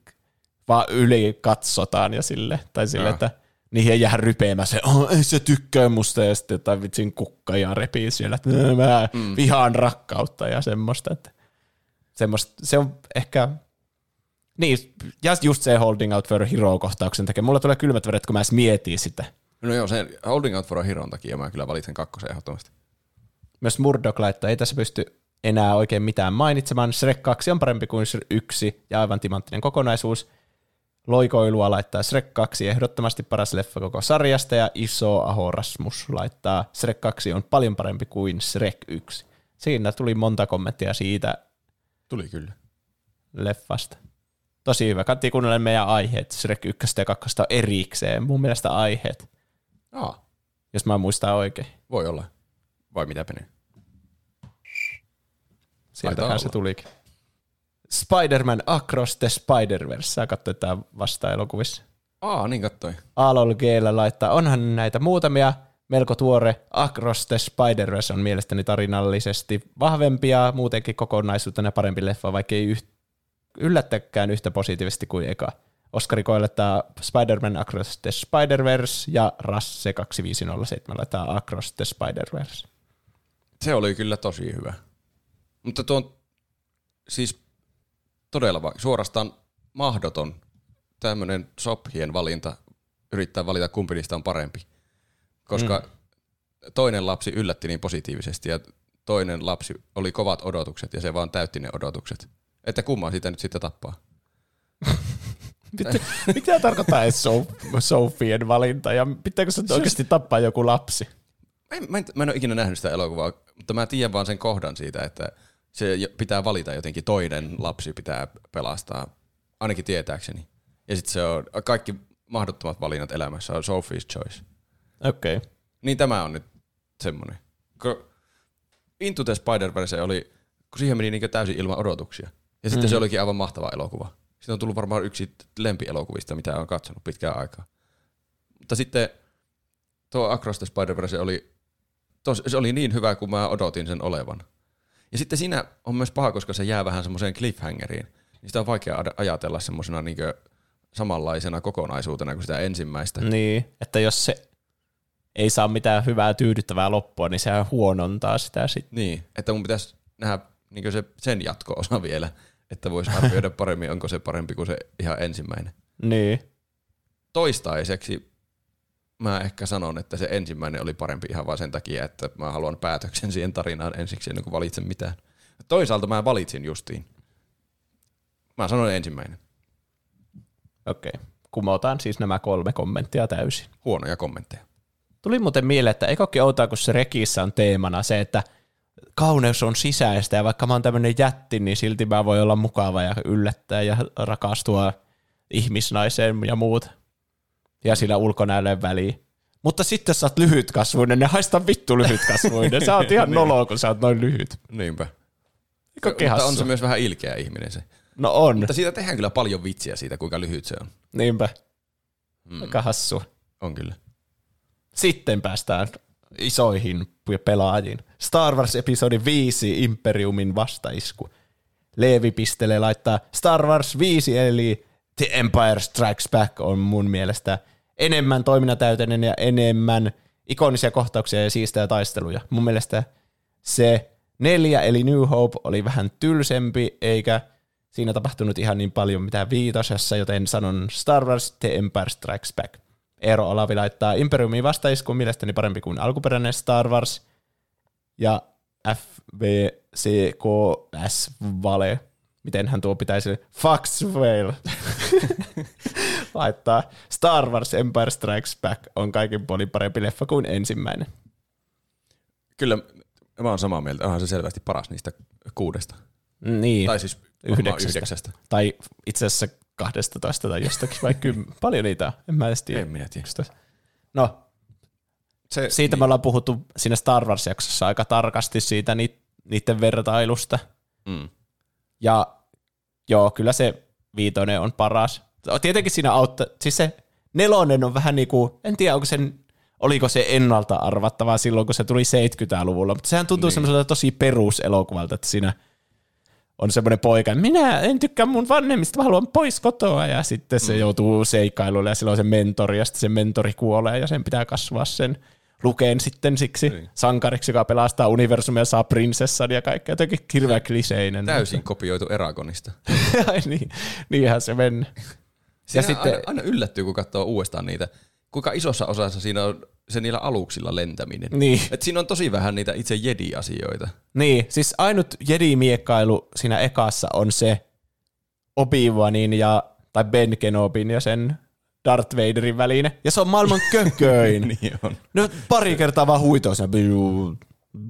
vaan yli katsotaan ja sille, tai sille, että niihin ei jää rypeämään se, oh, ei se tykkää musta, ja sitten tai vitsin kukka ja repii siellä, että mä mm. vihaan rakkautta ja semmoista, että semmoista, se on ehkä niin, ja just se Holding Out for a Hero-kohtauksen takia. Mulla tulee kylmät vedet, kun mä edes mietin sitä. No joo, sen Holding Out for a Heron takia mä kyllä valitsen kakkosen ehdottomasti. Myös Murdoch laittaa, ei tässä pysty enää oikein mitään mainitsemaan. Shrek 2 on parempi kuin Shrek 1 ja aivan timanttinen kokonaisuus. Loikoilua laittaa Shrek 2 ehdottomasti paras leffa koko sarjasta ja Iso Aho Rasmus laittaa Shrek 2 on paljon parempi kuin Shrek 1. Siinä tuli monta kommenttia siitä. Tuli kyllä. Leffasta. Tosi hyvä. Kannattaa kuunnella meidän aiheet. Shrek 1 ja 2 on erikseen. Mun mielestä aiheet. Aa. Jos mä muistan oikein. Voi olla. Vai mitä Pene? Sieltähän se tulikin. Spider-Man Across the Spider-Verse. Sä katsoit tää vasta elokuvissa. Aa, niin kattoi. Alol laittaa, onhan näitä muutamia melko tuore Across the Spider-Verse on mielestäni tarinallisesti vahvempia, muutenkin kokonaisuutena parempi leffa, vaikka ei yht, yllättäkään yhtä positiivisesti kuin eka. Oskari koilettaa Spider-Man Across the Spider-Verse ja Rasse 2507 laittaa Across the Spider-Verse. Se oli kyllä tosi hyvä. Mutta tuo siis todella va- suorastaan mahdoton tämmöinen sophien valinta, yrittää valita kumpi niistä on parempi. Koska mm. toinen lapsi yllätti niin positiivisesti ja toinen lapsi oli kovat odotukset ja se vaan täytti ne odotukset. Että kumman sitä nyt sitten tappaa? mitä, mitä tarkoittaa edes Sofien valinta ja pitääkö se oikeasti tappaa joku lapsi? Mä en, mä, en, mä en ole ikinä nähnyt sitä elokuvaa, mutta mä tiedän vaan sen kohdan siitä, että se pitää valita jotenkin toinen lapsi pitää pelastaa, ainakin tietääkseni. Ja sitten se on kaikki mahdottomat valinnat elämässä on Sophie's Choice. Okei. Okay. Niin tämä on nyt semmoinen. Into the Spider-Verse oli, kun siihen meni niin täysin ilman odotuksia. Ja sitten mm. se olikin aivan mahtava elokuva. Siitä on tullut varmaan yksi lempielokuvista, mitä olen katsonut pitkään aikaa. Mutta sitten tuo Across the Spider-Verse oli, tos, se oli niin hyvä kuin mä odotin sen olevan. Ja sitten siinä on myös paha, koska se jää vähän semmoiseen cliffhangeriin. Niin sitä on vaikea ajatella semmoisena niin samanlaisena kokonaisuutena kuin sitä ensimmäistä. Niin, että jos se ei saa mitään hyvää tyydyttävää loppua, niin sehän huonontaa sitä sitten. Niin, että mun pitäisi nähdä niin se, sen jatko-osa vielä että voisi arvioida paremmin, onko se parempi kuin se ihan ensimmäinen. Niin. Toistaiseksi mä ehkä sanon, että se ensimmäinen oli parempi ihan vain sen takia, että mä haluan päätöksen siihen tarinaan ensiksi ennen kuin valitsen mitään. Toisaalta mä valitsin justiin. Mä sanon ensimmäinen. Okei. Okay. Kumotaan siis nämä kolme kommenttia täysin. Huonoja kommentteja. Tuli muuten mieleen, että eikö outoa, kun se rekissä on teemana se, että kauneus on sisäistä ja vaikka mä oon tämmöinen jätti, niin silti mä voin olla mukava ja yllättää ja rakastua ihmisnaiseen ja muut. Ja sillä ulkonäölle väliin. Mutta sitten sä oot lyhytkasvuinen, ne haista vittu lyhytkasvuinen. Sä oot ihan niin. nolo, kun sä oot noin lyhyt. Niinpä. Mutta on se myös vähän ilkeä ihminen se. No on, Mutta siitä tehdään kyllä paljon vitsiä siitä, kuinka lyhyt se on. niinpä. Aika hassu. On kyllä. Sitten päästään isoihin pelaajiin. Star Wars episodi 5 Imperiumin vastaisku. Leevi pistelee laittaa Star Wars 5 eli The Empire Strikes Back on mun mielestä enemmän toiminnatäyteinen ja enemmän ikonisia kohtauksia ja siistejä taisteluja. Mun mielestä se neljä eli New Hope oli vähän tylsempi eikä siinä tapahtunut ihan niin paljon mitä viitosessa, joten sanon Star Wars The Empire Strikes Back. Eero Olavi laittaa Imperiumin vastaisku mielestäni parempi kuin alkuperäinen Star Wars. Ja FVCKS Vale, miten hän tuo pitäisi, Foxwell laittaa Star Wars Empire Strikes Back on kaikin puolin parempi leffa kuin ensimmäinen. Kyllä mä oon samaa mieltä. Onhan se selvästi paras niistä kuudesta. Niin, Tai siis Yhdeksästä. yhdeksästä. tai itse asiassa 12 tai jostakin, vai kym- paljon niitä on, en mä edes tiedä. En minä tiedä. 11. No, Se, siitä me ollaan puhuttu siinä Star Wars-jaksossa aika tarkasti siitä ni- niiden vertailusta. Mm. Ja joo, kyllä se viitonen on paras. Tietenkin siinä auttaa, siis se nelonen on vähän niin kuin, en tiedä onko sen, oliko se ennalta arvattavaa silloin, kun se tuli 70-luvulla, mutta sehän tuntuu niin. semmoiselta tosi peruselokuvalta, että siinä on semmoinen poika, minä en tykkää mun vanhemmista, mä haluan pois kotoa, ja sitten se mm. joutuu seikkailulle, ja silloin se mentori, ja sitten se mentori kuolee, ja sen pitää kasvaa sen lukeen sitten siksi niin. sankariksi, joka pelastaa universumia ja saa prinsessan ja kaikkea, jotenkin hirveä kliseinen. täysin kopioitu Eragonista. Ai niin, niinhän se meni. Ja sitten- aina, aina yllättyy, kun katsoo uudestaan niitä, kuinka isossa osassa siinä on se niillä aluksilla lentäminen. Niin. Et siinä on tosi vähän niitä itse Jedi-asioita. Niin, siis ainut Jedi-miekkailu siinä ekassa on se Obi-Wanin ja, tai Ben Kenobin ja sen Darth Vaderin välinen. Ja se on maailman kököin. niin on. No pari kertaa vaan huitoo se.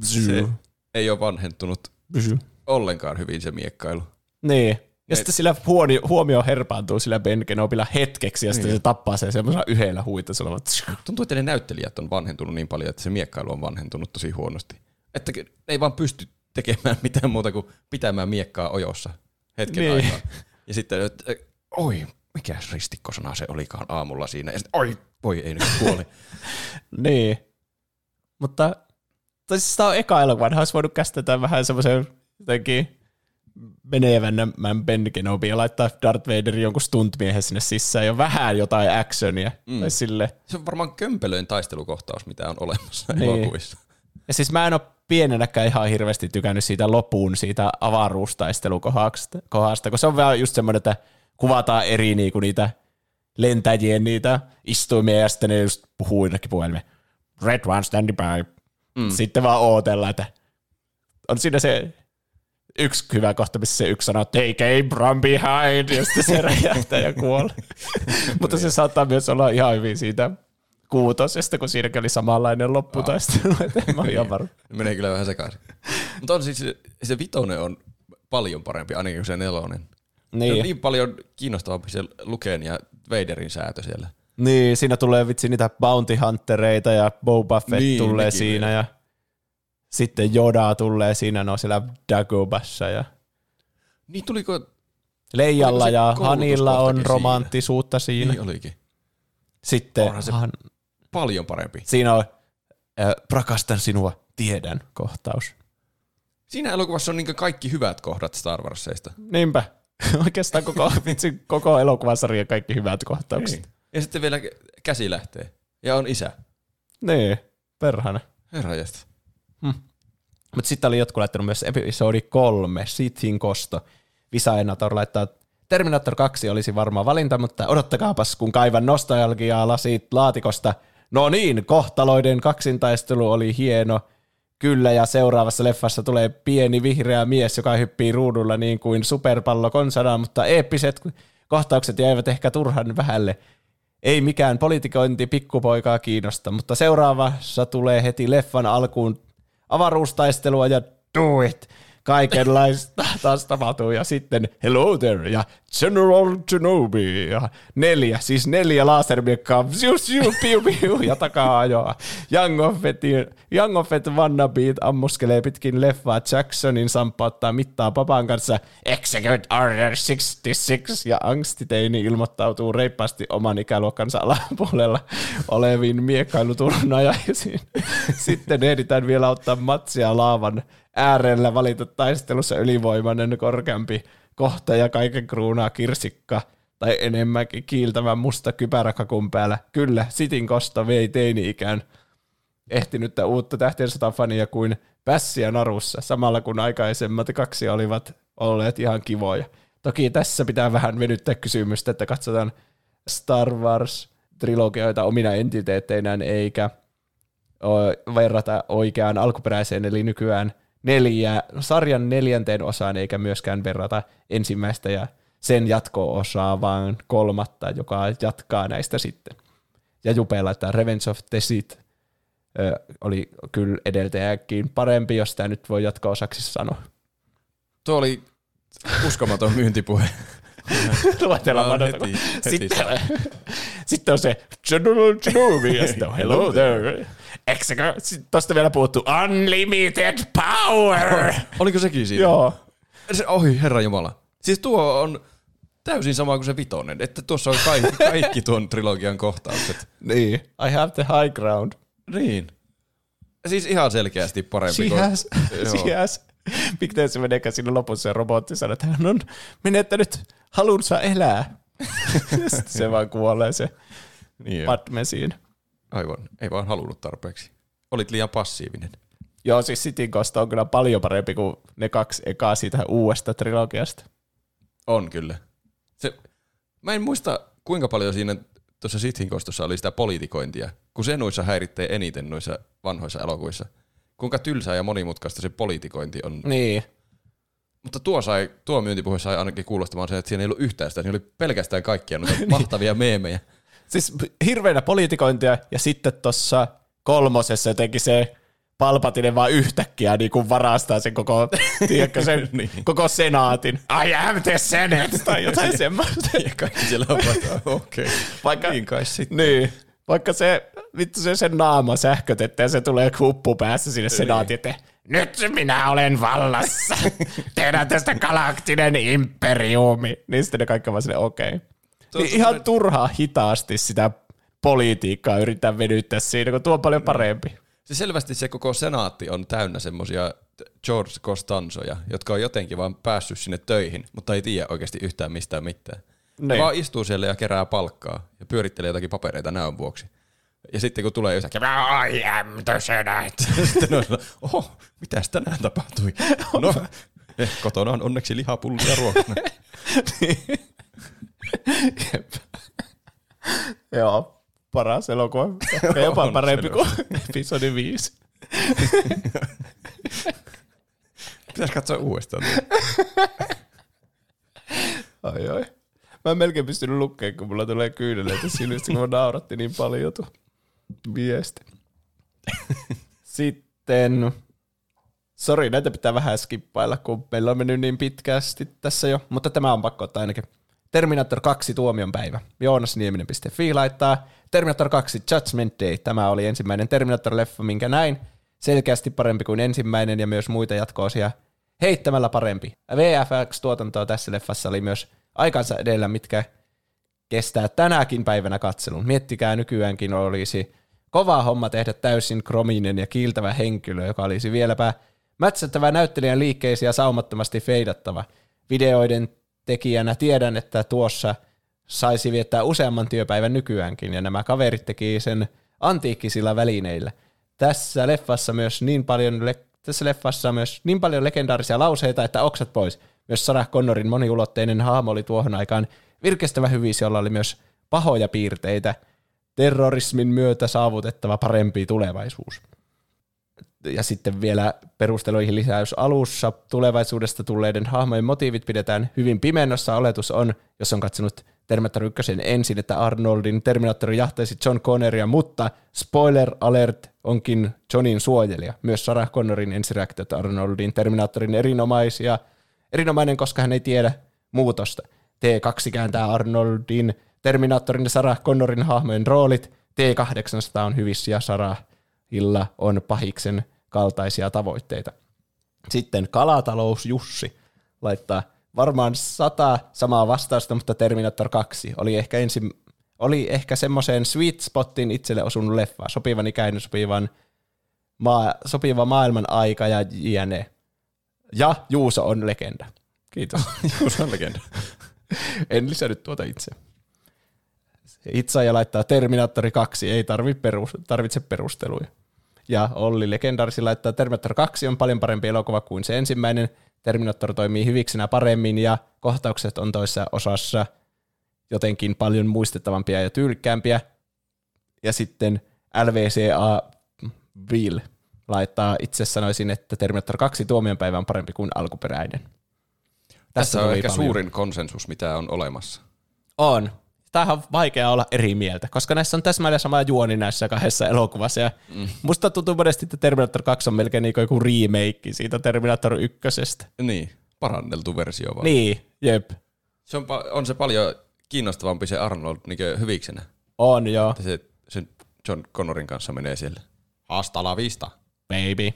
Se ei ole vanhentunut ollenkaan hyvin se miekkailu. Niin. Ja sitten sillä huomio, huomio herpaantuu sillä Ben Kenobilla hetkeksi, ja sitten se tappaa sen semmoisella yhdellä huitosella. Tuntuu, että ne näyttelijät on vanhentunut niin paljon, että se miekkailu on vanhentunut tosi huonosti. Että ne ei vaan pysty tekemään mitään muuta kuin pitämään miekkaa ojossa hetken Niin. niin. aikaa. Ja sitten, että oi, mikä ristikkosana se olikaan aamulla siinä. Ja sitten, oi, voi ei nyt kuoli. Niin. Mutta tai siis tämä on eka elokuva, olisi voinut kästetä vähän semmoisen jotenkin menevännämmän Ben Kenobi ja laittaa Darth Vaderin jonkun stuntmiehen sinne sisään ja vähän jotain actionia. Mm. Tai sille. se on varmaan kömpelöin taistelukohtaus, mitä on olemassa Niin. niin. elokuvissa. Ja siis mä en ole pienenäkään ihan hirveästi tykännyt siitä lopuun, siitä avaruustaistelukohdasta, kohdasta, kun se on vähän just semmoinen, että kuvataan eri niinku niitä lentäjien niitä istuimia ja sitten ne just puhuu jonnekin puhelimeen. Red one standing by. Mm. Sitten vaan ootella, että on siinä se yksi hyvä kohta, missä se yksi sanoo, they came from behind, ja sitten se räjähtää ja kuolee. Mutta se saattaa myös olla ihan hyvin siitä kuutosesta, kun siinäkin oli samanlainen lopputaistelu, että en mä ole ihan varma. Menee kyllä vähän sekaisin. Mutta on siis, se, se vitonen on paljon parempi ainakin kuin se nelonen. Niin. niin paljon kiinnostavampi se Luken ja Vaderin säätö siellä. niin, siinä tulee vitsi niitä bounty huntereita ja Boba Fett Niin, tulee nekin siinä ja sitten Yoda tulee siinä, no siellä Dagobassa ja Niin tuliko, Leijalla ja Hanilla on romanttisuutta siinä. niin olikin. Sitten Onhan se- Han, Paljon parempi. siinä on äh, rakastan sinua, tiedän kohtaus. Siinä elokuvassa on niin kaikki hyvät kohdat Star Warsseista. Niinpä. Oikeastaan koko, vitsi, koko elokuvasarjan kaikki hyvät kohtaukset. Niin. Ja sitten vielä kä- käsi lähtee. Ja on isä. Niin, perhana. Herra jästä. Mutta sitten oli jotkut laittanut myös episodi kolme, Sithin kosto. Visaenator laittaa, Terminator 2 olisi varmaan valinta, mutta odottakaapas, kun kaivan nostalgiaa lasit laatikosta. No niin, kohtaloiden kaksintaistelu oli hieno. Kyllä, ja seuraavassa leffassa tulee pieni vihreä mies, joka hyppii ruudulla niin kuin superpallo konsana, mutta eeppiset kohtaukset jäivät ehkä turhan vähälle. Ei mikään politikointi pikkupoikaa kiinnosta, mutta seuraavassa tulee heti leffan alkuun avaruustaistelua ja do it. Kaikenlaista taas tapahtuu ja sitten hello there ja General Kenobi. Ja neljä, siis neljä lasermiekkaa, piu, piu, ja takaa ajoa. Young Offet, Young Offet Wannabeat ammuskelee pitkin leffaa Jacksonin samppauttaa mittaa papan kanssa Execute Order 66 ja angstiteini ilmoittautuu reippaasti oman ikäluokkansa alapuolella oleviin miekkailuturnajaisiin. Sitten ehditään vielä ottaa matsia laavan äärellä valita taistelussa ylivoimainen korkeampi kohta ja kaiken kruunaa kirsikka tai enemmänkin kiiltävä musta kypäräkakun päällä. Kyllä, Sitin kosta vei teini-ikään ehtinyttä uutta tähtien fania kuin pässiä narussa, samalla kun aikaisemmat kaksi olivat olleet ihan kivoja. Toki tässä pitää vähän venyttää kysymystä, että katsotaan Star Wars-trilogioita omina entiteetteinään, eikä verrata oikeaan alkuperäiseen, eli nykyään – neljä, sarjan neljänteen osaan, eikä myöskään verrata ensimmäistä ja sen jatko-osaa, vaan kolmatta, joka jatkaa näistä sitten. Ja Jupeella, että Revenge of the Sith ö, oli kyllä edeltäjäkin parempi, jos tämä nyt voi jatko-osaksi sanoa. Tuo oli uskomaton myyntipuhe. Luetellaan no, heti, heti sitten, sitten on se General Kenobi ja sitten hello there. Exeter. Tuosta vielä puuttu Unlimited Power. Oliko sekin siinä? Joo. Se, oi, herra Jumala. Siis tuo on täysin sama kuin se vitonen, että tuossa on kaikki, kaikki tuon trilogian kohtaukset. niin. I have the high ground. Niin. Siis ihan selkeästi parempi. She kuin, has. She has. Miten se meneekään siinä lopussa se robotti sanoo, että hän on menettänyt halunsa elää. Se vaan kuolee se niin Padme siinä. Aivan, ei vaan halunnut tarpeeksi. Olit liian passiivinen. Joo, siis Cityn Costa on kyllä paljon parempi kuin ne kaksi ekaa siitä uudesta trilogiasta. On kyllä. Se, mä en muista, kuinka paljon siinä tuossa Sithin Kostossa oli sitä politikointia, kun se noissa häiritsee eniten noissa vanhoissa elokuvissa. Kuinka tylsää ja monimutkaista se politikointi on. Niin. Mutta tuo, sai, tuo myyntipuhe sai ainakin kuulostamaan se, että siinä ei ollut yhtään sitä, siinä oli pelkästään kaikkia noita mahtavia meemejä. Siis hirveänä politikointia ja sitten tuossa kolmosessa jotenkin se Palpatine vaan yhtäkkiä niin kuin varastaa sen koko, tiedätkö, sen niin. koko senaatin. I am the Senate! Tai jotain semmoista. Ja kaikki siellä on okei. Okay. Vaikka, niin kai sitten. Niin. Vaikka se, vittu se sen naama sähkötettä ja se tulee kuppu päässä sinne niin. senaatiin, että nyt minä olen vallassa. Tehdään tästä galaktinen imperiumi. Niin sitten ne kaikki vaan silleen, okei. Okay. Niin ihan turhaa hitaasti sitä politiikkaa yrittää venyttää siinä, kun tuo on paljon parempi. Se selvästi se koko senaatti on täynnä semmosia George Costanzoja, jotka on jotenkin vaan päässyt sinne töihin, mutta ei tiedä oikeasti yhtään mistään mitään. Ne niin. vaan istuu siellä ja kerää palkkaa ja pyörittelee jotakin papereita näön vuoksi. Ja sitten kun tulee yhtäkkiä, I am the Senate. sitten on, oho, mitäs tänään tapahtui? No, eh, kotona on onneksi lihapullia ruokana. Joo, paras elokuva. Jopa parempi kuin episodi 5. Pitäisi katsoa uudestaan. ai ai. Mä en melkein pystynyt lukemaan, kun mulla tulee kyyneleitä silmistä, kun mä nauratti niin paljon tuo viesti. Sitten, sori, näitä pitää vähän skippailla, kun meillä on mennyt niin pitkästi tässä jo, mutta tämä on pakko ottaa ainakin. Terminator 2 tuomionpäivä. Joonasnieminen.fi laittaa Terminator 2 Judgment Day. Tämä oli ensimmäinen Terminator-leffa, minkä näin. Selkeästi parempi kuin ensimmäinen ja myös muita jatkoosia heittämällä parempi. VFX-tuotantoa tässä leffassa oli myös aikansa edellä, mitkä kestää tänäkin päivänä katselun. Miettikää nykyäänkin olisi kova homma tehdä täysin krominen ja kiiltävä henkilö, joka olisi vieläpä mätsättävä näyttelijän liikkeisiä saumattomasti feidattava. Videoiden tekijänä tiedän, että tuossa saisi viettää useamman työpäivän nykyäänkin, ja nämä kaverit teki sen antiikkisilla välineillä. Tässä leffassa myös niin paljon, le- tässä leffassa myös niin paljon legendaarisia lauseita, että oksat pois. Myös Sarah Connorin moniulotteinen hahmo oli tuohon aikaan virkestävä hyvis, jolla oli myös pahoja piirteitä. Terrorismin myötä saavutettava parempi tulevaisuus ja sitten vielä perusteluihin lisäys alussa tulevaisuudesta tulleiden hahmojen motiivit pidetään hyvin pimennossa. Oletus on, jos on katsonut Terminator 1 ensin, että Arnoldin Terminator jahtaisi John Conneria, mutta spoiler alert onkin Johnin suojelija. Myös Sarah Connorin ensireaktiot Arnoldin Terminatorin erinomaisia, erinomainen, koska hän ei tiedä muutosta. T2 kääntää Arnoldin, Terminaattorin ja Sarah Connorin hahmojen roolit, T800 on hyvissä ja Sarahilla on pahiksen kaltaisia tavoitteita. Sitten Kalatalous Jussi laittaa varmaan sata samaa vastausta, mutta Terminator 2 oli ehkä ensin oli ehkä semmoiseen sweet spottiin itselle osunut leffa, sopivan ikäinen, sopivan maa, sopiva maailman aika ja jne. Ja Juuso on legenda. Kiitos. Juuso on legenda. en lisännyt tuota itse. Itse ja laittaa Terminaattori 2, ei tarvi perus, tarvitse perusteluja. Ja Olli Legendarisi laittaa Terminator 2 on paljon parempi elokuva kuin se ensimmäinen. Terminator toimii hyviksenä paremmin ja kohtaukset on toisessa osassa jotenkin paljon muistettavampia ja tyylikkäämpiä. Ja sitten LVCA Bill laittaa itse sanoisin, että Terminator 2 tuomionpäivä on parempi kuin alkuperäinen. Tässä, Tässä on ehkä paljon. suurin konsensus, mitä on olemassa. On. Tämähän on vaikea olla eri mieltä, koska näissä on täsmälleen sama juoni näissä kahdessa elokuvassa. Ja mm. Musta tuntuu monesti, että Terminator 2 on melkein niin joku remake siitä Terminator 1. Niin, paranneltu versio vaan. Niin, jep. Se on, on se paljon kiinnostavampi se Arnold niin hyviksenä. On, joo. Että se, se John Connorin kanssa menee siellä. Hasta la vista. Baby.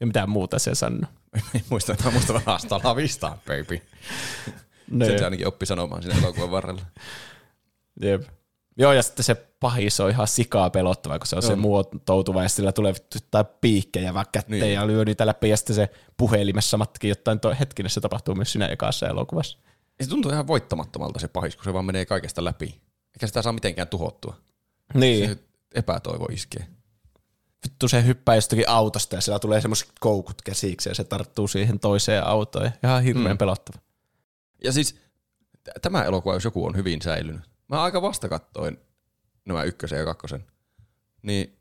Ja mitä muuta se sanoo. Ei muista, että muista vaan hasta la vista, baby. Ne. Sen se ainakin oppi sanomaan sinne elokuvan varrella. Jep. Joo, ja sitten se pahis on ihan sikaa pelottava, kun se on, on. se muotoutuva, ja sillä tulee jotain piikkejä vaikka kätteen niin. ja lyö niitä läpi, ja sitten se puhelimessa matkii jotain, toi, hetkinen se tapahtuu myös siinä ekassa elokuvassa. Ja se tuntuu ihan voittamattomalta se pahis, kun se vaan menee kaikesta läpi. Eikä sitä saa mitenkään tuhottua. Niin. Se epätoivo iskee. Vittu se hyppää jostakin autosta ja siellä tulee semmoiset koukut käsiksi ja se tarttuu siihen toiseen autoon. Ihan hirveän mm. pelottava. Ja siis tämä elokuva, jos joku on hyvin säilynyt. Mä aika vasta kattoin nämä ykkösen ja kakkosen. Niin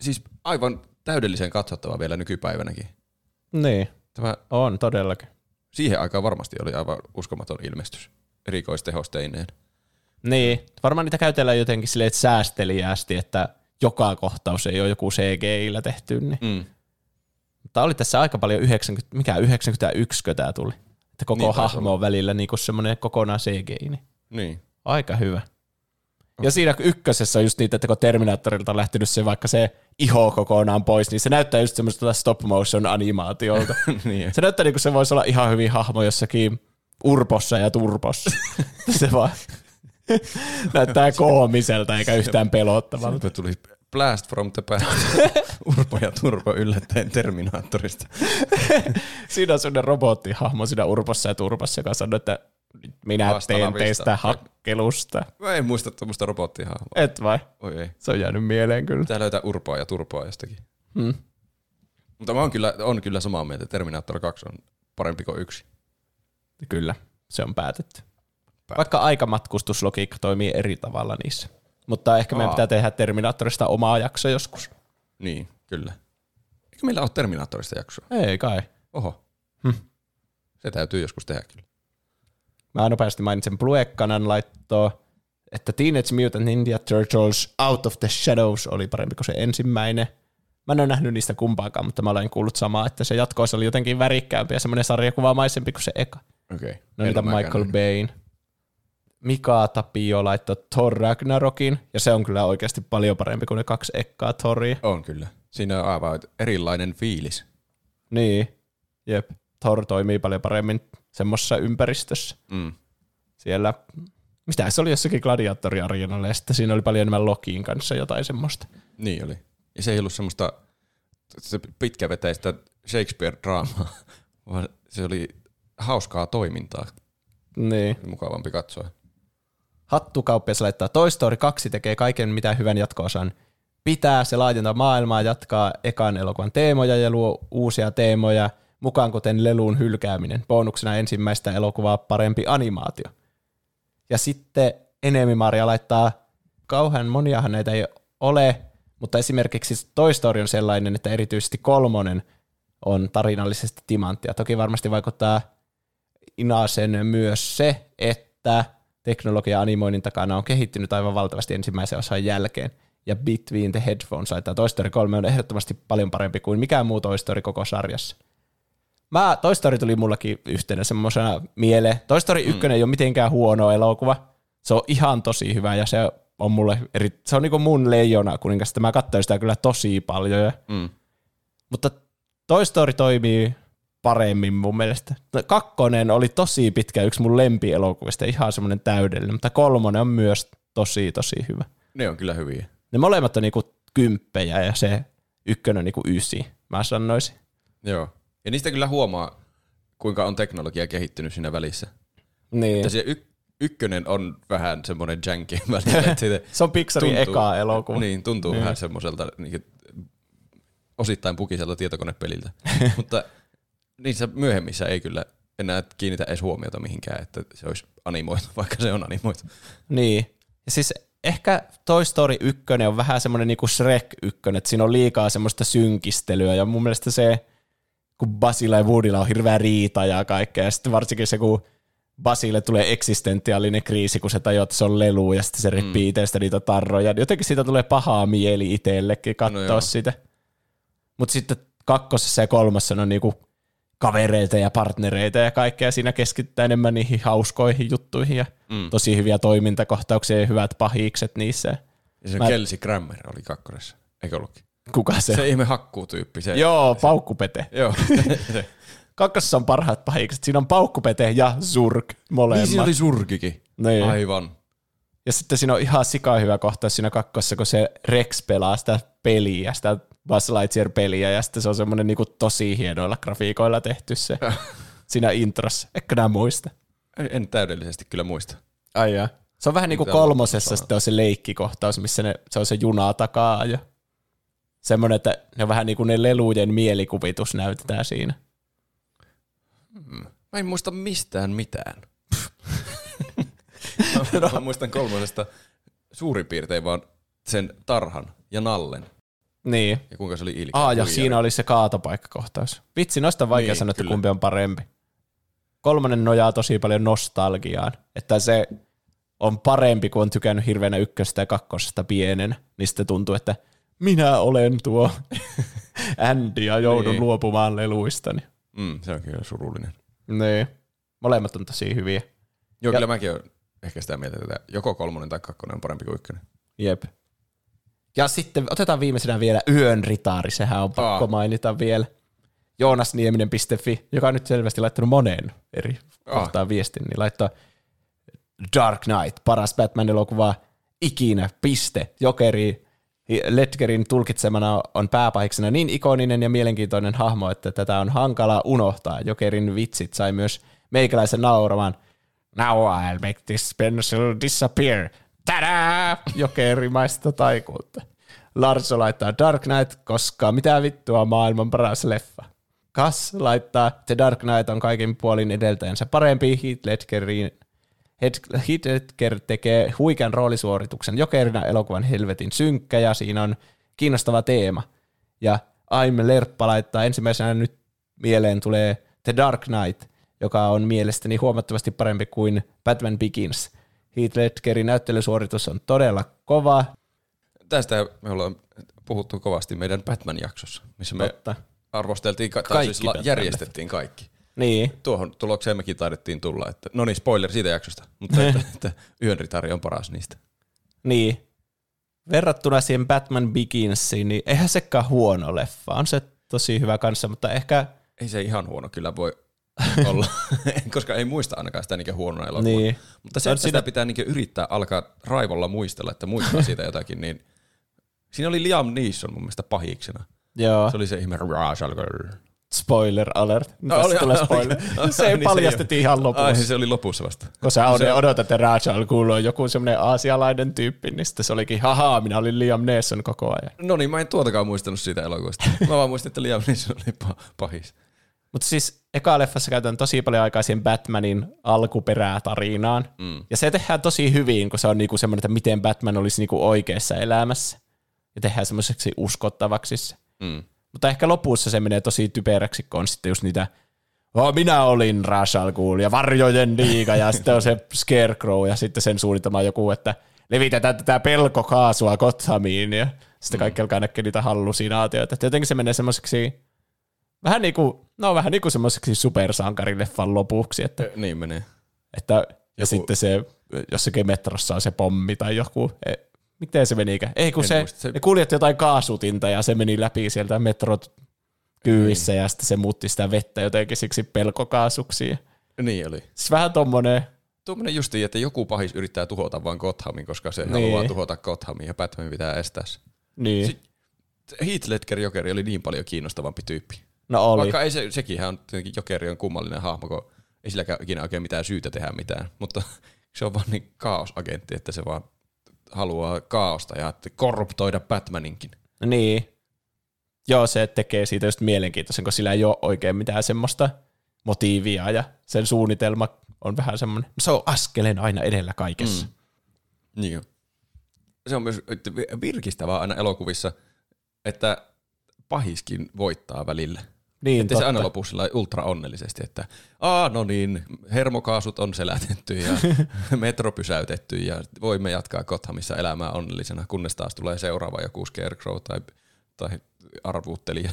siis aivan täydellisen katsottava vielä nykypäivänäkin. Niin, tämä on todellakin siihen aikaan varmasti oli aivan uskomaton ilmestys erikoistehosteineen. Niin, varmaan niitä käytellään jotenkin silleen, että säästeliäästi, että joka kohtaus ei ole joku CGI-llä tehty. Niin. Mm. Mutta oli tässä aika paljon 90, mikä 91 tämä tuli. Että koko niin, hahmo on välillä niin semmoinen kokonaan CGI. Niin. niin. Aika hyvä. Ja siinä ykkösessä on just niitä, että kun Terminaattorilta on lähtenyt se vaikka se iho kokonaan pois, niin se näyttää just semmoista stop motion animaatiolta. niin. Se näyttää niin kuin se voisi olla ihan hyvin hahmo jossakin urpossa ja turpossa. se vaan näyttää koomiselta eikä yhtään pelottavalta. Sitten tuli Blast from the past. Urpo ja Turpo yllättäen Terminaattorista. siinä on sellainen robottihahmo siinä Urpossa ja Turpossa, joka sanoo, että minä teen teistä hakkelusta. Mä en muista tuommoista robottihahmoa. Et vai? Oi ei. Se on jäänyt mieleen kyllä. Pitää löytää urpoa ja turpoa jostakin. Hmm. Mutta mä oon kyllä, on kyllä samaa mieltä, Terminator 2 on parempi kuin yksi. Kyllä, se on päätetty. Päätetty. Vaikka aikamatkustuslogiikka toimii eri tavalla niissä. Mutta ehkä Aa. meidän pitää tehdä Terminaattorista omaa jaksoa joskus. Niin, kyllä. Eikö meillä ole Terminaattorista jaksoa? Ei kai. Oho. Hm. Se täytyy joskus tehdä kyllä. Mä nopeasti mainitsen Bluekkanan laittoa, että Teenage Mutant Ninja Turtles Out of the Shadows oli parempi kuin se ensimmäinen. Mä en ole nähnyt niistä kumpaakaan, mutta mä olen kuullut samaa, että se jatkoissa oli jotenkin värikkäämpi ja semmoinen sarjakuvamaisempi kuin se eka. Okei. Okay. No niitä Michael Bain. Mika Tapio laittoi Thor Ragnarokin, ja se on kyllä oikeasti paljon parempi kuin ne kaksi ekkaa Thoria. On kyllä. Siinä on aivan erilainen fiilis. Niin, jep. Thor toimii paljon paremmin semmoisessa ympäristössä. Mm. Siellä, mitä se oli jossakin gladiatoriareenalla, ja sitten siinä oli paljon enemmän Lokiin kanssa jotain semmoista. Niin oli. Ja se ei ollut semmoista se pitkäveteistä Shakespeare-draamaa, vaan se oli hauskaa toimintaa. Niin. Mukavampi katsoa. Hattukauppias laittaa Toy Story 2 tekee kaiken mitä hyvän jatkoosan pitää. Se laajentaa maailmaa, jatkaa ekan elokuvan teemoja ja luo uusia teemoja – mukaan kuten leluun hylkääminen. Bonuksena ensimmäistä elokuvaa parempi animaatio. Ja sitten Enemi Maria laittaa, kauhean moniahan näitä ei ole, mutta esimerkiksi Toy Story on sellainen, että erityisesti kolmonen on tarinallisesti timanttia. Toki varmasti vaikuttaa Inasen myös se, että teknologia animoinnin takana on kehittynyt aivan valtavasti ensimmäisen osan jälkeen. Ja Between the Headphones laittaa Toy Story 3 on ehdottomasti paljon parempi kuin mikään muu Toy Story koko sarjassa. Mä, Toy Story tuli mullakin yhtenä semmoisena mieleen. Toy Story 1 mm. ei ole mitenkään huono elokuva. Se on ihan tosi hyvä ja se on mulle eri, se on niinku mun leijona kuningas. Mä katsoin sitä kyllä tosi paljon. Ja, Mm. mutta Toy Story toimii paremmin mun mielestä. No, Kakkonen oli tosi pitkä yksi mun lempielokuvista, ihan semmoinen täydellinen, mutta kolmonen on myös tosi tosi hyvä. Ne on kyllä hyviä. Ne molemmat on niinku kymppejä ja se ykkönen on niinku ysi, mä sanoisin. Joo. Ja niistä kyllä huomaa, kuinka on teknologia kehittynyt siinä välissä. Niin. Että se y- ykkönen on vähän semmoinen janky välillä. Se on Pixarin tuntuu- eka elokuva. Niin, tuntuu Niin. vähän semmoiselta niin osittain pukiselta tietokonepeliltä. Mutta niissä myöhemmissä ei kyllä enää kiinnitä edes huomiota mihinkään, että se olisi animoitu, vaikka se on animoitu. Niin. Ja siis ehkä Toy Story 1 on vähän semmoinen niinku Shrek 1, että siinä on liikaa semmoista synkistelyä ja mun mielestä se, kun Basilla ja Woodylla on hirveä riita ja kaikkea, ja sitten varsinkin se, kun Basille tulee eksistentiaalinen kriisi, kun se tajuaa, että se on lelu ja sitten se repii mm. itsestä niitä tarroja. Jotenkin siitä tulee pahaa mieli itsellekin katsoa No sitä. Mutta sitten kakkosessa ja kolmassa on niinku kavereita ja partnereita ja kaikkea. Siinä keskitytään enemmän niihin hauskoihin juttuihin ja Mm. tosi hyviä toimintakohtauksia ja hyvät pahikset niissä. Ja se Mä- Kelsey Grammer oli kakkoressa, eikö ollutkin? Kuka se? Se ihme hakkuutyyppi. Se, Joo, paukkupete. Joo. se. Kakkosessa on parhaat pahikset. Siinä on paukkupete ja zurk molemmat. Niin siinä oli surkikin. Niin. Aivan. Ja sitten siinä on ihan sika hyvä kohtaus siinä kakkossa, kun se Rex pelaa sitä peliä, sitä Buzz Lightyear-peliä, ja sitten se on semmoinen niinku tosi hienoilla grafiikoilla tehty se siinä introssa. Eikö nää muista? En, en täydellisesti kyllä muista. Ai jaa. Se on vähän niin kuin kolmosessa sitten on se leikkikohtaus, missä ne, se on se juna takaa ja semmoinen, että ne on vähän niin kuin ne lelujen mielikuvitus näytetään siinä. Mä en muista mistään mitään. mä, mä muistan kolmosesta suurin piirtein vaan sen tarhan ja nallen. Niin. Ja kuinka se oli ilkeä. Aa, ja siinä oli se kaatopaikkakohtaus. Vitsi, noista on vaikea Niin, sanoa, että kyllä. kumpi on parempi. Kolmonen nojaa tosi paljon nostalgiaan, että se on parempi, kun on tykännyt hirveänä ykköstä ja kakkosesta pienen, niin sitten tuntuu, että minä olen tuo Andy ja joudun Niin. luopumaan leluistani. Mm, se on kyllä surullinen. Niin. Molemmat on tosi hyviä. Joo, Ja- kyllä mäkin olen ehkä sitä mieltä, että joko kolmonen tai kakkonen on parempi kuin ykkönen. Jep. Ja sitten otetaan viimeisenä vielä Yön ritaari, sehän on pakko Aa. mainita vielä. Joonasnieminen.fi, joka on nyt selvästi laittanut moneen eri Aa. kohtaan viestin, niin laittoi Dark Knight, paras Batman-elokuva ikinä, piste, Jokeri, Ledgerin tulkitsemana on pääpahiksena niin ikoninen ja mielenkiintoinen hahmo, että tätä on hankala unohtaa. Jokerin vitsit sai myös meikäläisen nauramaan. Now I'll make this pencil disappear. Tadaa! Jokerimaista taikuutta. Larso laittaa Dark Knight, koska mitä vittua maailman paras leffa. Kas laittaa The Dark Knight on kaikin puolin edeltäjänsä parempi. Heath Ledgerin Ledger tekee huikean roolisuorituksen jokerina elokuvan helvetin synkkä ja siinä on kiinnostava teema. Ja Aime Lerppa laittaa ensimmäisenä nyt mieleen tulee The Dark Knight, joka on mielestäni huomattavasti parempi kuin Batman Begins. Heath Ledgerin näyttelysuoritus on todella kova. Tästä me ollaan puhuttu kovasti meidän Batman-jaksossa, missä me Totta. arvosteltiin, tai Kaikki siis järjestettiin kaikki. Niin, Tuohon tulokseen mekin taidettiin tulla, että no niin, spoiler siitä jaksosta, mutta että, että Yön ritari on paras niistä. niin. Verrattuna siihen Batman Beginsiin, niin eihän sekään huono leffa. On se tosi hyvä kanssa, mutta ehkä Ei se ihan huono kyllä voi olla, koska ei muista ainakaan sitä niinkö huonona elokuvana. niin. Mutta se, että sitä pitää niinkö yrittää alkaa raivolla muistella, että muistaa siitä jotakin, niin siinä oli Liam Neeson mun mielestä pahiksena. Joo. Se oli se ihme Ra's. Spoiler alert. No, oli- tulee spoiler. oli- se niin se paljastettiin ihan lopussa. Ai, se oli lopussa vasta. Kun sä se- odotat, että Raja al Ghul on joku semmoinen aasialainen tyyppi, niin sitten se olikin, haha, minä olin Liam Neeson koko ajan. No niin, mä en tuotakaan muistanut siitä elokuvasta. Mä vaan muistin, että Liam Neeson oli pa- pahis. Mutta siis eka leffassa käytän tosi paljon aikaa siihen Batmanin alkuperätarinaan. Mm. Ja se tehdään tosi hyvin, kun se on niinku semmoinen, että miten Batman olisi niinku oikeassa elämässä. Ja tehdään semmoiseksi uskottavaksi. Mm. Mutta ehkä lopussa se menee tosi typeräksi, kun on sitten just niitä oh, minä olin Ra's al Ghul ja varjojen liiga ja sitten on se Scarecrow ja sitten sen suunnitelma joku, että levitetään tätä pelkokaasua Gothamiin ja sitten kaikki alkaa näkee niitä hallusinaatioita. Että jotenkin se menee semmoiseksi Vähän niin kuin, no vähän niin kuin semmoiseksi supersankarileffan lopuksi, että, Niin menee. että ja Joku- sitten se jossakin metrossa on se pommi tai joku, e, miten se menikään? Ei kun En se, muista, se- ne kuljetti jotain kaasutinta ja se meni läpi sieltä metrot kyyvissä ja sitten se muutti sitä vettä jotenkin siksi pelkokaasuksi. Niin oli. Siis vähän tommonen, Tuommoinen justiin, että joku pahis yrittää tuhota vaan Gothamin, koska se Niin. niin. haluaa tuhota Gothamin ja Batman pitää estää se. niin, Si- Heath Ledger Jokeri oli niin paljon kiinnostavampi tyyppi. no oli. Vaikka ei se, sekin on tietenkin Jokeri on kummallinen hahmo, kun ei silläkään ikinä oikein mitään syytä tehdä mitään, mutta se on vaan niin kaosagentti, että se vaan haluaa kaaosta ja korruptoida Batmaninkin. Niin. Joo, se tekee siitä just mielenkiintoisen, kun sillä ei ole oikein mitään semmoista motiivia ja sen suunnitelma on vähän semmoinen, se on askeleen aina edellä kaikessa. Mm. Niin. Se on myös virkistävää aina elokuvissa, että pahiskin voittaa välillä. Niin, Että se totta. aina lopussa sillä ultra onnellisesti, että aa no niin, hermokaasut on selätetty ja metro pysäytetty ja voimme jatkaa Gothamissa elämää onnellisena, kunnes taas tulee seuraava joku Scarecrow tai, tai arvuuttelija.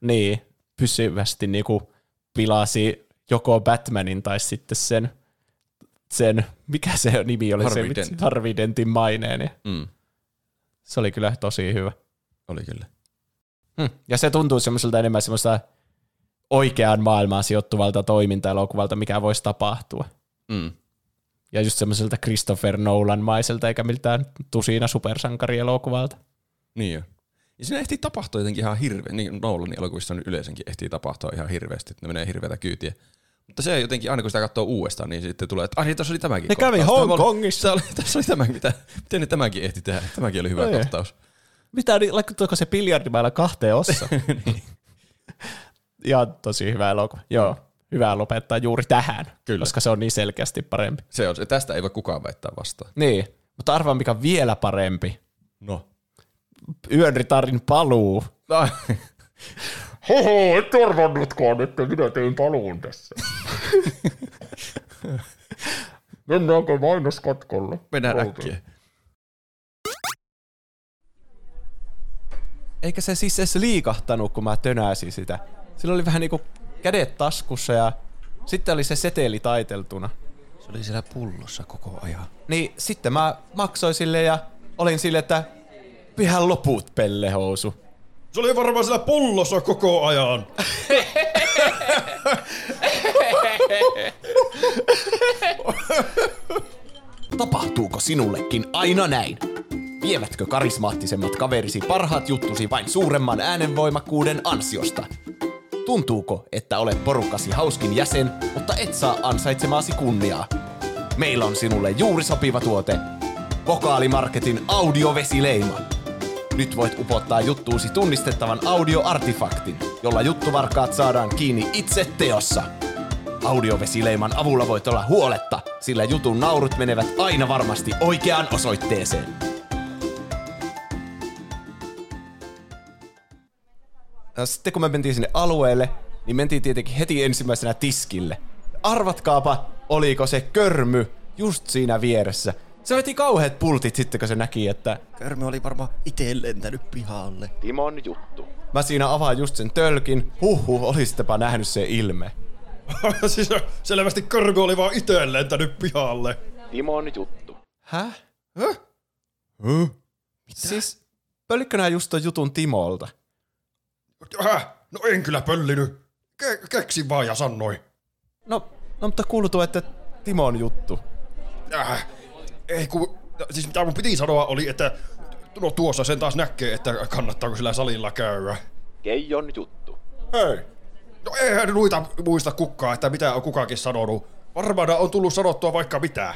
Niin, pysyvästi niinku pilasi joko Batmanin tai sitten sen, sen mikä se nimi oli, Harvey se Dent. Harvey Dentin maineen. niin Mm. Se oli kyllä tosi hyvä. Oli kyllä. Hmm. Ja se tuntuu semmoiselta enemmän semmoista oikeaan maailmaan sijoittuvalta toiminta-elokuvalta, mikä voisi tapahtua. Mm. Ja just semmoiselta Christopher Nolan-maiselta, eikä miltään tusina supersankarielokuvalta. Niin jo. Ja siinä ehtii tapahtua jotenkin ihan hirveä, niin Nolanin elokuvissa nyt yleensäkin ehtii tapahtua ihan hirveästi, että ne menee hirveätä kyytiä. Mutta se jotenkin, aina kun sitä katsoo uudestaan, niin sitten tulee, että ai niin, tuossa oli tämäkin Ne kävi kohtaus. Hongkongissa. Oli, tässä oli tämäkin, mitä, miten ne tämäkin ehti tehdä. Tämäkin oli hyvä Ei. kohtaus. Mitä, niin laittuiko se biljardimäellä kahteen ossa? ja tosi hyvä elokuva. Joo, hyvä lopettaa juuri tähän, Kyllä. koska se on niin selkeästi parempi. Se on, tästä ei voi kukaan väittää vastaan. Niin, mutta arvaa mikä on vielä parempi. No. Yön ritarin paluu. Hoho, et arvannutkaan, että minä tein paluun tässä. Mennäänkö mainoskatkolle? Mennään äkkiä. Eikä se siis edes liikahtanut, kun mä tönäsin sitä. Sillä oli vähän niinku kädet taskussa ja sitten oli se seteli taiteltuna. Se oli siellä pullossa koko ajan. Niin sitten mä maksoin sille ja olin sille, että pihän loput pellehousu. Se oli varmaan siellä pullossa koko ajan. Tapahtuuko sinullekin aina näin? Vievätkö karismaattisemmat kaverisi parhaat juttusi vain suuremman äänenvoimakkuuden ansiosta? Tuntuuko, että olet porukkasi hauskin jäsen, mutta et saa ansaitsemaasi kunniaa? Meillä on sinulle juuri sopiva tuote. Vokaalimarketin audiovesileima. Nyt voit upottaa juttuusi tunnistettavan audioartifaktin, jolla juttuvarkaat saadaan kiinni itse teossa. Audiovesileiman avulla voit olla huoletta, sillä jutun naurut menevät aina varmasti oikeaan osoitteeseen. Ja sitten kun me mentiin sinne alueelle, niin mentiin tietenkin heti ensimmäisenä tiskille. Arvatkaapa, oliko se körmy just siinä vieressä. Se veti kauheat pultit sitten, kun se näki, että Körmy oli varmaan itse lentänyt pihalle. Timon juttu. Mä siinä avaan just sen tölkin. Huhhuh, olisittepa nähnyt se ilme. siis selvästi Körmy oli vaan itse lentänyt pihalle. Timon juttu. Häh? Häh? Siis, pöllikö nää just ton jutun Timolta? Häh? No en kyllä pöllinyt. Ke- keksin vaan ja sanoi. No, no mutta kuuluu, että Timon juttu. Äh, ei ku, siis mitä mun piti sanoa oli, että no tuossa sen taas näkee, että kannattaako sillä salilla käydä. Keijon juttu. Hei. No eihän noita muista kukaan, että mitä on kukakin sanonut. Varmaan on tullut sanottua vaikka mitä.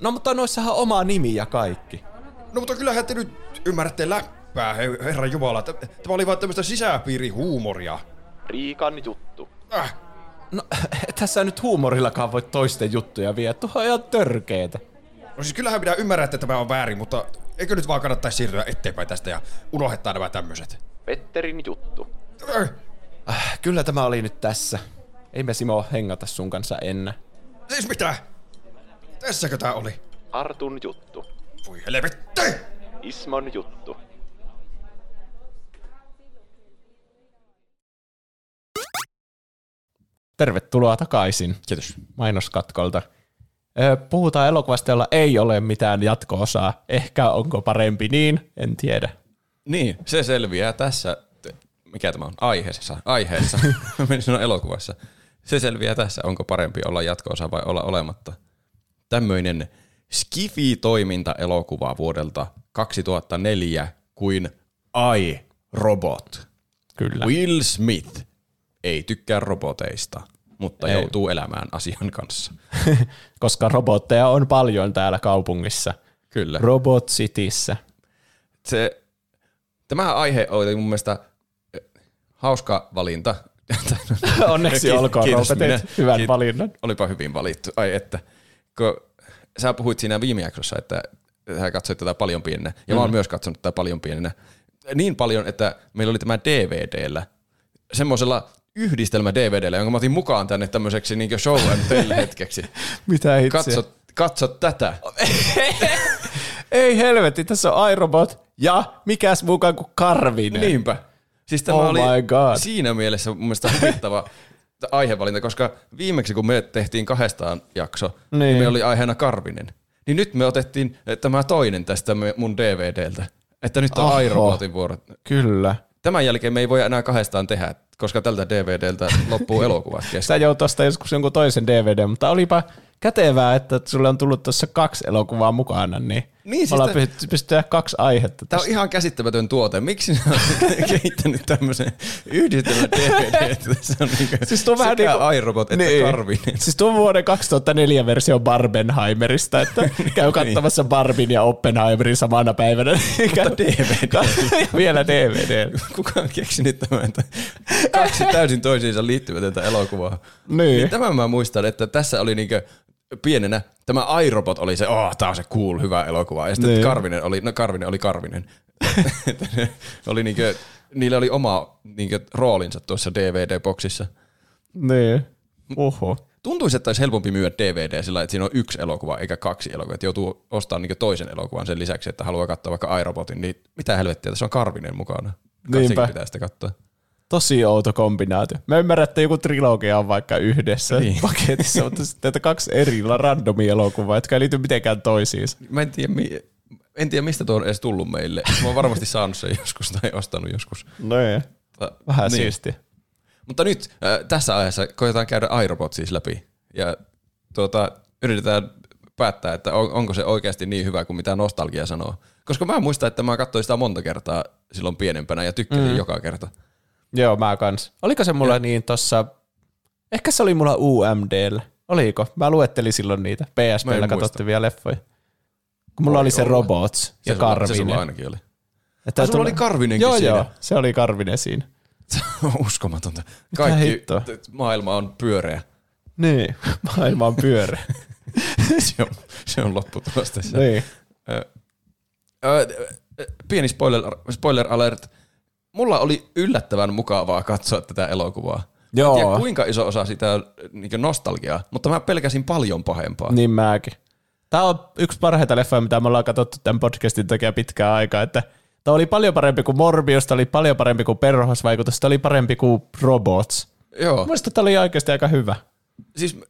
No mutta noissahan on oma nimi ja kaikki. No mutta kyllähän te nyt ymmärrätte läppää, he, herran jumala. Tämä oli vaan tämmöistä sisäpiirihuumoria. Riikan juttu. Äh, No, tässä nyt huumorillakaan voi toisten juttuja vie. Tuo on ihan törkeetä. no siis kyllähän minä ymmärrän, että tämä on väärin, mutta eikö nyt vaan kannattaisi siirtyä eteenpäin tästä ja unohtaa nämä tämmöiset? Petterin juttu. Äh, Äh, kyllä tämä oli nyt tässä. Ei me Simo hengata sun kanssa enää. siis mitä? Tässäkö tää oli? Artun juttu. Voi helvetti! Ismon juttu. Tervetuloa takaisin Kiitos. mainoskatkolta. Puhutaan elokuvasta, jolla ei ole mitään jatko-osaa. Ehkä onko parempi niin, en tiedä. Niin, se selviää tässä, mikä tämä on, aiheessa, aiheessa, menin sanoa elokuvassa. Se selviää tässä, onko parempi olla jatko vai olla olematta. Tämmöinen Skifi-toiminta-elokuva vuodelta 2004 kuin I, Robot. Kyllä. Will Smith ei tykkää roboteista, mutta Ei. joutuu elämään asian kanssa. Koska robotteja on paljon täällä kaupungissa. Kyllä. Robot Cityssä. se, tämä aihe oli mun mielestä eh, hauska valinta. Onneksi Kiitos- olkoon, kiitos Roope, minä. hyvän Kiit- valinnan. Olipa hyvin valittu. Ai että, kun sä puhuit siinä viime jaksossa, että sä katsoit tätä paljon pienenä, ja mm. mä oon myös katsonut tätä paljon pienenä. Niin paljon, että meillä oli tämä DVDllä, semmoisella yhdistelmä DVDllä, jonka mä otin mukaan tänne tämmöiseksi niin show and tell hetkeksi. Mitä itse? Katso, katso tätä. Ei helvetti, tässä on iRobot ja mikäs mukaan kuin Karvinen. Niinpä. Siis tämä Oh oli my God. siinä mielessä mun mielestä huvittava aihevalinta, koska viimeksi kun me tehtiin kahdestaan jakso, niin, Niin. meillä oli aiheena Karvinen. Niin nyt me otettiin tämä toinen tästä me- mun DVDltä. Että nyt on Oho. iRobotin vuoro. Kyllä. Tämän jälkeen me ei voi enää kahdestaan tehdä, koska tältä DVDltä loppuu elokuvat kesken. Sä jout ostaa joskus jonkun toisen DVD, mutta olipa kätevää, että sulle on tullut tuossa kaksi elokuvaa mukana, niin, Niin, siis ollaan pystytty, kaksi aihetta. Tämä on ihan käsittämätön tuote. Miksi ne on kehittänyt tämmöisen yhdistelmän DVD? Tässä on niinku Siis tuo vähän sekä niinku- iRobot että Niin. Karvinen. Siis tuo vuoden 2004 versio Barbenheimerista, että käy katsomassa Barbin ja Oppenheimerin samana päivänä. Mutta DVD. Vielä DVD. Kuka on keksinyt tämän, kaksi täysin toisiinsa liittymätöntä elokuvaa. Niin. niin tämän mä muistan, että tässä oli niinkö pienenä, tämä iRobot oli se, oh, tää on se cool, hyvä elokuva. Ja sitten Niin. Karvinen oli, no Karvinen oli Karvinen. Oli niinkö, niillä oli oma niinkö roolinsa tuossa DVD-boksissa. Niin. Oho. Tuntuisi, että olisi helpompi myydä DVD sillä, että siinä on yksi elokuva eikä kaksi elokuvaa. Että joutuu ostamaan niin toisen elokuvan sen lisäksi, että haluaa katsoa vaikka iRobotin, niin mitä helvettiä, tässä on Karvinen mukana. Niinpä. Katsekin pitää sitä katsoa. Tosi outo kombinaatio. Mä ymmärrän, että joku trilogia on vaikka yhdessä Niin. paketissa, mutta sitten että kaksi eri randomia elokuvaa, jotka ei liity mitenkään toisiinsa. Mä en tiedä, mi- en tiedä mistä tuo on edes tullut meille. Mä oon varmasti saanut sen joskus tai ostanut joskus. Niin. Ta- Vähän niin. siistiä. Mutta nyt äh, tässä aiheessa koetaan käydä iRobot siis läpi. Ja tuota, yritetään päättää, että on, onko se oikeasti niin hyvä kuin mitä nostalgia sanoo. Koska mä muistan, että mä katsoin sitä monta kertaa silloin pienempänä ja tykkäsin mm. joka kerta. Joo, mä kans. Oliko se mulla niin tossa, ehkä se oli mulla UMDllä. Oliko? Mä luettelin silloin niitä. PSPllä katsottiin leffoja. Kun mulla Voi oli se olla. Robots Se ja Se Karvinen. sulla ainakin oli. Että Ah, sulla tuli- oli Karvinenkin joo, siinä. Joo, se oli Karvinen siinä. Se on uskomatonta. Kaikki maailma on pyöreä. Niin, maailma on pyörä. se, on, se on lopputulos tässä. niin. Ö, ö, pieni spoiler, spoiler alert. Mulla oli yllättävän mukavaa katsoa tätä elokuvaa. Joo. En tiedä kuinka iso osa sitä niin nostalgiaa, mutta mä pelkäsin paljon pahempaa. Niin mäkin. Tämä on yksi parhaita leffoja, mitä me ollaan katsottu tämän podcastin takia pitkään aikaa, että tämä oli paljon parempi kuin Morbius, tämä oli paljon parempi kuin Perhosvaikutus, tämä oli parempi kuin Robots. Joo, Mielestäni tämä oli oikeasti aika hyvä. siis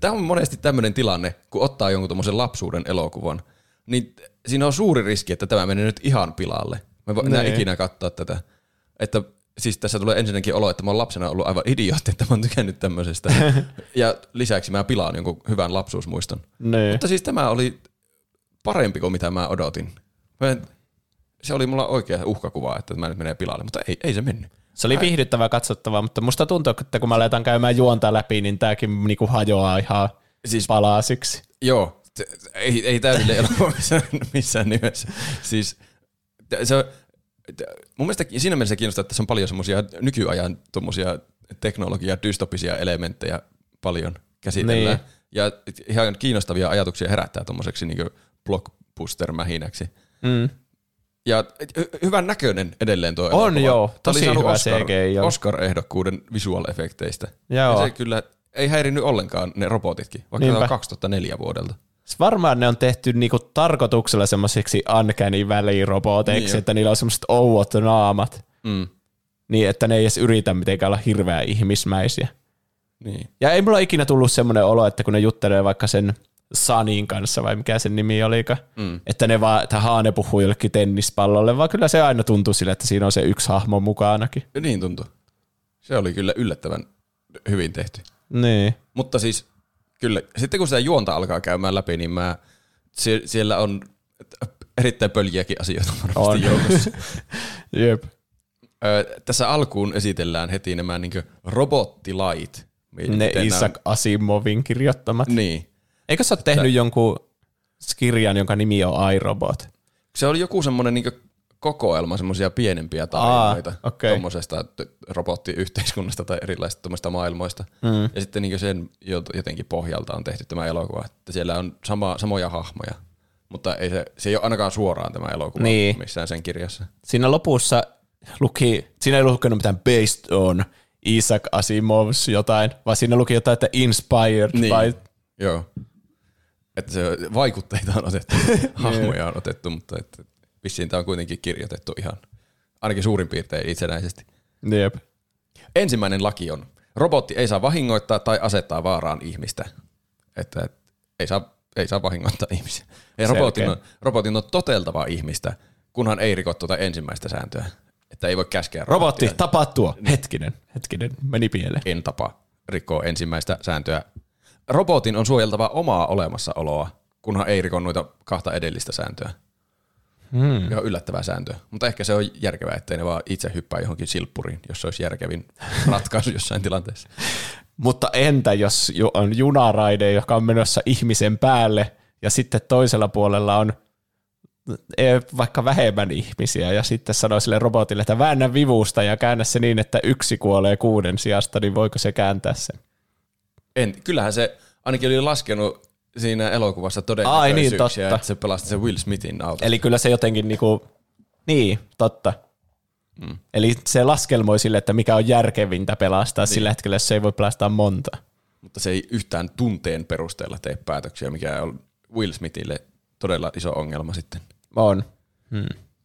tämä on monesti tämmöinen tilanne, kun ottaa jonkun tommosen lapsuuden elokuvan, niin siinä on suuri riski, että tämä menee nyt ihan pilalle. Mä voin enää Niin. ikinä katsoa tätä. Että siis tässä tulee ensinnäkin olo, että mä oon lapsena ollut aivan idiootti, että mä oon tykännyt tämmöisestä. ja lisäksi mä pilaan jonkun hyvän lapsuusmuiston. Niin. Mutta siis tämä oli parempi kuin mitä mä odotin. Mä en, se oli mulla oikea uhkakuva, että mä nyt menee pilalle, mutta ei, ei se mennyt. Se oli viihdyttävää katsottavaa, mutta musta tuntuu, että kun mä aletaan käymään juonta läpi, niin tääkin niinku hajoaa ihan Siis- palasiksi. Joo, ei, ei täydellinen elokuva missään, missään nimessä. Siis se mun mielestä siinä mielessä kiinnostaa, että tässä on paljon semmoisia nykyajan tommosia teknologia dystopisia elementtejä paljon käsitellään. Niin. Ja ihan kiinnostavia ajatuksia herättää tommoseksi niin blockbuster-mähinäksi. Mm. Ja hy- hyvän näköinen edelleen tuo On elokuva. joo, Tämä oli tosi hyvä Oscar, CGI. Oscar-ehdokkuuden visual-efekteistä. Joo. Ja se kyllä ei häirinnyt ollenkaan ne robotitkin, vaikka ne Niinpä. on 2004 vuodelta. Siis Varmaan ne on tehty niinku tarkoituksella semmoisiksi uncanny väliroboteiksi, Niin että niillä on semmoiset ouot naamat. Mm. Niin, että ne ei edes yritä mitenkään olla hirveän ihmismäisiä. Niin. Ja ei mulla ikinä tullut semmoinen olo, että kun ne juttelee vaikka sen Sanin kanssa, vai mikä sen nimi olikaan, mm. että ne vaan, että Haane puhuu jollekin tennispallolle, vaan kyllä se aina tuntuu sille, että siinä on se yksi hahmo mukanakin. Ja niin tuntuu. Se oli kyllä yllättävän hyvin tehty. Niin. Mutta siis kyllä, sitten kun sitä juonta alkaa käymään läpi, niin mä, sie- siellä on erittäin pöljiäkin asioita varmasti On. joukossa. Jep. Ö, tässä alkuun esitellään heti nämä niin robottilait. Ne Isaac Asimovin kirjoittamat. nämä- Niin. Eikö sä ole tehnyt jonkun kirjan, jonka nimi on iRobot? Se oli joku semmoinen niin kokoelma semmoisia pienempiä tarinoita okei. tuommoisesta robottiyhteiskunnasta tai erilaisista tuommoista maailmoista. Mm. Ja sitten niin sen jotenkin pohjalta on tehty tämä elokuva. Että siellä on sama, samoja hahmoja, mutta ei se, se ei ole ainakaan suoraan tämä elokuva Niin. missään sen kirjassa. Siinä lopussa luki, siinä ei lukenut mitään based on Isaac Asimovs jotain, vaan siinä luki jotain, että inspired Niin. by Joo. Että se vaikutteita on otettu, hahmoja on otettu, mutta että vissiin tämä on kuitenkin kirjoitettu ihan ainakin suurin piirtein itsenäisesti. Jep. Ensimmäinen laki on, robotti ei saa vahingoittaa tai asettaa vaaraan ihmistä. Että et, ei, saa, ei saa vahingoittaa ihmisiä. Ja robotin on, robotin on toteltava ihmistä, kunhan ei riko tuota ensimmäistä sääntöä. Että ei voi käskeä Robotti, robottia. tapa tuo. Hetkinen, hetkinen, meni pieleen. en tapa rikkoa ensimmäistä sääntöä. Robotin on suojeltava omaa olemassaoloa, kunhan ei riko noita kahta edellistä sääntöä. Hmm. Ihan yllättävää sääntöä. Mutta ehkä se on järkevää, ettei ne vaan itse hyppää johonkin silppuriin, jos se olisi järkevin ratkaisu jossain tilanteessa. Mutta entä jos on junaraide, joka on menossa ihmisen päälle, ja sitten toisella puolella on eh, vaikka vähemmän ihmisiä, ja sitten sanoo sille robotille, että väännä vivusta ja käännä se niin, että yksi kuolee kuuden sijasta, niin voiko se kääntää sen? En, kyllähän se ainakin oli laskenut siinä elokuvassa Ai todennäköisyyksiä, niin, totta. että se pelasti sen Will Smithin auto. Eli kyllä se jotenkin niinku, niin, totta. Mm. Eli se laskelmoi sille, että mikä on järkevintä pelastaa niin. sillä hetkellä, jos se ei voi pelastaa monta. Mutta se ei yhtään tunteen perusteella tee päätöksiä, mikä on Will Smithille todella iso ongelma sitten. On.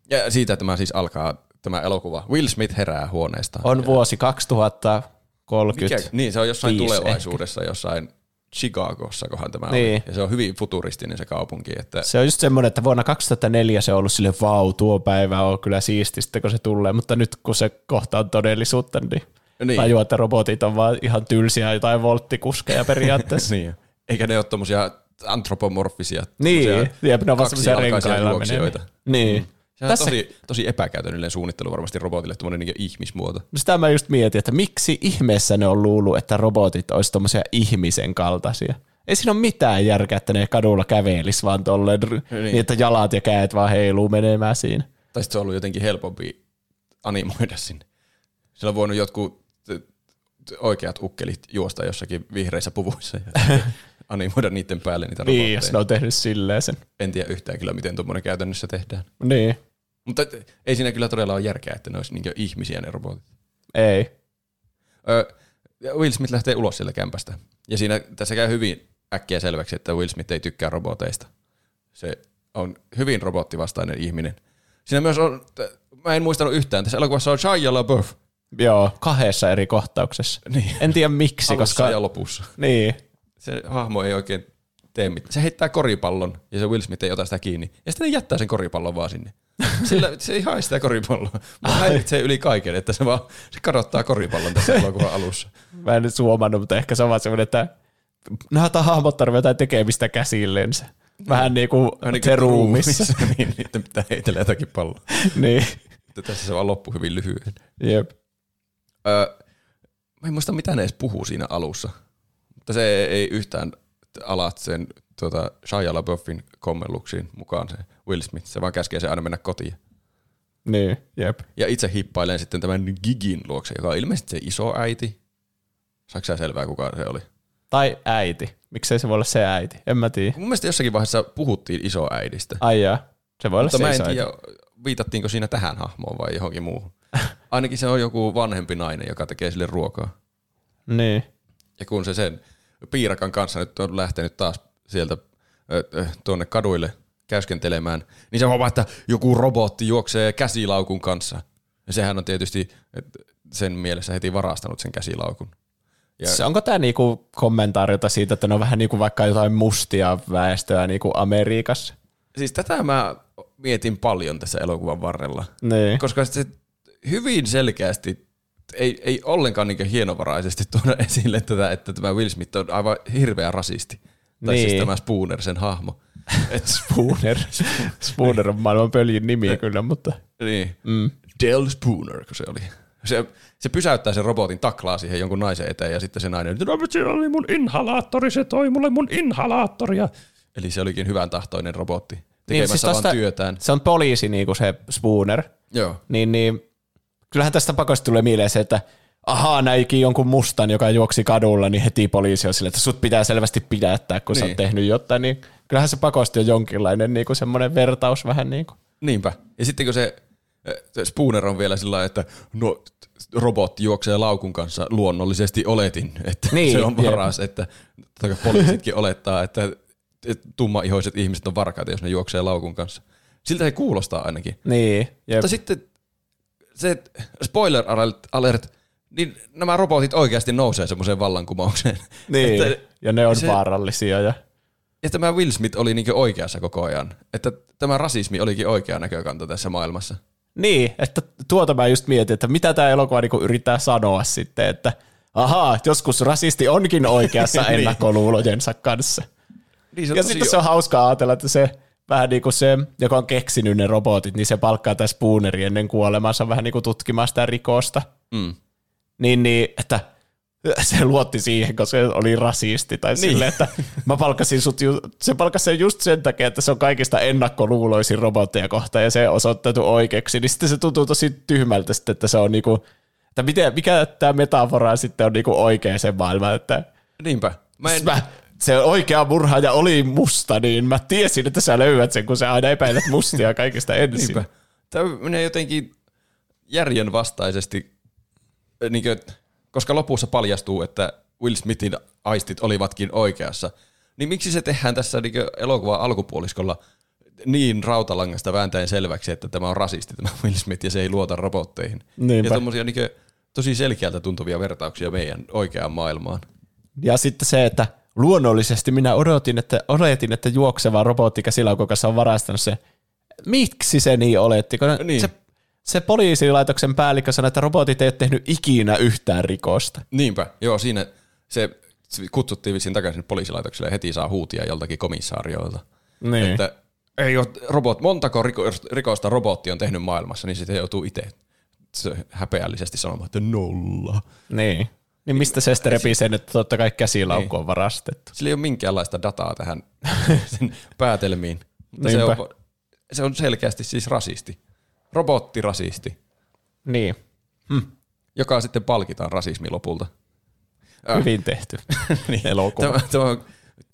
Ja siitä tämä siis alkaa tämä elokuva. Will Smith herää huoneestaan. On vuosi 2030. Mikä, niin, se on jossain tulevaisuudessa, jossain Chicagossa, kohan tämä Niin. oli. Ja se on hyvin futuristinen se kaupunki. Että Se on just semmoinen, että vuonna 2004 se on ollut sille vau, tuo päivä on kyllä siisti sitten, kun se tulee, mutta nyt kun se kohta on todellisuutta, niin, Niin. niin. tajuaa, että robotit on vaan ihan tylsiä jotain volttikuskeja periaatteessa. niin. Eikä ne ole tommosia antropomorfisia. niin, jep, ne on vaan semmoisia renkailla meneviä. Niin. Se on Tässä, tosi, tosi epäkäytännöllinen suunnittelu varmasti robotille, tuommoinen niin ihmismuoto. no sitä mä just mietin, että miksi ihmeessä ne on luullut, että robotit olisi tommosia ihmisen kaltaisia. Ei siinä ole mitään järkeä, että ne kadulla kävelis vaan tolleen, niin. niin että jalat ja käet vaan heiluu menemään siinä. Tai sitten se on ollut jotenkin helpompi animoida sinne. Sillä on voinut jotkut oikeat ukkelit juosta jossakin vihreissä puvuissa ja animoida niiden päälle niitä Niin, robotteja. jos ne on tehnyt silleen sen. En tiedä yhtään kyllä, miten tuommoinen käytännössä tehdään. Niin, Mutta ei siinä kyllä todella ole järkeä, että ne olisi niin ihmisiä ne robotit. ei. Ö, Will Smith lähtee ulos sieltä kämpästä. Ja siinä tässä käy hyvin äkkiä selväksi, että Will Smith ei tykkää roboteista. Se on hyvin robottivastainen ihminen. Siinä myös on, mä en muistanut yhtään, tässä elokuvassa on Shia LaBeouf. Joo, kahdessa eri kohtauksessa. Niin. En tiedä miksi, Alussa koska... ja lopussa. Niin, Se hahmo ei oikein tee mitään. Se heittää koripallon ja se Will Smith ei ota sitä kiinni. Ja sitten ne jättää sen koripallon vaan sinne. Sillä se ei hae sitä koripalloa. Mä häiritsee yli kaiken, että se vaan se kadottaa koripallon tässä elokuvan alussa. mä en nyt huomannut, mutta ehkä se on vaan semmoinen, että näitä hahmot tarvitsevat jotain tekemistä käsillensä. Vähän niin kuin niin se ruumissa. niin niiden pitää heitellä jotakin palloa. niin, Mutta tässä se vaan loppui hyvin lyhyen. jep. Öö, mä en muista, mitä ne edes puhuu siinä alussa. Mutta se ei yhtään alat sen tota, Shia LaBeoufin kommelluksiin mukaan se Will Smith. Se vaan käskee sen aina mennä kotiin. Niin, jep. Ja itse hippailen sitten tämän Gigin luokse, joka on ilmeisesti se iso äiti. Saatko sä selvää, kuka se oli? Tai äiti. Miksei se voi olla se äiti? En mä tiedä. Mun mielestä jossakin vaiheessa puhuttiin isoäidistä. Ai jaa. Se voi olla Mutta se mä en tiedä, viitattiinko siinä tähän hahmoon vai johonkin muuhun. Ainakin se on joku vanhempi nainen, joka tekee sille ruokaa. Niin. Ja kun se sen piirakan kanssa nyt on lähtenyt taas sieltä tuonne kaduille käskentelemään, niin se huomaa, että joku robotti juoksee käsilaukun kanssa. Ja sehän on tietysti et, sen mielessä heti varastanut sen käsilaukun. Ja, Se, onko tämä niinku kommentaariota siitä, että ne on vähän niinku vaikka jotain mustia väestöä niinku Amerikassa? siis tätä mä mietin paljon tässä elokuvan varrella. Niin. Koska se hyvin selkeästi ei, ei ollenkaan niin hienovaraisesti tuoda esille tätä, että tämä Will Smith on aivan hirveä rasisti. Tai Niin. siis tämä Spooner, sen hahmo. Et, Spooner. Spooner on maailman pöljin nimi kyllä, mutta... niin. Mm. Del Spooner, kun se oli. Se, se pysäyttää sen robotin, taklaa siihen jonkun naisen eteen ja sitten se nainen, no mutta siinä oli mun inhalaattori, se toi mulle mun inhalaattoria. Eli se olikin hyvän tahtoinen robotti tekemässä niin, vaan tosta- työtään. Se on poliisi niinku se Spooner. Joo. Niin, niin kyllähän tästä pakosti tulee mieleen se, että ahaa, näikin jonkun mustan, joka juoksi kadulla, niin heti poliisi on sille, että sut pitää selvästi pidättää, kun niin. sä Niin. oot tehnyt jotain, niin kyllähän se pakosti on jonkinlainen niin kuin semmoinen vertaus vähän niin kuin. Niinpä. Ja sitten kun se, se Spooner on vielä sillä että no, robotti juoksee laukun kanssa, luonnollisesti oletin, että Niin, se on jep. varas, että totta kai poliisitkin olettaa, että, että tummaihoiset ihmiset on varkaita, jos ne juoksee laukun kanssa. Siltä se kuulostaa ainakin. Niin, jep. Mutta sitten se spoiler alert, alert, niin nämä robotit oikeasti nousee semmoiseen vallankumoukseen. niin. Että, ja ne on se- vaarallisia. Ja... ja tämä Will Smith oli niin oikeassa koko ajan. Että tämä rasismi olikin oikea näkökanta tässä maailmassa. Niin, että tuota mä just mietin, että mitä tämä elokuva niinku yrittää sanoa sitten, että ahaa, joskus rasisti onkin oikeassa Niin. ennakkoluulojensa kanssa. Niin se on Ja tosi- sitten se on hauskaa ajatella, että se vähän niin kuin se, joka on keksinyt ne robotit, niin se palkkaa tässä Spooneri ennen kuolemaansa vähän niin kuin tutkimaan sitä rikosta. Mm. Niin, niin, että se luotti siihen, koska se oli rasisti. Tai niin. silleen, että mä palkkasin sut, ju- se palkkasi sen just sen takia, että se on kaikista ennakkoluuloisin robotteja kohtaan ja se osoittautu oikeaksi. Niin sitten se tuntuu tosi tyhmältä sitten, että se on niinku, että miten, mikä tämä metafora sitten on niinku oikea se maailma, että Niinpä. Mä en, mä, se oikea murhaaja oli musta, niin mä tiesin, että sä löydät sen, kun sä aina epäilet mustia kaikista ensin. Niinpä. Tämä menee jotenkin järjen vastaisesti, niin kuin, koska lopussa paljastuu, että Will Smithin aistit olivatkin oikeassa. Niin miksi se tehdään tässä niin elokuvan alkupuoliskolla niin rautalangasta vääntäen selväksi, että tämä on rasisti tämä Will Smith ja se ei luota robotteihin. Niinpä. Ja tommosia niin tosi selkeältä tuntuvia vertauksia meidän oikeaan maailmaan. Ja sitten se, että luonnollisesti minä odotin, että, oletin, että juokseva robotti käsilaukun kanssa on varastanut se. Miksi se niin oletti? Kun Niin. se, se poliisilaitoksen päällikkö sanoi, että robotit ei ole tehnyt ikinä yhtään rikosta. Niinpä, joo siinä se kutsuttiin vissiin takaisin poliisilaitokselle ja heti saa huutia joltakin komissaarioilta. Niin. Että ei ole robot, montako riko- rikosta robotti on tehnyt maailmassa, niin sitten joutuu itse se häpeällisesti sanomaan, että nolla. Niin. Niin mistä se sitten repii sen, että totta kai käsilaukku on varastettu. Sillä ei ole minkäänlaista dataa tähän sen päätelmiin. Mutta se on, se on selkeästi siis rasisti. Robottirasisti, Niin. joka sitten palkitaan rasismi lopulta. Hyvin tehty. niin. Elokuva. Tämä, tämä on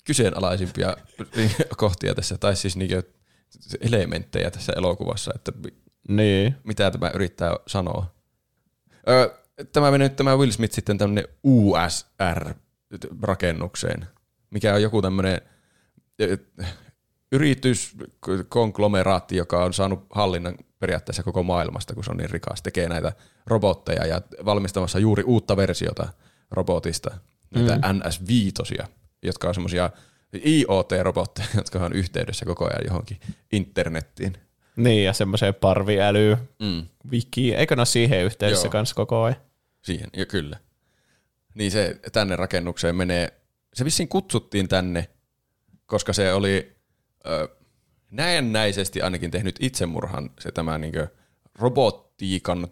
kyseenalaisimpia kohtia tässä, tai siis niinkö elementtejä tässä elokuvassa, että Niin. mitä tämä yrittää sanoa. Öö, tämä nyt tämä Will Smith sitten tämmöinen USR-rakennukseen, mikä on joku tämmöinen yrityskonglomeraatti, joka on saanut hallinnan periaatteessa koko maailmasta, kun se on niin rikas, tekee näitä robotteja ja valmistamassa juuri uutta versiota robotista, näitä mm. NS5, jotka on semmoisia IoT-robotteja, jotka on yhteydessä koko ajan johonkin internettiin. Niin, ja semmoiseen parviälyyn, Mm. wiki, eikö ne ole siihen yhteydessä Joo. kanssa koko ajan? Siihen, ja kyllä. Niin se tänne rakennukseen menee, se vissiin kutsuttiin tänne, koska se oli ö, näennäisesti ainakin tehnyt itsemurhan se tämä niinkö robottiikan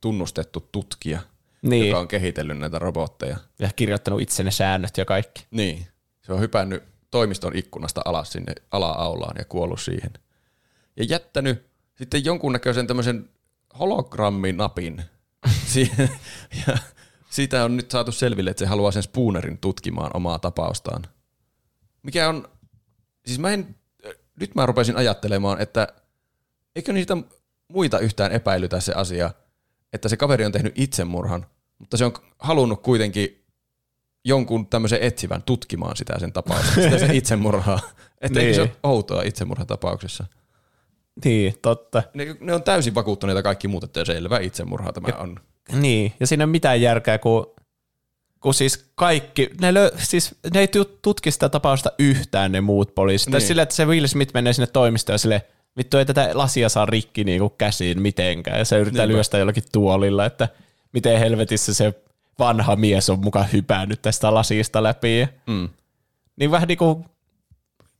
tunnustettu tutkija, Niin, joka on kehitellyt näitä robotteja. ja kirjoittanut itse ne säännöt ja kaikki. Niin. Se on hypännyt toimiston ikkunasta alas sinne ala-aulaan ja kuollut siihen. Ja jättänyt sitten jonkunnäköisen tämmöisen hologramminapin Ja siitä on nyt saatu selville, että se haluaa sen Spoonerin tutkimaan omaa tapaustaan. Mikä on, siis mä en, nyt mä rupesin ajattelemaan, että eikö niitä muita yhtään epäilytä se asia, että se kaveri on tehnyt itsemurhan, mutta se on halunnut kuitenkin jonkun tämmöisen etsivän tutkimaan sitä sen tapausta, sitä se itsemurhaa. Että eikö se Niin. ole outoa itsemurhatapauksessa? Niin, totta. Ne, ne on täysin vakuuttuneita kaikki muut, että selvä itsemurha tämä on. Niin, ja siinä ei mitään järkeä, kun kun siis kaikki, ne, lö, siis ne ei tu- tutki sitä tapausta yhtään ne muut poliisit. Niin. Niin. sillä, että se Will Smith menee sinne toimistoon ja sille, vittu ei tätä lasia saa rikki niinku käsiin mitenkään. Ja se yrittää Niinpä. lyöstä jollakin tuolilla, että miten helvetissä se vanha mies on mukaan hypännyt tästä lasista läpi. Mm. Niin vähän niin kuin,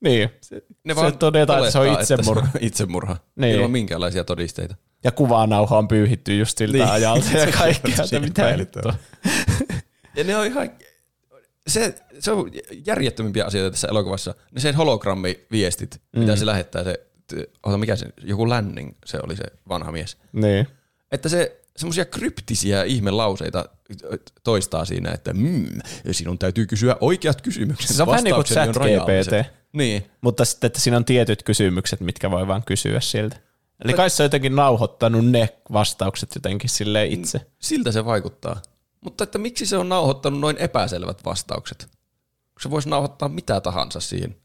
niin, se, Ne se todetaan, että se on itsemurha. se on itsemurha. Niin. Ilman minkäänlaisia todisteita. Ja kuvanauha on pyyhitty just siltä Niin. ajalta ja kaikkea, että mitä hittoa. Ja ne on ihan... Se, se on järjettömimpiä asioita tässä elokuvassa. Ne sen hologrammiviestit, mm. mitä se lähettää. Se, ota, mikä se, joku Länning, se oli se vanha mies. Niin. Että se semmoisia kryptisiä ihmelauseita toistaa siinä, että mm, sinun täytyy kysyä oikeat kysymykset. Se on vähän niin kuin chat-GPT. rajalliset. Niin. Mutta sitten, että siinä on tietyt kysymykset, mitkä voi vaan kysyä siltä. Eli kai se on jotenkin nauhoittanut ne vastaukset jotenkin sille itse. Siltä se vaikuttaa. Mutta että miksi se on nauhoittanut noin epäselvät vastaukset? Kun se voisi nauhoittaa mitä tahansa siihen.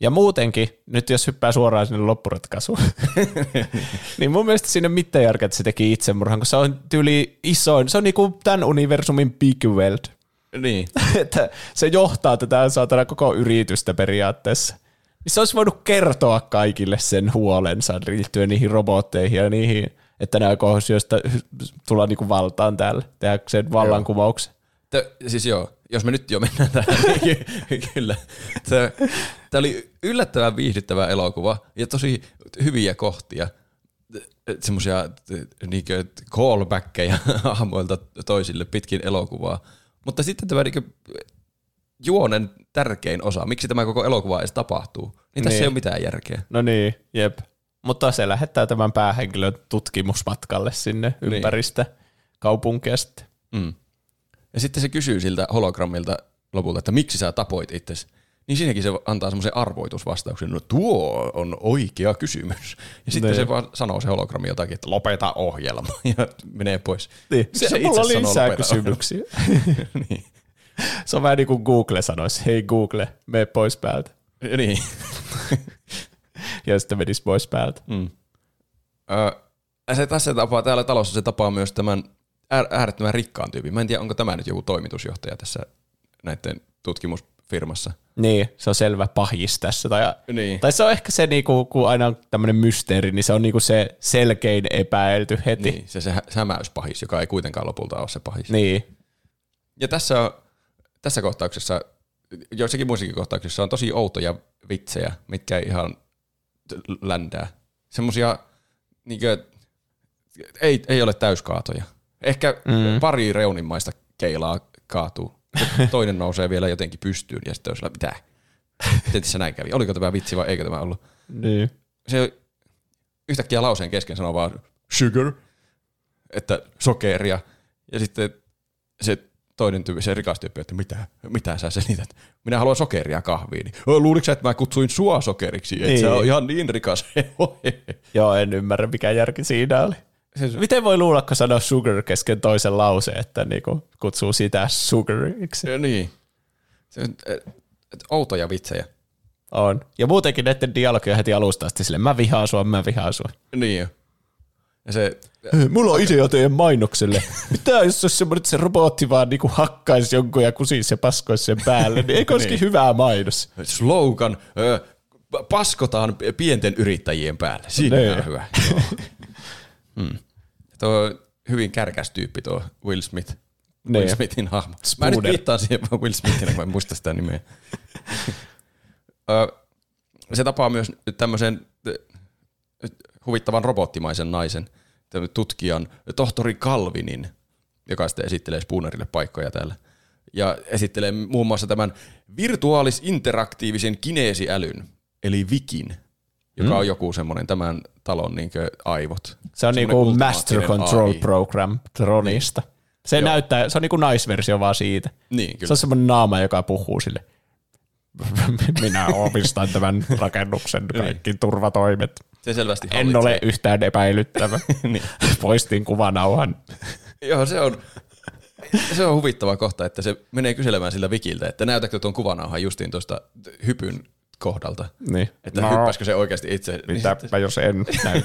Ja muutenkin, nyt jos hyppää suoraan sinne loppuratkaisuun, niin mun mielestä siinä ei mitään järkeä, että se teki itsemurhan, kun se on tyyli isoin, se on niinku tämän universumin Big Weld. Niin. että se johtaa tätä saatana koko yritystä periaatteessa. Niin se olisi voinut kertoa kaikille sen huolensa liittyen niihin robotteihin ja niihin, että nämä kohosioista tulla niinku valtaan täällä, tehdä sen vallankumouksen. T- siis joo, jos me nyt jo mennään tähän, niin ky- kyllä. Tämä oli yllättävän viihdyttävä elokuva ja tosi hyviä kohtia. Semmoisia niinkö callbackkejä hahmoilta toisille pitkin elokuvaa. Mutta sitten tämä niinkö juonen tärkein osa, miksi tämä koko elokuva edes tapahtuu, niin tässä Niin. ei ole mitään järkeä. No niin, jep. Mutta se lähettää tämän päähenkilön tutkimusmatkalle sinne Niin. ympäristä kaupunkia sitten. Mm. Ja sitten se kysyy siltä hologrammilta lopulta, että miksi sä tapoit itsesi. Niin siinäkin se antaa semmoisen arvoitusvastauksen, no tuo on oikea kysymys. Ja sitten Niin. se vaan sanoo se hologrammi jotakin, että lopeta ohjelma ja menee pois. Niin. Se, se mulla itse oli lisää kysymyksiä. niin. Se on vähän niin kuin Google sanoisi, hei Google, mene pois päältä. Ja niin. Ja sitten menisi pois päältä. Mm. Ö, se tässä tapaa, täällä talossa se tapaa myös tämän äär- äärettömän rikkaan tyypin. Mä en tiedä, onko tämä nyt joku toimitusjohtaja tässä näiden tutkimusfirmassa. Niin, se on selvä pahis tässä. Tai, Niin. tai se on ehkä se, niinku, kun aina on tämmöinen mysteeri, niin se on niinku se selkein epäilty heti. Niin, se, se sämäyspahis, joka ei kuitenkaan lopulta ole se pahis. niin. Ja tässä, on, tässä kohtauksessa, joissakin muissakin kohtauksissa on tosi outoja vitsejä, mitkä ei ihan ländää. Semmosia, niinkö, ei, ei ole täyskaatoja. Ehkä mm. pari reunimmaista keilaa kaatuu. Toinen nousee vielä jotenkin pystyyn ja sitten on sillä, mitä? Miten tässä näin kävi? Oliko tämä vitsi vai eikö tämä ollut? niin. Se yhtäkkiä lauseen kesken sanoo vaan sugar, että sokeria. Ja sitten se toinen tyyppi, se rikas tyyppi, että mitä, mitä sä selität? Minä haluan sokeria kahviin. Niin, "Ö, Luuliko sä, että mä kutsuin sua sokeriksi? Et Niin. sä ole ihan niin rikas. Joo, en ymmärrä mikä järki siinä oli. Miten voi luulla, kun sanoo sugar kesken toisen lauseen, että niinku kutsuu sitä sugariksi? Ja niin. Se, on, et, outoja vitsejä. On. Ja muutenkin näiden dialogi on heti alusta asti sille, mä vihaan sua, mä vihaan sua. Niin jo. Ja se, mulla on idea teidän mainokselle. Mitä jos olisi semmoinen, että se robotti vaan niinku hakkaisi jonkun ja kusisi ja paskoisi sen päälle, niin eikö olisikin Niin. hyvä mainos? slogan, ö, paskotaan pienten yrittäjien päälle. Siinä Niin. on hyvä. Mm. Tuo on hyvin kärkäs tyyppi tuo Will Smith. Will Niin. Smithin hahmo. Mä nyt viittaan siihen vaan Will Smithin, mä en muista sitä nimeä. Se tapaa myös tämmöisen huvittavan robottimaisen naisen, tutkijan, tohtori Calvinin, joka sitten esittelee Spoonerille paikkoja täällä. Ja esittelee muun muassa tämän virtuaalis-interaktiivisen kineesiälyn, eli Vikin, joka Mm. on joku semmoinen tämän talon niinkö aivot. Se on niinku Master Control AI. Program Tronista. Se Joo. näyttää, se on niinku naisversio vaan siitä. Niin, kyllä. Se on semmoinen naama, joka puhuu sille. Minä omistan tämän rakennuksen kaikki turvatoimet. Se selvästi En hallitsee. ole yhtään epäilyttävä. Niin. Poistin kuvanauhan. Joo, se on, se on huvittava kohta, että se menee kyselemään sillä Vikiltä, että näytätkö tuon kuvanauhan justiin tuosta hypyn kohdalta. Niin. Että no, hyppäskö se oikeasti itse. Niin Mitäpä jos en näy.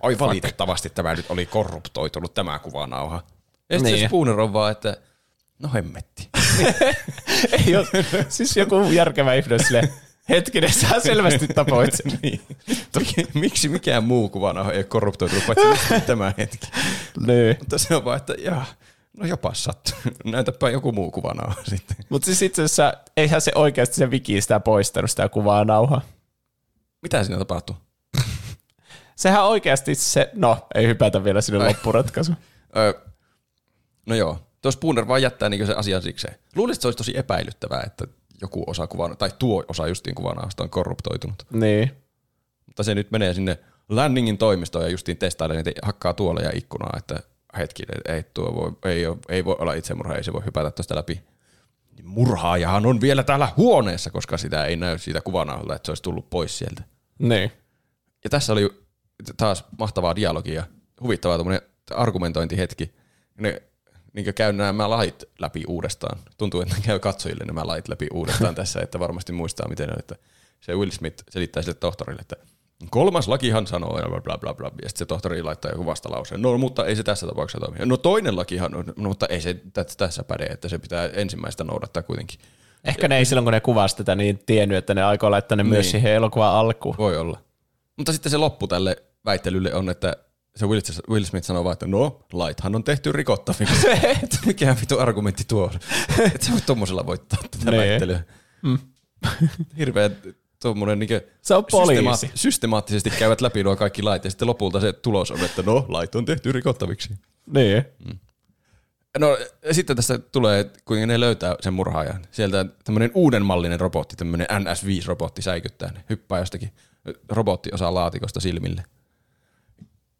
Oi valitettavasti tämä nyt oli korruptoitunut tämä kuvanauha. Ja sitten Niin. se Spooner on vaan, että No hemmetti. Ei ole, siis joku järkevä ihminen silleen, hetkinen, sä selvästi tapoit sen. niin. Toki, miksi mikään muu kuvana ei ole korruptoitunut, paitsi tämä hetki. Niin. Mutta se on vaan, että jaa, no jopa sattuu. Näytäpä joku muu kuvana on sitten. Mutta siis itse asiassa eihän se oikeasti se Viki sitä poistanut sitä kuvaa nauhaa. Mitä siinä tapahtuu? Sehän oikeasti se, no ei hypätä vielä sinne Ai. loppuratkaisuun. Öö, no joo, tuo Spooner vaan jättää niin se asian sikseen. Luulisin, että se olisi tosi epäilyttävää, että joku osa kuvana, tai tuo osa justiin kuvanauhasta on korruptoitunut. Niin. Mutta se nyt menee sinne Landingin toimistoon ja justiin testailee niitä, hakkaa tuolla ja ikkunaa, että hetkinen, ei, tuo voi, ei, ole, ei voi olla itsemurha, ei se voi hypätä tuosta läpi. Murhaajahan on vielä täällä huoneessa, koska sitä ei näy siitä kuvanauhalta, että se olisi tullut pois sieltä. Niin. Ja tässä oli taas mahtavaa dialogia, huvittavaa tuommoinen argumentointihetki. Ne niin käy nämä lait läpi uudestaan. Tuntuu, että käy katsojille nämä lait läpi uudestaan tässä, että varmasti muistaa, miten on, että se Will Smith selittää sille tohtorille, että kolmas lakihan sanoo ja bla bla bla bla, ja sitten se tohtori laittaa joku vastalauseen. No, mutta ei se tässä tapauksessa toimi. No toinen lakihan on, no, mutta ei se tässä- päde, että se pitää ensimmäistä noudattaa kuitenkin. Ehkä ne ei silloin, kun ne kuvasi tätä, niin tiennyt, että ne aikoo laittaa ne niin. myös siihen elokuvan alkuun. Voi olla. Mutta sitten se loppu tälle väittelylle on, että se Will, Will Smith sanoo vaan, että no, laithan on tehty rikottaviksi. Mikä vitu argumentti tuo on? Että sä voit tommosella voittaa tätä Niin. väittelyä. Mm. Hirveä tuommoinen niin Se on poliisi. systemaattisesti käyvät läpi nuo kaikki lait ja sitten lopulta se tulos on, että no, lait on tehty rikottaviksi. Niin. No sitten tässä tulee, kuinka ne löytää sen murhaajan. Sieltä tämmöinen uudenmallinen robotti, tämmöinen NS5-robotti säikyttää ne. Hyppää jostakin robottiosa laatikosta silmille.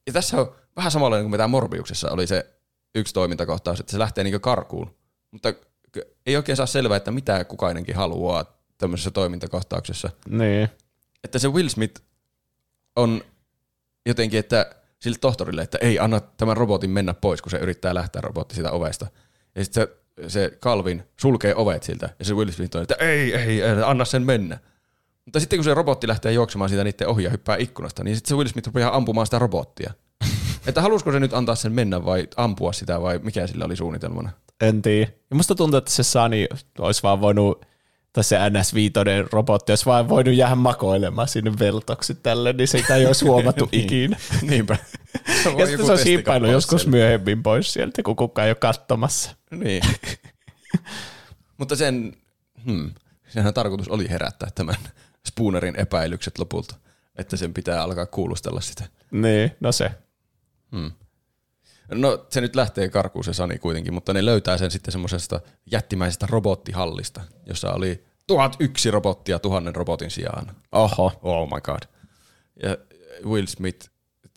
Ja tässä on vähän samanlainen kuin mitä Morbiuksessa oli se yksi toimintakohtaus, että se lähtee niin karkuun. Mutta ei oikein saa selvää, että mitä kukainenkin haluaa tämmöisessä toimintakohtauksessa. Niin. Että se Will Smith on jotenkin, että sille tohtorille, että ei anna tämän robotin mennä pois, kun se yrittää lähteä robotti sitä ovesta. Ja sitten se, se Calvin sulkee ovet siltä, ja se Will Smith on, että ei, ei, ei, anna sen mennä. Mutta sitten kun se robotti lähtee juoksemaan siitä niiden ohi ja hyppää ikkunasta, niin sitten se Will Smith rupeaa ampumaan sitä robottia. että halusiko se nyt antaa sen mennä vai ampua sitä vai mikä sillä oli suunnitelmana? En tiedä. Musta tuntuu, että se Sani olisi vaan voinut, tai se NS5 robotti olisi vaan voinut jäädä makoilemaan sinne veltoksi tälle, niin sitä ei olisi huomattu Niin. ikinä. Niinpä. Se on Ja sitten se hiippailu testikappale joskus siellä. myöhemmin pois sieltä, kun kukaan ei ole katsomassa. Niin. Mutta sen, hmm, senhän tarkoitus oli herättää tämän Spoonerin epäilykset lopulta, että sen pitää alkaa kuulustella sitä. Niin, no se. No se nyt lähtee karkuun se Sani kuitenkin, mutta ne löytää sen sitten semmoisesta jättimäisestä robottihallista, jossa oli tuhat yksi robottia tuhannen robotin sijaan. Oho. Oh my god. Ja Will Smith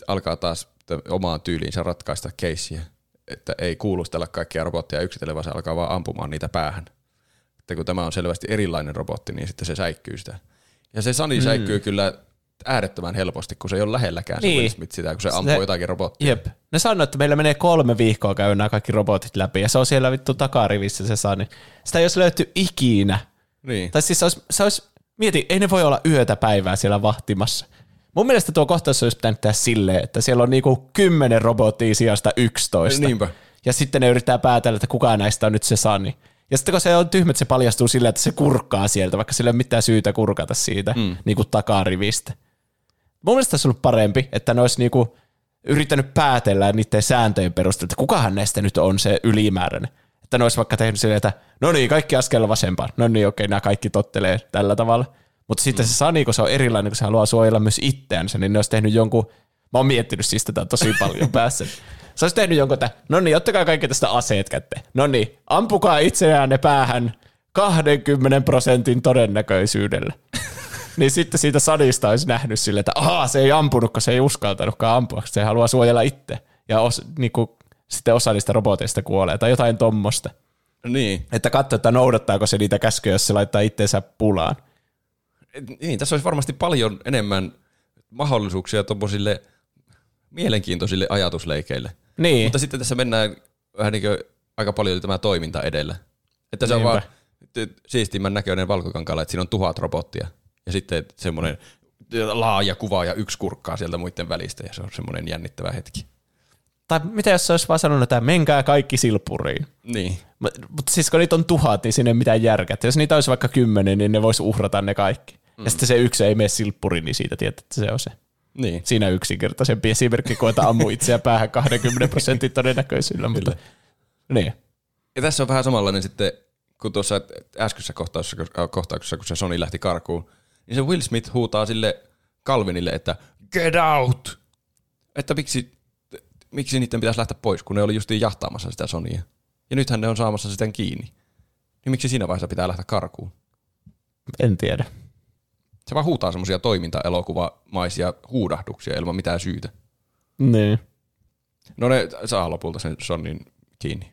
alkaa taas omaan tyyliinsä ratkaista keissiä, että ei kuulustella kaikkia robotteja yksitellen, vaan se alkaa vaan ampumaan niitä päähän. Että kun tämä on selvästi erilainen robotti, niin sitten se säikkyy sitä. Ja se Sani mm. säikkyy kyllä äärettömän helposti, kun se ei ole lähelläkään se Niin. Will Smith sitä, kun se ampuu Se- jotakin robottia. Jep. Ne sanoi, että meillä menee kolme viikkoa käydä nämä kaikki robotit läpi, ja se on siellä vittu takarivissä se Sani. Sitä ei olisi löyty ikinä. Niin. Tai siis se olisi, se olisi, mieti, ei ne voi olla yötä päivää siellä vahtimassa. Mun mielestä tuo kohtaus olisi pitänyt tehdä silleen, että siellä on niinku kymmenen robottia sijasta 11. Niinpä. Ja sitten ne yrittää päätellä, että kuka näistä on nyt se Sani. Ja sitten kun se on tyhmä, että se paljastuu silleen, että se kurkkaa sieltä, vaikka sillä ei ole mitään syytä kurkata siitä mm. niin kuin takarivistä. Mun mielestä olisi ollut parempi, että ne olisi niinku yrittänyt päätellä niiden sääntöjen perusteella, että kukahan näistä nyt on se ylimääräinen. Että ne olisi vaikka tehnyt silleen, että no niin, kaikki askel vasempaan. No niin, okei, nämä kaikki tottelee tällä tavalla. Mutta sitten se Sani, kun se on erilainen, kun se haluaa suojella myös itseänsä, niin ne olisi tehnyt jonkun, mä oon miettinyt siis tätä tosi paljon päässä. Se olisi tehnyt jonkun, että no niin, ottakaa kaikki tästä aseet kätteen. No niin, ampukaa itseään päällähän 20 prosentin todennäköisyydellä. Niin sitten siitä Sanista olisi nähnyt sille, että ahaa, se ei ampunut, kun se ei uskaltanutkaan ampua, se haluaa suojella itse. Ja os, niin kuin, sitten osa niistä roboteista kuolee tai jotain tommosta. Niin. Että katso, että noudattaako se niitä käskyjä, jos se laittaa itseensä pulaan. Niin, tässä olisi varmasti paljon enemmän mahdollisuuksia tuommoisille mielenkiintoisille ajatusleikeille. Niin, Mutta sitten tässä mennään vähän niin kuin aika paljon tämä toiminta edellä. Että se on Niinpä. vaan t- siistimmän näköinen valkokankaalla, että siinä on tuhat robottia. Ja sitten semmoinen laaja kuva ja yksi kurkkaa sieltä muiden välistä ja se on semmoinen jännittävä hetki. tai mitä jos se olisi vaan sanonut, että menkää kaikki silppuriin. Niin. Mutta siis kun niitä on tuhat, niin siinä ei mitään järkeä. Jos niitä olisi vaikka kymmenen, niin ne vois uhrata ne kaikki. Mm. Ja sitten se yksi ei mene silppuriin, niin siitä tiedät, että se on se. Niin. Siinä yksinkertaisempi esimerkki, että ammu itseä päähän 20 prosentin todennäköisyydellä. Mutta, niin. Ja tässä on vähän samanlainen sitten, kun tuossa äskeisessä kohtauksessa, kohtauksessa, kun se Sony lähti karkuun, niin se Will Smith huutaa sille Calvinille, että get out! Että miksi, miksi niiden pitäisi lähteä pois, kun ne oli justiin jahtaamassa sitä Sonya. Ja nythän ne on saamassa sitä kiinni. Niin miksi siinä vaiheessa pitää lähteä karkuun? En tiedä. Se vaan huutaa semmoisia toimintaelokuvamaisia huudahduksia ilman mitään syytä. Niin. No ne saa lopulta sen Sonnin kiinni.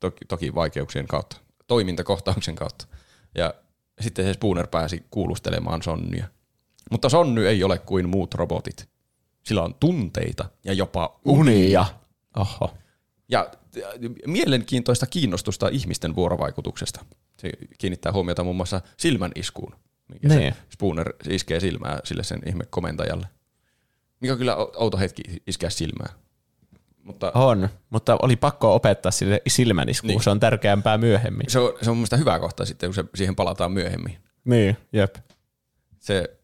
Toki, toki vaikeuksien kautta. Toimintakohtauksen kautta. Ja sitten se Spooner pääsi kuulustelemaan Sonnia. Mutta Sonny ei ole kuin muut robotit. Sillä on tunteita ja jopa Unia. Oho. ja mielenkiintoista kiinnostusta ihmisten vuorovaikutuksesta. Se kiinnittää huomiota muun muassa silmän iskuun, mikä Niin. se Spooner iskee silmää sille sen ihme komentajalle. Mikä on kyllä ou- outo hetki iskeä silmää. Mutta On, mutta oli pakko opettaa sille silmäniskuun. Niin. Se on tärkeämpää myöhemmin. se on, se on mun mielestä hyvä kohta sitten, kun se, siihen palataan myöhemmin. Niin, jep. Se,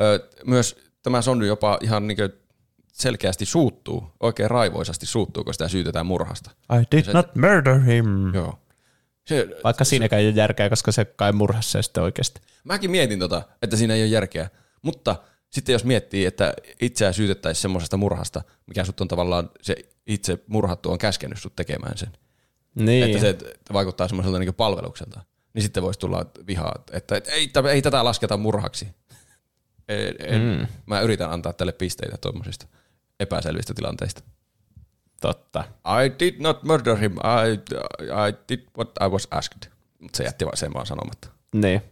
ö, myös tämä Sonny jopa ihan niin selkeästi suuttuu, oikein raivoisasti suuttuu, kun sitä syytetään murhasta. I did Se- not murder him. Joo. Se, Vaikka siinäkään ei ole järkeä, koska se kai murhasi se sitten oikeasti. Mäkin mietin tota, että siinä ei ole järkeä. Mutta sitten jos miettii, että itseään syytettäisiin semmoisesta murhasta, mikä sut on tavallaan se itse murhattu on käskenyt sut tekemään sen. Niin. Että se vaikuttaa semmoiselta niin palvelukselta. Niin sitten voisi tulla vihaa, että et, ei, ei tätä lasketa murhaksi. En, en, mm. Mä yritän antaa tälle pisteitä tuommoisista epäselvistä tilanteista. Totta. I did not murder him. I, I did what I was asked. Mutta se jätti sen vaan sanomatta. Niin.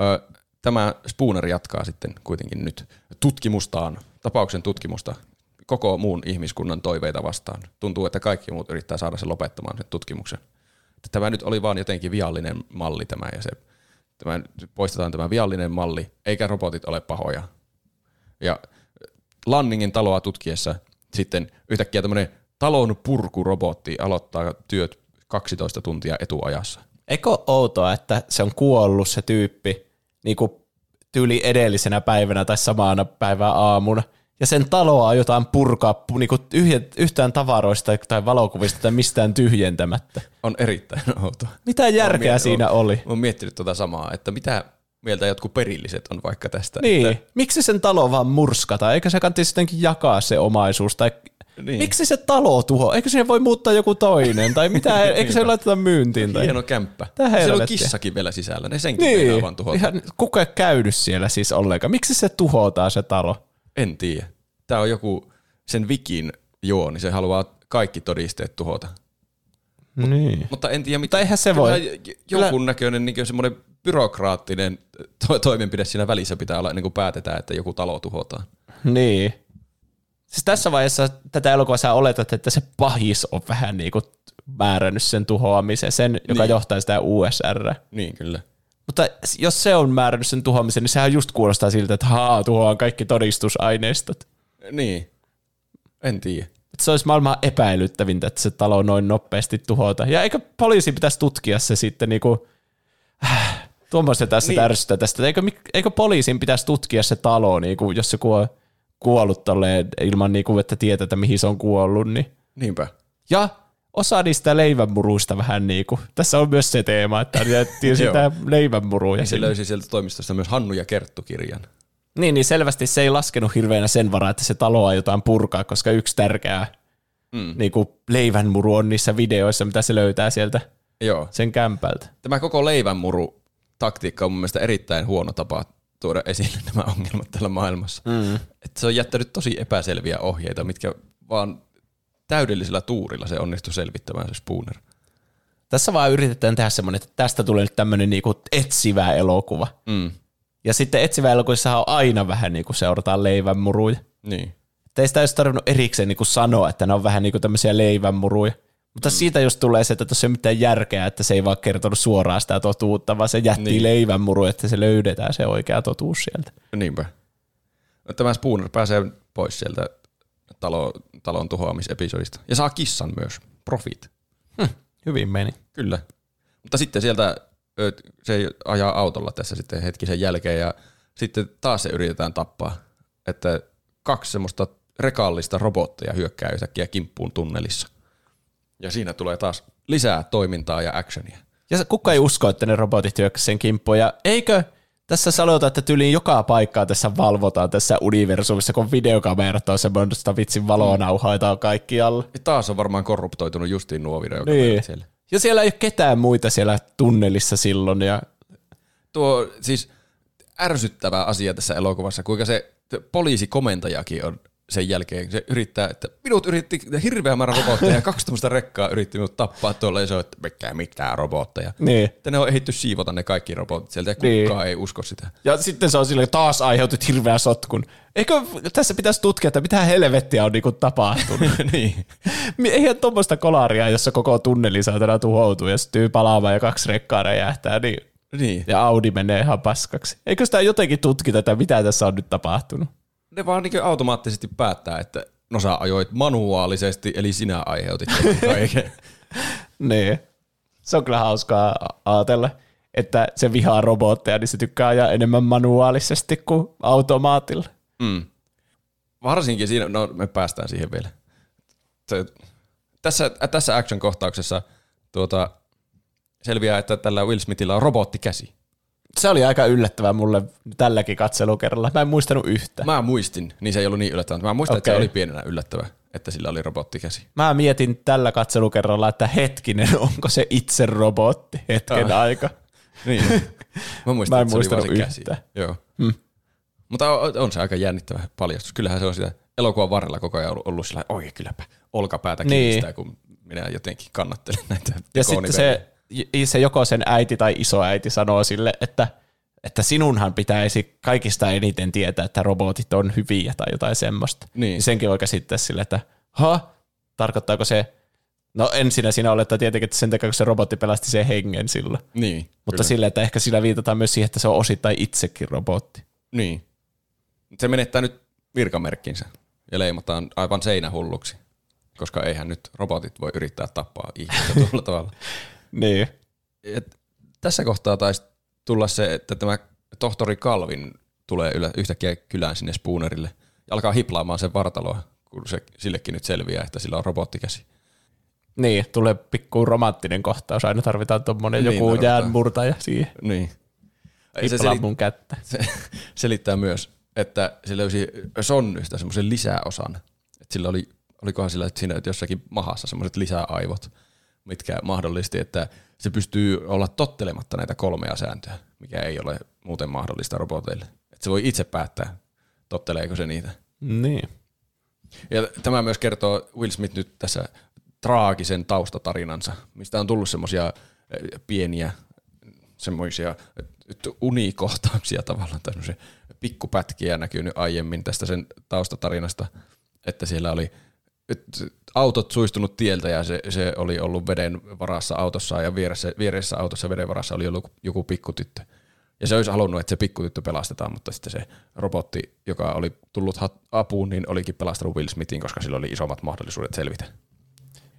Ö, Tämä Spooner jatkaa sitten kuitenkin nyt tutkimustaan, tapauksen tutkimusta koko muun ihmiskunnan toiveita vastaan. Tuntuu, että kaikki muut yrittää saada sen lopettamaan sen tutkimuksen. Tämä nyt oli vaan jotenkin viallinen malli tämä ja se, tämä, poistetaan tämä viallinen malli, eikä robotit ole pahoja. Ja Lanningin taloa tutkiessa sitten yhtäkkiä tämmöinen talon purkurobotti aloittaa työt 12 tuntia etuajassa. Eikö outoa, että se on kuollut se tyyppi niin kuin tyyli edellisenä päivänä tai samana päivänä aamuna, ja sen taloa aiotaan purkaa niin kuin yhtään tavaroista tai valokuvista tai mistään tyhjentämättä. On erittäin outoa. Mitä järkeä miet- siinä oli? Oon miettinyt tuota samaa, että mitä mieltä jotkut perilliset on vaikka tästä. Niin, Että, miksi sen talo vaan murskata? Eikö se kannattaisi sittenkin jakaa se omaisuus? Tai Niin. miksi se talo tuho? Eikö siihen voi muuttaa joku toinen? Tai mitä? Eikö se laiteta myyntiin? Tai? hieno kämppä. Tää Siellä on kissakin vielä sisällä. Ne senkin. Niin, vaan tuhota. ihan, kuka ei käynyt siellä siis ollenkaan? Miksi se tuhotaan se talo? En tiedä. Tämä on joku sen vikin niin se haluaa kaikki todisteet tuhota. Niin. Mutta en tiedä, mitä. Eihän se voi. Jonkun näköinen niin semmoinen byrokraattinen to- toimenpide siinä välissä pitää olla, ennen kuin päätetään, että joku talo tuhotaan. Niin. Siis tässä vaiheessa tätä elokuvaa sä oletat, että se pahis on vähän niin kuin määrännyt sen tuhoamisen, sen, joka Niin. johtaa sitä USR. Niin, kyllä. Mutta jos se on määrännyt sen tuhoamisen, niin sehän just kuulostaa siltä, että haa, tuhoan kaikki todistusaineistot. Niin. En tiedä. Se olisi maailman epäilyttävintä, että se talo noin nopeasti tuhota. Ja eikö poliisi pitäisi tutkia se sitten niinku, äh, tuommoista tässä Niin. niin. tärsystä tästä. Eikö, eikö poliisin pitäisi tutkia se talo, niinku, jos se kuo, kuollut tolleen ilman, niinku, että tietää, että mihin se on kuollut. Niin. Niinpä. Ja osa niistä leivänmuruista vähän niin kuin, tässä on myös se teema, että jättiin sitä leivänmuruja. Ja se sinne. löysi sieltä toimistosta myös Hannu ja Kerttu-kirjan. Niin, niin selvästi se ei laskenut hirveänä sen varaa, että se talo aiotaan purkaa, koska yksi tärkeä mm. niin kuin leivänmuru on niissä videoissa, mitä se löytää sieltä Joo. sen kämpältä. Tämä koko leivänmuru taktiikka on mun mielestä erittäin huono tapa tuoda esille nämä ongelmat tällä maailmassa. Mm. Että se on jättänyt tosi epäselviä ohjeita, mitkä vaan täydellisellä tuurilla se onnistui selvittämään se Spooner. Tässä vaan yritetään tehdä semmoinen, että tästä tulee nyt tämmöinen niin kuin etsivä elokuva. Mm. Ja sitten etsivä elokuvissa on aina vähän niin kuin seurataan leivänmuruja. Niin. Että ei sitä olisi tarvinnut erikseen niin kuin sanoa, että ne on vähän niin kuin tämmöisiä leivänmuruja. Mutta mm. siitä just tulee se, että tuossa ei ole mitään järkeä, että se ei vaan kertonut suoraan sitä totuutta, vaan se jätti Niin. leivänmuru, että se löydetään se oikea totuus sieltä. Niinpä. Tämä Spooner pääsee pois sieltä talo, talon tuhoamisepisodista. Ja saa kissan myös. Profit. Hyvin meni. Kyllä. Mutta sitten sieltä se ajaa autolla tässä sitten hetkisen jälkeen ja sitten taas se yritetään tappaa. Että kaksi semmoista rekallista robotteja hyökkää yhtäkkiä kimppuun tunnelissa. Ja siinä tulee taas lisää toimintaa ja actionia. Ja kuka ei usko, että ne robotit hyökkäsivät sen kimppuun. Ja eikö tässä sanota, että tyliin joka paikkaa tässä valvotaan tässä universumissa, kun videokamerat on semmoista vitsin valonauhaa, jota on kaikkialla. Ja taas on varmaan korruptoitunut justiin nuo videokamerat Niin. siellä. Ja siellä ei ole ketään muita siellä tunnelissa silloin. Ja Tuo siis ärsyttävä asia tässä elokuvassa, kuinka se poliisikomentajakin on sen jälkeen, se yrittää, että minut yritti hirveä määrä robotteja ja kaksi tämmöistä rekkaa yritti minut tappaa tuolla ja se on, että mikä mitään robotteja. niin. Että ne on ehditty siivota ne kaikki robotit sieltä ja Niin. kukaan ei usko sitä. Ja sitten se on silleen, taas aiheutit hirveän sotkun. Eikö tässä pitäisi tutkia, että mitä helvettiä on niinku tapahtunut? niin. Eihän tuommoista kolaria, jossa koko tunneli saatana tuhoutuu ja syttyy palaamaan ja kaksi rekkaa räjähtää, niin niin. ja Audi menee ihan paskaksi. Eikö sitä jotenkin tutkita, että mitä tässä on nyt tapahtunut? Ne vaan niin automaattisesti päättää, että no sä ajoit manuaalisesti, eli sinä aiheutit kaiken. Niin. Se on kyllä hauskaa ajatella, että se vihaa robotteja, niin se tykkää ajaa enemmän manuaalisesti kuin automaatilla. Mm. Varsinkin siinä, no me päästään siihen vielä. Se, tässä, äh, tässä action-kohtauksessa tuota, selviää, että tällä Will Smithillä on robottikäsi. Se oli aika yllättävää mulle tälläkin katselukerralla. Mä en muistanut yhtä. Mä, muistin, niin se ei ollut niin yllättävää. Mä muistan, okay. että se oli pienenä yllättävää, että sillä oli robottikäsi. Mä mietin tällä katselukerralla, että hetkinen, onko se itse robotti hetken Ah. aika. Niin. Mä muistan, Mä en että se oli muistanut se käsi. Joo. Hmm. Mutta on, on, se aika jännittävä paljastus. Kyllähän se on sitä elokuvan varrella koko ajan ollut, ollut sillä oi kylläpä olkapäätä Niin. kiristää, kun minä jotenkin kannattelen näitä Ja sitten se, se joko sen äiti tai isoäiti sanoo sille, että, että sinunhan pitäisi kaikista eniten tietää, että robotit on hyviä tai jotain semmoista. Niin. Senkin voi käsittää sille, että ha, tarkoittaako se, no ensinnä siinä olettaa tietenkin, että sen takia, kun se robotti pelasti sen hengen sillä. Niin, Mutta kyllä. sille, että ehkä sillä viitataan myös siihen, että se on osittain itsekin robotti. Niin. Se menettää nyt virkamerkkinsä ja leimataan aivan seinähulluksi, koska eihän nyt robotit voi yrittää tappaa ihmistä tuolla tavalla. Niin. Et tässä kohtaa taisi tulla se, että tämä tohtori Kalvin tulee ylä, yhtäkkiä kylään sinne Spoonerille ja alkaa hiplaamaan sen vartaloa, kun se sillekin nyt selviää, että sillä on robottikäsi. Niin, tulee pikku romanttinen kohtaus. Aina tarvitaan tuommoinen Niin joku tarvitaan. jäänmurtaja siihen. Niin. Ei, Se, Hiplaa seli- mun kättä. se selittää myös, että se löysi Sonnysta semmoisen lisäosan. Että sillä oli, olikohan sillä että siinä jossakin mahassa semmoiset lisäaivot, mitkä mahdollisti, että se pystyy olla tottelematta näitä kolmea sääntöä, mikä ei ole muuten mahdollista roboteille. Että se voi itse päättää, totteleeko se niitä. Niin. Ja tämä myös kertoo Will Smith nyt tässä traagisen taustatarinansa, mistä on tullut semmoisia pieniä semmoisia unikohtauksia tavallaan, tämmöisiä pikkupätkiä näkynyt aiemmin tästä sen taustatarinasta, että siellä oli et autot suistunut tieltä ja se, se oli ollut veden varassa autossa ja vieressä, vieressä autossa veden varassa oli ollut joku pikkutyttö. Ja se olisi halunnut, että se pikkutyttö pelastetaan, mutta sitten se robotti, joka oli tullut apuun, niin olikin pelastanut Will Smithin, koska sillä oli isommat mahdollisuudet selvitä.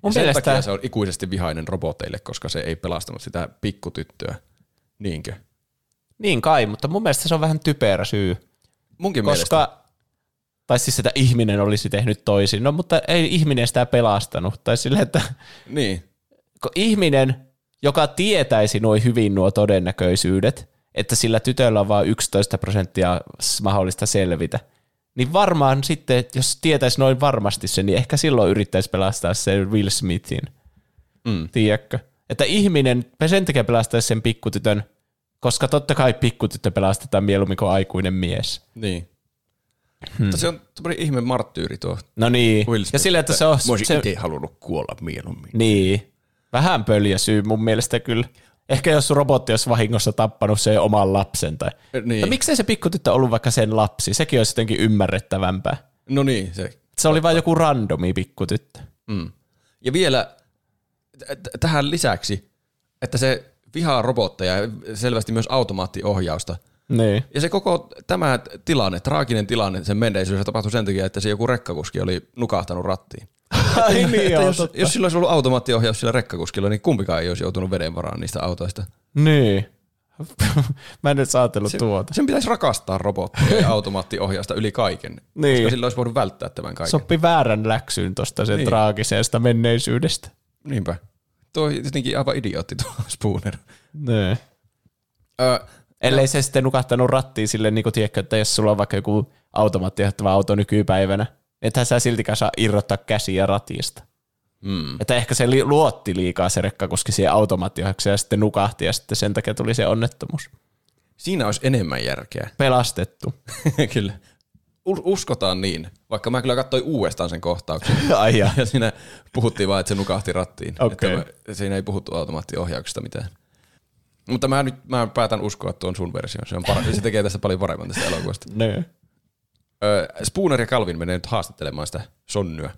Mun sen mielestä, takia se on ikuisesti vihainen roboteille, koska se ei pelastanut sitä pikkutyttöä. Niinkö? niin kai, mutta mun mielestä se on vähän typerä syy. Munkin mielestä. Tai siis että ihminen olisi tehnyt toisin. No mutta ei ihminen sitä pelastanut. Tai sille, että Niin. kun ihminen, joka tietäisi noin hyvin nuo todennäköisyydet, että sillä tytöllä on vain 11 prosenttia mahdollista selvitä, niin varmaan sitten, jos tietäisi noin varmasti sen, niin ehkä silloin yrittäisi pelastaa sen Will Smithin. Mm. Tiedätkö? Että ihminen sen takia pelastaisi sen pikkutytön, koska totta kai pikkutyttö pelastetaan mieluummin kuin aikuinen mies. Niin. Hmm. Mutta se on tämmöinen ihme marttyyri tuo No niin, Will Smith. ja sillä, että se on... Mä olisin Se, itse halunnut kuolla mieluummin. niin, vähän pöljä syy mun mielestä kyllä. Ehkä jos robotti olisi vahingossa tappanut sen oman lapsen. Tai... Niin. No miksei se pikkutyttö ollut vaikka sen lapsi? Sekin olisi jotenkin ymmärrettävämpää. No niin, se. Se oli vain joku randomi pikkutyttö. Mm. Ja vielä t- tähän lisäksi, että se vihaa robotteja ja selvästi myös automaattiohjausta, Niin. Ja se koko tämä tilanne, traaginen tilanne, sen menneisyys tapahtui sen takia, että se joku rekkakuski oli nukahtanut rattiin. Ai niin, Että joo, jos, totta. jos sillä olisi ollut automaattiohjaus sillä rekkakuskilla, niin kumpikaan ei olisi joutunut veden varaan niistä autoista. Niin. Mä en nyt ajatellut tuota. Sen pitäisi rakastaa robottia ja automaattiohjausta yli kaiken, Niin. koska sillä olisi voinut välttää tämän kaiken. Soppi väärän läksyyn tuosta sen Niin. traagisesta menneisyydestä. Niinpä. Tuo on jotenkin aivan idiootti tuo Spooner. Niin. Öö, Ellei se sitten nukahtanut rattiin sille, niin kuin tiedätkö, että jos sulla on vaikka joku automaattijohtava auto nykypäivänä, ethän sä siltikään saa irrottaa käsiä ratista. mm. Että ehkä se li- luotti liikaa se rekka, koska siihen automaattiohjaukseen ja sitten nukahti ja sitten sen takia tuli se onnettomuus. Siinä olisi enemmän järkeä. Pelastettu. kyllä. U- uskotaan niin, vaikka mä kyllä katsoin uudestaan sen kohtauksen. Ai ja. Ja siinä puhuttiin vaan, että se nukahti rattiin. Okei. Että mä, siinä ei puhuttu automaattiohjauksesta mitään. Mutta mä nyt mä päätän uskoa tuon sun version. Se, on para- se tekee tästä paljon paremman tästä elokuvasta. Öö, Spooner ja Calvin menee nyt haastattelemaan sitä sonnyä.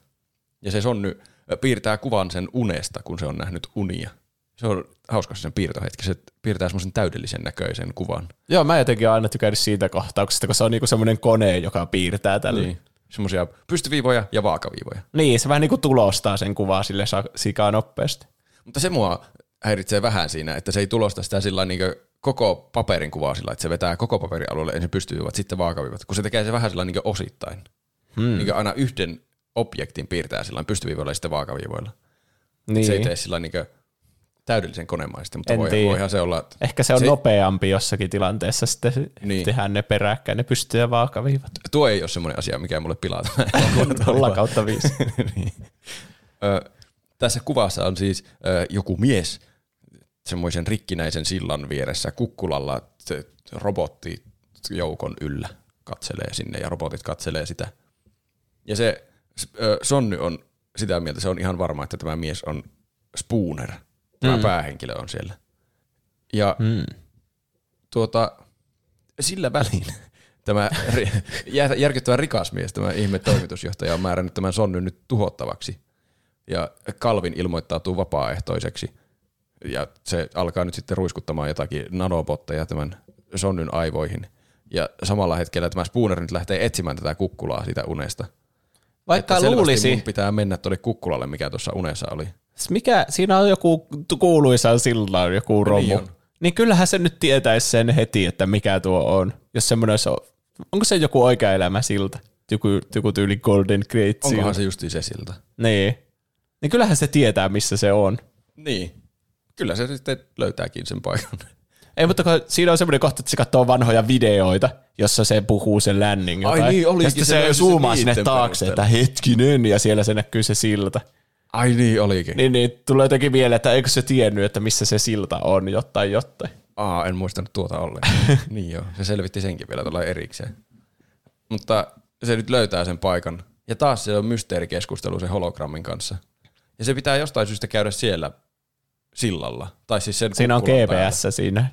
Ja se sonny piirtää kuvan sen unesta, kun se on nähnyt unia. Se on hauska se sen piirtohetki. Se piirtää semmoisen täydellisen näköisen kuvan. Joo, mä jotenkin aina tykännyt siitä kohtauksesta, kun se on niinku semmoinen kone, joka piirtää tällä. Niin. Niin. Semmoisia pystyviivoja ja vaakaviivoja. niin, se vähän niinku tulostaa sen kuvaa sille sa- sikaa nopeasti. Mutta se mua häiritsee vähän siinä, että se ei tulosta sitä sillä niin koko paperin kuvaa sillä, että se vetää koko paperin alueelle ensin pystyviivat, sitten vaakaviivat, kun se tekee se vähän sillä niin osittain. Hmm. Niin aina yhden objektin piirtää sillä pystyviivoilla ja sitten vaakaviivoilla. Niin. Niin. Se ei tee sillä niin täydellisen konemaisesti, mutta En voi, tiedä. voihan se olla, että Ehkä se on se... Nopeampi jossakin tilanteessa, sitten niin. Niin. tehdään ne peräkkäin, ne pystyy ja vaakaviivat. tuo ei ole semmoinen asia, mikä mulle pilaa Nolla kautta viisi. niin. Ö, tässä kuvassa on siis ö, joku mies semmoisen rikkinäisen sillan vieressä kukkulalla se robottijoukon yllä katselee sinne ja robotit katselee sitä. Ja se ö, Sonny on sitä mieltä, se on ihan varma, että tämä mies on Spooner. Tämä mm. päähenkilö on siellä. Ja Mm. tuota, sillä välin tämä järkyttävä rikas mies, tämä ihme toimitusjohtaja on määrännyt tämän sonnyn nyt tuhottavaksi. Ja Kalvin ilmoittautuu vapaaehtoiseksi. Ja se alkaa nyt sitten ruiskuttamaan jotakin nanobotteja tämän sonnyn aivoihin. Ja samalla hetkellä tämä Spooner nyt lähtee etsimään tätä kukkulaa siitä unesta. Vaikka Että luulisi, mun pitää mennä tuonne kukkulalle, mikä tuossa unessa oli. mikä, siinä on joku kuuluisa sillä joku romu. niin Niin, on. niin kyllähän se nyt tietäisi sen heti, että mikä tuo on. Jos semmoinen olisi, onko se joku oikea elämä siltä? Joku, joku tyyli Golden silta. Onkohan se justiin se siltä? Niin. Niin kyllähän se tietää, missä se on. Niin. Kyllä se sitten löytääkin sen paikan. Ei, mutta siinä on semmoinen kohta, että se katsoo vanhoja videoita, jossa se puhuu sen länning Ai jotain. niin, olikin, ja sitten se se, zoomaa sinne taakse, perusteella. että hetkinen, ja siellä se näkyy se silta. Ai niin, olikin. Niin, niin tulee jotenkin mieleen, että eikö se tiennyt, että missä se silta on, jotain jotain. Aa, en muistanut tuota ollenkaan. niin joo, se selvitti senkin vielä tuolla erikseen. Mutta se nyt löytää sen paikan. Ja taas se on mysteerikeskustelu sen hologrammin kanssa. Ja se pitää jostain syystä käydä siellä sillalla. Tai siis sen Siinä on GPS siinä,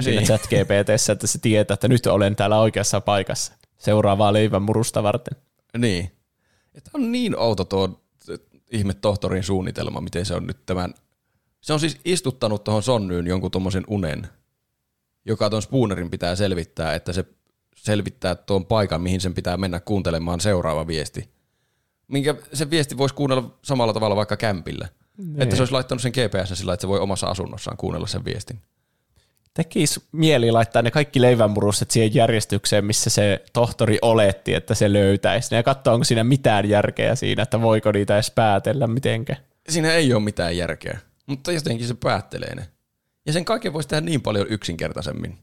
siinä Niin. chat GPTssä, että se tietää, että nyt olen täällä oikeassa paikassa seuraavaa leivän murusta varten. Päällä. Niin. Että on niin outo tuo ihme tohtorin suunnitelma, miten se on nyt tämän... Se on siis istuttanut tuohon sonnyyn jonkun tuommoisen unen, joka tuon Spoonerin pitää selvittää, että se selvittää tuon paikan, mihin sen pitää mennä kuuntelemaan seuraava viesti. Minkä se viesti voisi kuunnella samalla tavalla vaikka kämpillä. Niin. Että se olisi laittanut sen GPS sillä, että se voi omassa asunnossaan kuunnella sen viestin. Tekisi mieli laittaa ne kaikki leivänmurustet siihen järjestykseen, missä se tohtori oletti, että se löytäisi. ne Ja katsoa, onko siinä mitään järkeä siinä, että voiko niitä edes päätellä mitenkään. Siinä ei ole mitään järkeä, mutta jotenkin se päättelee ne. Ja sen kaiken voisi tehdä niin paljon yksinkertaisemmin.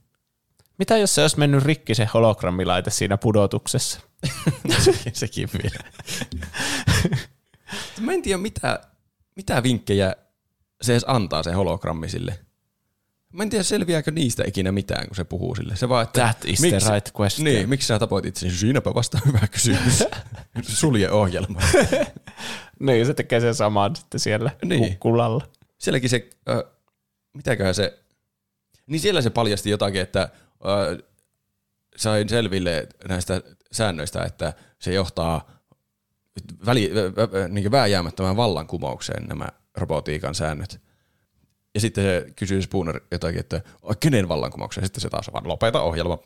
Mitä jos se olisi mennyt rikki se hologrammilaite siinä pudotuksessa? sekin, sekin vielä. Mä en tiedä, mitä, mitä vinkkejä se edes antaa se hologrammi sille. Mä en tiedä, selviääkö niistä ikinä mitään, kun se puhuu sille. Se vaan, että, That is the right question. Niin, miksi sä tapoit itsesi? Siinäpä vasta hyvä kysymys. Sulje ohjelma. Niin, se tekee sen saman sitten siellä Niin. kukkulalla. Sielläkin se, äh, mitäköhän se, niin siellä se paljasti jotakin, että äh, sain selville näistä säännöistä, että se johtaa väli, vä, vä, niin vääjäämättömään vallankumoukseen nämä robotiikan säännöt. Ja sitten se kysyy Spooner jotakin, että "Ai, kenen vallankumouksen? Ja sitten se taas vaan lopeta ohjelma.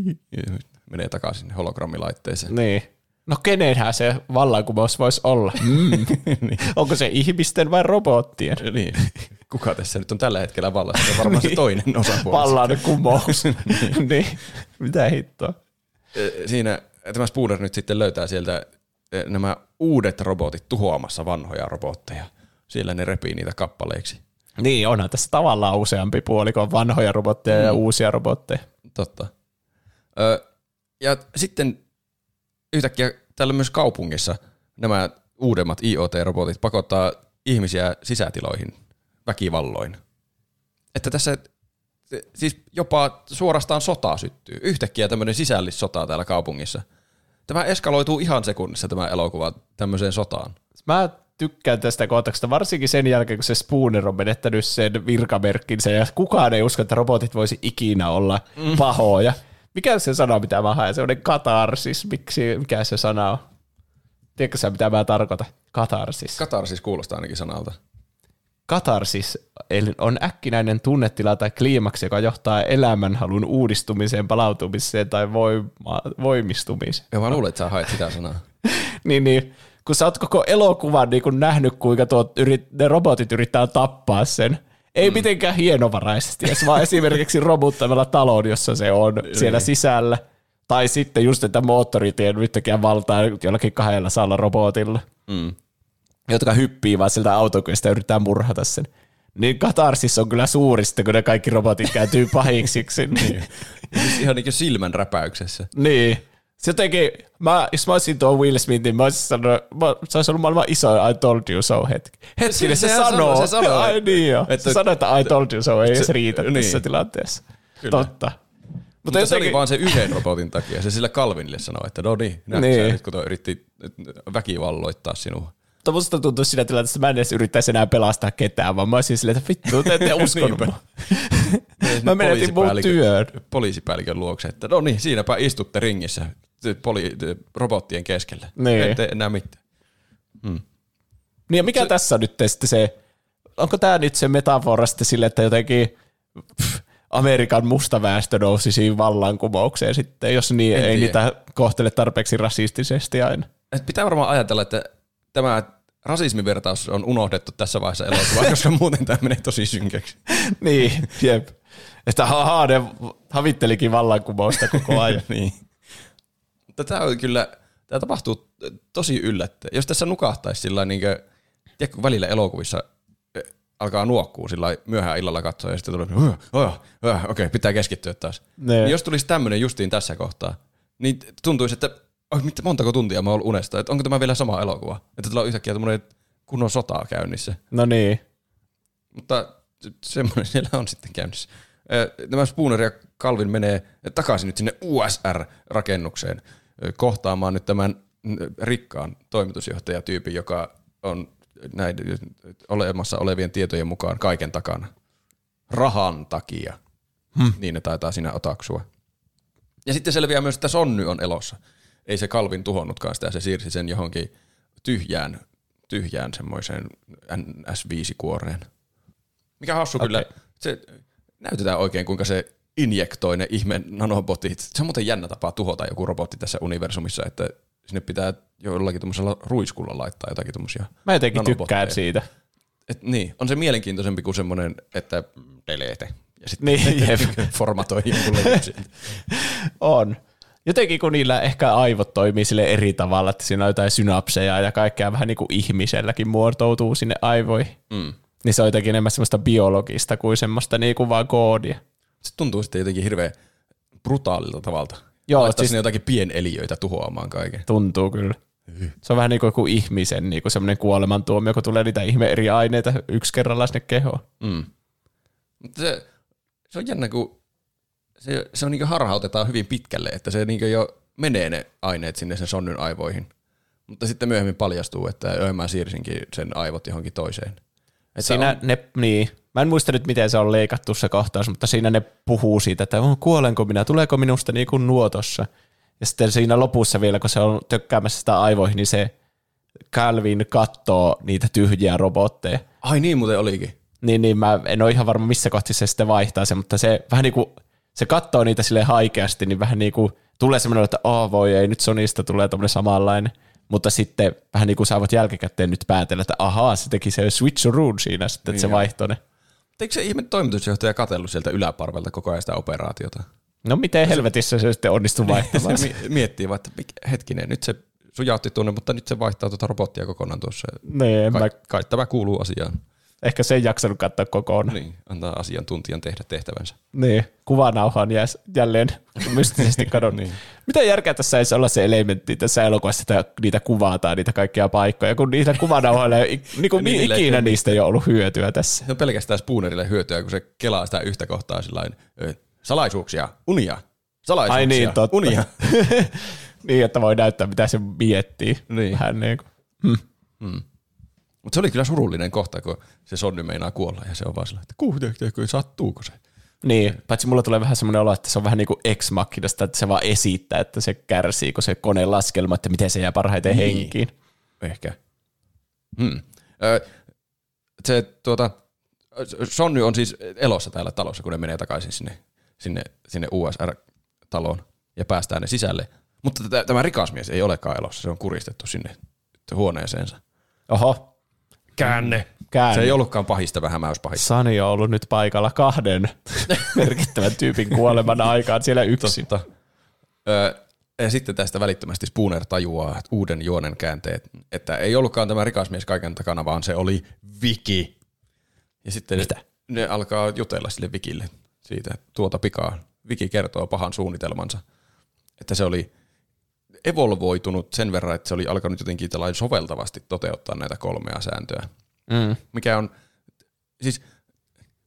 Menee takaisin hologrammilaitteeseen. Niin. No kenenhän se vallankumous voisi olla? Mm. Onko se ihmisten vai robottien? Niin. Kuka tässä nyt on tällä hetkellä vallassa? Se varmaan se toinen osapuoli. Vallankumous. niin. Mitä hittoa? Siinä tämä Spooner nyt sitten löytää sieltä nämä uudet robotit tuhoamassa vanhoja robotteja. Siellä ne repii niitä kappaleiksi. Niin, onhan tässä tavallaan useampi puoli, kun on vanhoja robotteja ja uusia robotteja. Totta. Ö, ja sitten yhtäkkiä täällä myös kaupungissa nämä uudemmat IoT-robotit pakottaa ihmisiä sisätiloihin väkivalloin. Että tässä siis jopa suorastaan sota syttyy. Yhtäkkiä tämmöinen sisällissota täällä kaupungissa. Tämä eskaloituu ihan sekunnissa tämä elokuva tämmöiseen sotaan. Mä tykkään tästä kohtauksesta, varsinkin sen jälkeen, kun se Spooner on menettänyt sen virkamerkkinsä, ja kukaan ei usko, että robotit voisi ikinä olla Mm. pahoja. Mikä se sana, mitä mä haen? Semmoinen katarsis. Miksi, mikä se sana on? Tiedätkö sä, mitä mä tarkoitan? Katarsis. Katarsis kuulostaa ainakin sanalta. Katarsis eli on äkkinäinen tunnetila tai kliimaksi, joka johtaa elämänhalun uudistumiseen, palautumiseen tai voima, voimistumiseen. Ja mä luulen, että sä haet sitä sanaa. niin, niin, kun sä oot koko elokuvan niin kun nähnyt, kuinka tuo, yrit, ne robotit yrittää tappaa sen, ei mm. mitenkään hienovaraisesti, vaan esimerkiksi romuttamalla talon, jossa se on siellä sisällä. Tai sitten just, että moottoritien yhtäkkiä valtaa jollakin kahdella saalla robotilla, Mm. Jotka hyppii vaan sieltä autokyöstä ja yrittää murhata sen. Niin katarsis on kyllä suurista, kun ne kaikki robotit kääntyy pahiksiksi. niin. Siis ihan niin kuin silmän räpäyksessä. Niin. Se jotenkin, mä, jos mä olisin tuo Will Smithin, mä olisin sanonut, mä, se olisi ollut maailman iso I told you so hetki. Hetkinen, se, se, sanoo. se sanoo, Ai niin joo. että- se sanoo, että I told you so ei Se- edes riitä niin. tässä tilanteessa. Kyllä. Totta. Mutta, Mutta se oli vaan se yhden robotin takia. Se sillä Calvinille sanoi, että no niin, näet Niin. sä kun toi yritti väkivalloittaa sinua. Musta tuntuu siinä tilanteessa, että mä en edes yrittäisi enää pelastaa ketään, vaan mä olisin silleen, että vittu, te ette uskonut Niinpä. mua. Mä menetin mun työn. Poliisipäällikön luokse, että no niin, siinäpä istutte ringissä poli, robottien keskellä. Niin. Ette enää mitään. Niin ja mikä se, tässä on nyt sitten se, onko tämä nyt se metafora sitten sille, että jotenkin pff, Amerikan musta väestö nousi siinä vallankumoukseen sitten, jos niin En ei tiedä. niitä kohtele tarpeeksi rasistisesti aina. Et pitää varmaan ajatella, että tämä rasismivertaus on unohdettu tässä vaiheessa elokuvaa, koska muuten tämä menee tosi synkäksi. niin, jep. Että haha, ne havittelikin vallankumousta koko ajan. niin. Tämä on kyllä, tämä tapahtuu tosi yllättäen. Jos tässä nukahtaisi sillä niin kuin, tiedätkö, kun välillä elokuvissa eh, alkaa nuokkuu sillä myöhään illalla katsoa ja sitten tulee, oh, oh, oh, okei, pitää keskittyä taas. Ne. Niin jos tulisi tämmöinen justiin tässä kohtaa, niin tuntuisi, että oh, mitä, montako tuntia mä oon ollut unesta, että onko tämä vielä sama elokuva, että tulee yhtäkkiä tämmöinen kunnon sota käynnissä. No niin. Mutta semmoinen siellä on sitten käynnissä. Nämä Spooner ja Calvin menee takaisin nyt sinne USR-rakennukseen kohtaamaan nyt tämän rikkaan toimitusjohtajatyypin, joka on näiden olemassa olevien tietojen mukaan kaiken takana. Rahan takia. Hmm. Niin ne taitaa siinä otaksua. Ja sitten selviää myös, että Sonny on elossa. Ei se Kalvin tuhonnutkaan sitä, se siirsi sen johonkin tyhjään, tyhjään semmoiseen NS5-kuoreen. Mikä hassu okay. kyllä. Se näytetään oikein, kuinka se injektoi ne ihme nanobotit. Se on muuten jännä tapa tuhota joku robotti tässä universumissa, että sinne pitää jollakin tuommoisella ruiskulla laittaa jotakin tuommoisia Mä jotenkin tykkään siitä. Et niin, on se mielenkiintoisempi kuin semmoinen, että delete. Ja sitten Niin, formatoi. On. Jotenkin kun niillä ehkä aivot toimii sille eri tavalla, että siinä on jotain synapseja ja kaikkea vähän niin kuin ihmiselläkin muotoutuu sinne aivoihin. Mm. Niin se on jotenkin enemmän semmoista biologista kuin semmoista niin kuin vaan koodia. Se tuntuu sitten jotenkin hirveän brutaalilta tavalta. Joo, Laittaa siis- sinne jotakin pieneliöitä tuhoamaan kaiken. Tuntuu kyllä. Se on vähän niin kuin joku ihmisen niin kuin semmoinen kuolemantuomio, kun tulee niitä ihme eri aineita yksi kerrallaan sinne kehoon. Mm. Se, se on jännä, kun se, se on niin harhautetaan hyvin pitkälle, että se niin jo menee ne aineet sinne sen sonnyn aivoihin. Mutta sitten myöhemmin paljastuu, että joo, mä siirsinkin sen aivot johonkin toiseen. Että Siinä on, ne, niin, mä en muista nyt, miten se on leikattu se kohtaus, mutta siinä ne puhuu siitä, että oh, kuolenko minä, tuleeko minusta niin kuin nuotossa. Ja sitten siinä lopussa vielä, kun se on tökkäämässä sitä aivoihin, niin se Calvin kattoo niitä tyhjiä robotteja. ai niin muuten olikin. Niin, niin mä en ole ihan varma missä kohti se sitten vaihtaa se, mutta se vähän niin kuin, se katsoo niitä sille haikeasti, niin vähän niin kuin tulee semmoinen, että oh voi ei, nyt Sonista tulee tommoinen samanlainen. Mutta sitten vähän niin kuin saavat jälkikäteen nyt päätellä, että ahaa, se teki se switcheroo siinä sitten, että se Niin. vaihtoi ne. Eikö se ihme toimitusjohtaja katsellut sieltä yläparvelta koko ajan sitä operaatiota? No miten helvetissä se sitten onnistui vaihtamaan? se mi- miettii vaan, että hetkinen, nyt se sujautti tuonne, mutta nyt se vaihtaa tuota robottia kokonaan tuossa. niin, en mä, Kai, kai tämä kuuluu asiaan. Ehkä se ei jaksanut katsoa kokonaan. Niin, antaa asiantuntijan tehdä tehtävänsä. Niin, kuvanauhaan jää jälleen mystisesti kadonnut. niin. Mitä järkeä tässä ei olla se elementti tässä elokuvassa, että niitä kuvataan, niitä kaikkia paikkoja, kun niitä kuvanauhoilla ei, niin kuin Niin, ei ikinä tee niistä ei ole ollut hyötyä tässä. Se on pelkästään Spoonerille hyötyä, kun se kelaa sitä yhtä kohtaa sillain, salaisuuksia, unia, salaisuuksia, Ai niin, totta. unia. niin, että voi näyttää, mitä se miettii. Niin. Vähän niin kuin. Mutta se oli kyllä surullinen kohta, kun se Sonny meinaa kuolla ja se on vaan sellainen, että kuutekö, sattuuko se? Niin, paitsi mulla tulee vähän semmoinen olo, että se on vähän niin kuin ex että se vaan esittää, että se kärsii, kun se koneen laskelma, että miten se jää parhaiten Niin. henkiin. Ehkä. Hmm. Ö, se tuota, Sonny on siis elossa täällä talossa, kun ne menee takaisin sinne, sinne, sinne USR-taloon ja päästään ne sisälle. Mutta tämä rikas mies ei olekaan elossa, se on kuristettu sinne huoneeseensa. Oho, Käänne. käänne. Se ei ollutkaan pahista, vähän hämäyspahista. Sani on ollut nyt paikalla kahden merkittävän tyypin kuoleman aikaan siellä yksin. Totta. Ö, ja sitten tästä välittömästi Spooner tajuaa uuden juonen käänteen, että ei ollutkaan tämä rikas mies kaiken takana, vaan se oli Viki. Ja sitten ne, ne alkaa jutella sille Vikille siitä että tuota pikaa. Viki kertoo pahan suunnitelmansa, että se oli evolvoitunut sen verran, että se oli alkanut jotenkin tällainen soveltavasti toteuttaa näitä kolmea sääntöä. Mm. Mikä on, siis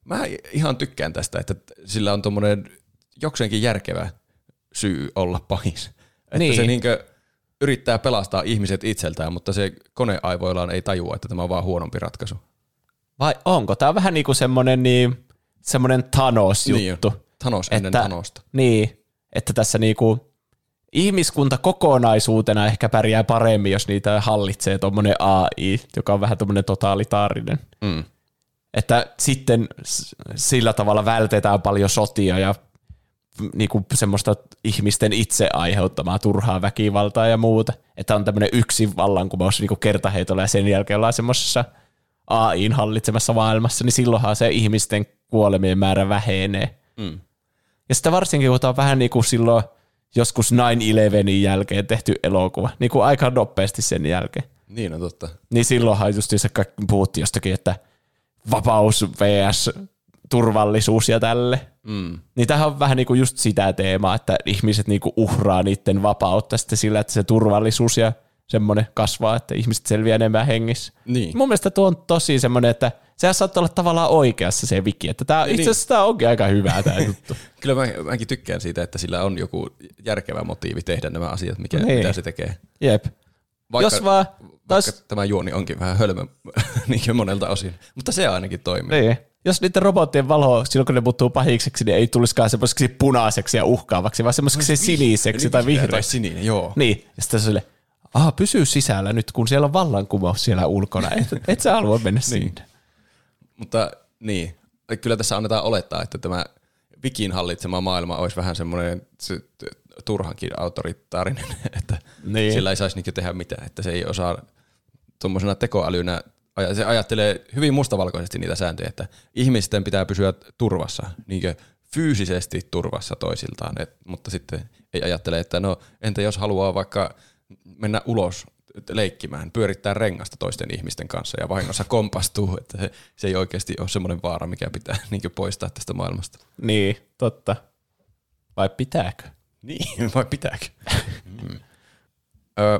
mä ihan tykkään tästä, että sillä on tommonen jokseenkin järkevä syy olla pahis. Että Niin. se niinkö yrittää pelastaa ihmiset itseltään, mutta se koneaivoillaan ei tajua, että tämä on vaan huonompi ratkaisu. Vai onko? Tämä on vähän niin kuin semmoinen, niin, semmoinen Thanos-juttu. Niin, Thanos ennen Että- Thanosta. Niin, että tässä niinku ihmiskunta kokonaisuutena ehkä pärjää paremmin, jos niitä hallitsee tuommoinen AI, joka on vähän tuommoinen totaalitaarinen. Mm. Että sitten sillä tavalla vältetään paljon sotia ja niinku semmoista ihmisten itse aiheuttamaa turhaa väkivaltaa ja muuta. Että on tämmöinen yksi vallankumous niinku kertaheitolla ja sen jälkeen ollaan semmoisessa AIin hallitsemassa maailmassa, niin silloinhan se ihmisten kuolemien määrä vähenee. Mm. Ja sitä varsinkin, kun tämä on vähän niin kuin silloin joskus 9-11 jälkeen tehty elokuva, niin kuin aika nopeasti sen jälkeen. Niin on totta. Niin silloinhan just se kaikki puhuttiin jostakin, että vapaus vs. turvallisuus ja tälle. Mm. Niin tämähän on vähän niin kuin just sitä teemaa, että ihmiset niin kuin uhraa niiden vapautta sitten sillä, että se turvallisuus ja semmoinen kasvaa, että ihmiset selviää enemmän hengissä. Niin. Mun mielestä tuo on tosi semmoinen, että sehän saattaa olla tavallaan oikeassa se viki, että tämä, itse asiassa tämä onkin aika hyvää tämä juttu. Kyllä mä, mäkin tykkään siitä, että sillä on joku järkevä motiivi tehdä nämä asiat, mikä, Niin. mitä se tekee. Jep. Vaikka, Jos vaan vaikka taas, tämä juoni onkin vähän hölmö niin monelta osin, mutta se ainakin toimii. niin. Jos niiden robottien valo, silloin kun ne muuttuu pahikseksi, niin ei tulisikaan semmoiseksi punaiseksi ja uhkaavaksi, vaan semmoiseksi siniseksi tai Tai vihreäksi. sininen, joo. Niin, ja sitten se sille, aha, pysy sisällä nyt, kun siellä on vallankumous siellä ulkona. Et, et sä halua mennä sinne. Mutta niin, kyllä tässä annetaan olettaa, että tämä Vikin hallitsema maailma olisi vähän semmoinen se, turhankin autoritaarinen, että Niin. sillä ei saisi niinku tehdä mitään, että se ei osaa tuommoisena tekoälynä, se ajattelee hyvin mustavalkoisesti niitä sääntöjä, että ihmisten pitää pysyä turvassa, niinkö fyysisesti turvassa toisiltaan, et, mutta sitten ei ajattele, että no entä jos haluaa vaikka mennä ulos leikkimään, pyörittää rengasta toisten ihmisten kanssa ja vahingossa kompastuu, että se, se ei oikeasti ole semmoinen vaara, mikä pitää niinkö poistaa tästä maailmasta. Niin, totta. Vai pitääkö? Niin, vai pitääkö? Mm. Ö,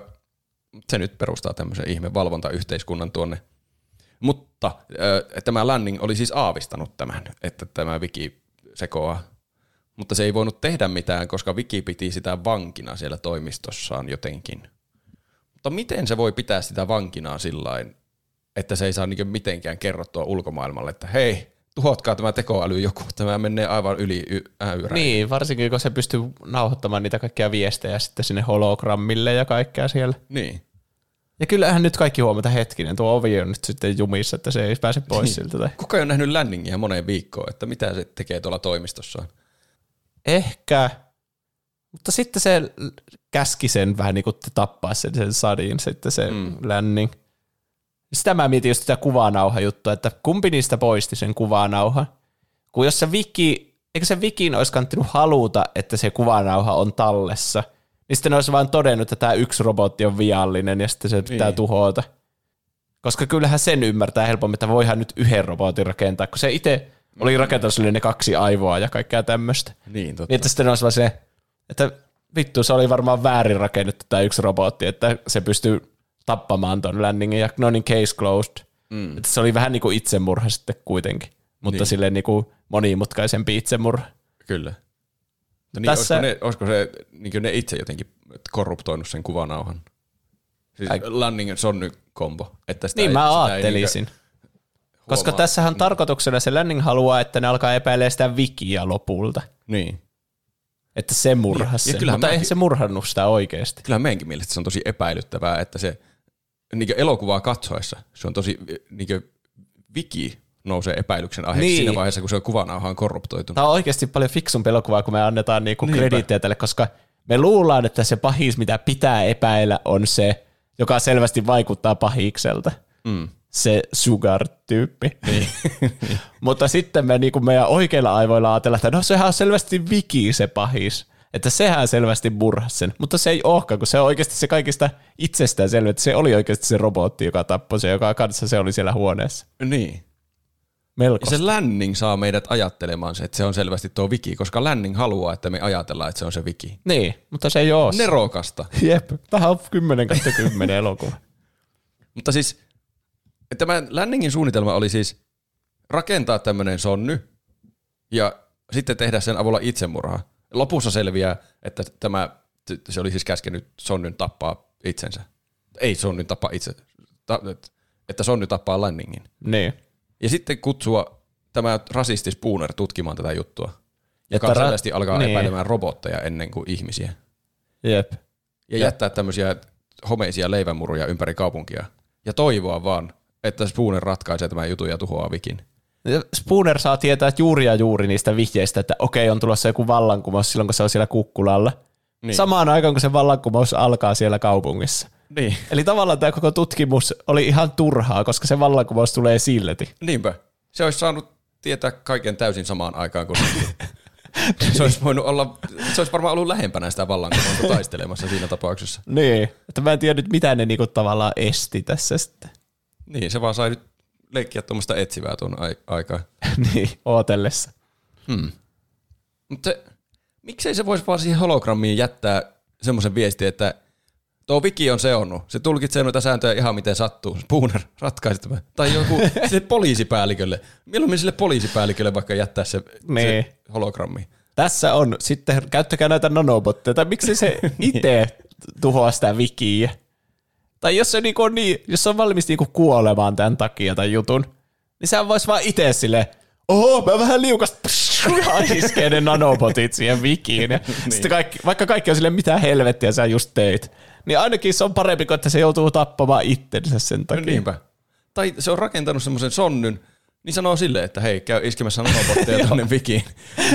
se nyt perustaa tämmöisen ihme valvontayhteiskunnan tuonne. Mutta ö, tämä Lanning oli siis aavistanut tämän, että tämä Wiki sekoaa. Mutta se ei voinut tehdä mitään, koska Wiki piti sitä vankina siellä toimistossaan jotenkin. Mutta miten se voi pitää sitä vankinaa sillain, että se ei saa niinku mitenkään kerrottua ulkomaailmalle, että hei, tuhotkaa tämä tekoäly joku, tämä menee aivan yli y-. Niin, varsinkin kun se pystyy nauhoittamaan niitä kaikkia viestejä sitten sinne hologrammille ja kaikkea siellä. Niin. Ja kyllähän nyt kaikki huomata hetkinen, tuo ovi on nyt sitten jumissa, että se ei pääse pois Niin. siltä. Tai. Kuka ei ole nähnyt Länningiä moneen viikkoon, että mitä se tekee tuolla toimistossaan? Ehkä, mutta sitten se käski sen vähän niin kuin tappaa sen, sen sadin, sitten se mm. länning. Sitä mä mietin just sitä kuvanauha juttua, että kumpi niistä poisti sen kuvanauhan. Kun jos se Viki, eikö se Vikin olisi kanttinut haluta, että se kuvanauha on tallessa, niin sitten ne olisi vaan todennut, että tämä yksi robotti on viallinen ja sitten se pitää Niin. tuhota. Koska kyllähän sen ymmärtää helpommin, että voihan nyt yhden robotin rakentaa, kun se itse oli rakentanut sille ne kaksi aivoa ja kaikkea tämmöistä. Niin, totta. Niin, että sitten vaan se, että vittu, se oli varmaan väärin rakennettu tämä yksi robotti, että se pystyy tappamaan ton landingin ja no niin case closed. Mm. Että se oli vähän niin kuin itsemurha sitten kuitenkin, mutta Niin. silleen niin kuin monimutkaisempi itsemurha. Kyllä. No niin, Tässä- olisiko, ne, olisiko se, niin ne itse jotenkin korruptoinut sen kuvanauhan? Siis Ai- Lanningen sonny kombo. Että sitä Niin ei, mä sitä ei ajattelisin. Koska huomaa. tässähän tarkoituksena se Lanning haluaa, että ne alkaa epäilemään sitä vikiä lopulta. Niin. Että se murhasi Ja- ja sen, mutta eihän se murhannut sitä oikeasti. Kyllä meidänkin mielestä se on tosi epäilyttävää, että se niin elokuvaa katsoessa se on tosi niin viki nousee epäilyksen aiheeksi Niin. siinä vaiheessa, kun se on korruptoitunut. Tämä on oikeasti paljon fiksumpi elokuva, kun me annetaan niinku krediittejä tälle, koska me luullaan, että se pahis, mitä pitää epäillä, on se, joka selvästi vaikuttaa pahikselta. Mm. Se Sugar-tyyppi. Niin. Mutta sitten me niinku meidän oikeilla aivoilla ajatellaan, että no sehän on selvästi Viki se pahis. Että sehän selvästi murhasi sen. Mutta se ei olekaan, kun se on oikeasti se kaikista itsestään selvä, että se oli oikeasti se robotti, joka tappoi se, joka kanssa se oli siellä huoneessa. Niin. Melko. Ja se Lanning saa meidät ajattelemaan se, että se on selvästi tuo Viki, koska Lanning haluaa, että me ajatellaan, että se on se Viki. Niin, mutta se ei ole. Nerokasta. Jep, tähän on 10 kautta 10 elokuva. Mutta siis tämä Lanningin suunnitelma oli siis rakentaa tämmöinen sonny ja sitten tehdä sen avulla itsemurha. Lopussa selviää, että tämä, se oli siis käskenyt sonnyn tappaa itsensä. Ei sonnyn tappaa itse, ta, että sonny tappaa Lanningin. Niin. Ja sitten kutsua tämä rasisti Spooner tutkimaan tätä juttua, joka Että ra- alkaa niin. epäilemään robotteja ennen kuin ihmisiä. Jep. Ja jättää tämmöisiä homeisia leivänmuruja ympäri kaupunkia. Ja toivoa vaan, että Spooner ratkaisee tämän jutun ja tuhoaa Vikin. Spooner saa tietää juuri ja juuri niistä vihjeistä, että okei, on tulossa joku vallankumous silloin, kun se on siellä kukkulalla. Niin. Niin. Samaan aikaan, kun se vallankumous alkaa siellä kaupungissa. Niin. Eli tavallaan tämä koko tutkimus oli ihan turhaa, koska se vallankumous tulee silti. Niinpä. Se olisi saanut tietää kaiken täysin samaan aikaan kuin se olisi voinut olla, se olisi varmaan ollut lähempänä sitä vallankumousta taistelemassa siinä tapauksessa. Niin. Että mä en tiedä nyt, mitä ne niinku tavallaan esti tässä sitten. Niin, se vaan sai nyt leikkiä tuommoista etsivää tuon ai- aikaa. niin, ootellessa. Mutta se, miksei se voisi vaan siihen hologrammiin jättää semmoisen viestin, että tuo Viki on seonnut. Se tulkitsee noita sääntöjä ihan miten sattuu. Spooner, ratkaisi tämä. Tai joku sille poliisipäällikölle. Mieluummin sille poliisipäällikölle vaikka jättää se, se Niin. hologrammi. Tässä on sitten, käyttäkää näitä nanobotteja, tai miksi se itse tuhoaa sitä wikiä. Tai jos se niinku on niin, jos se on valmis niinku kuolemaan tämän takia tai jutun, niin sehän voisi vaan itse sille, oho, mä vähän liukasta, iskee ne nanobotit siihen wikiin. Ja niin. sitten kaikki, vaikka kaikki on sille, mitä helvettiä sä just teit, niin ainakin se on parempi kuin, että se joutuu tappamaan itsensä sen takia. No niinpä. Tai se on rakentanut semmoisen sonnyn, niin sanoo silleen, että hei, käy iskemässä nanobotteja tonne Vikiin.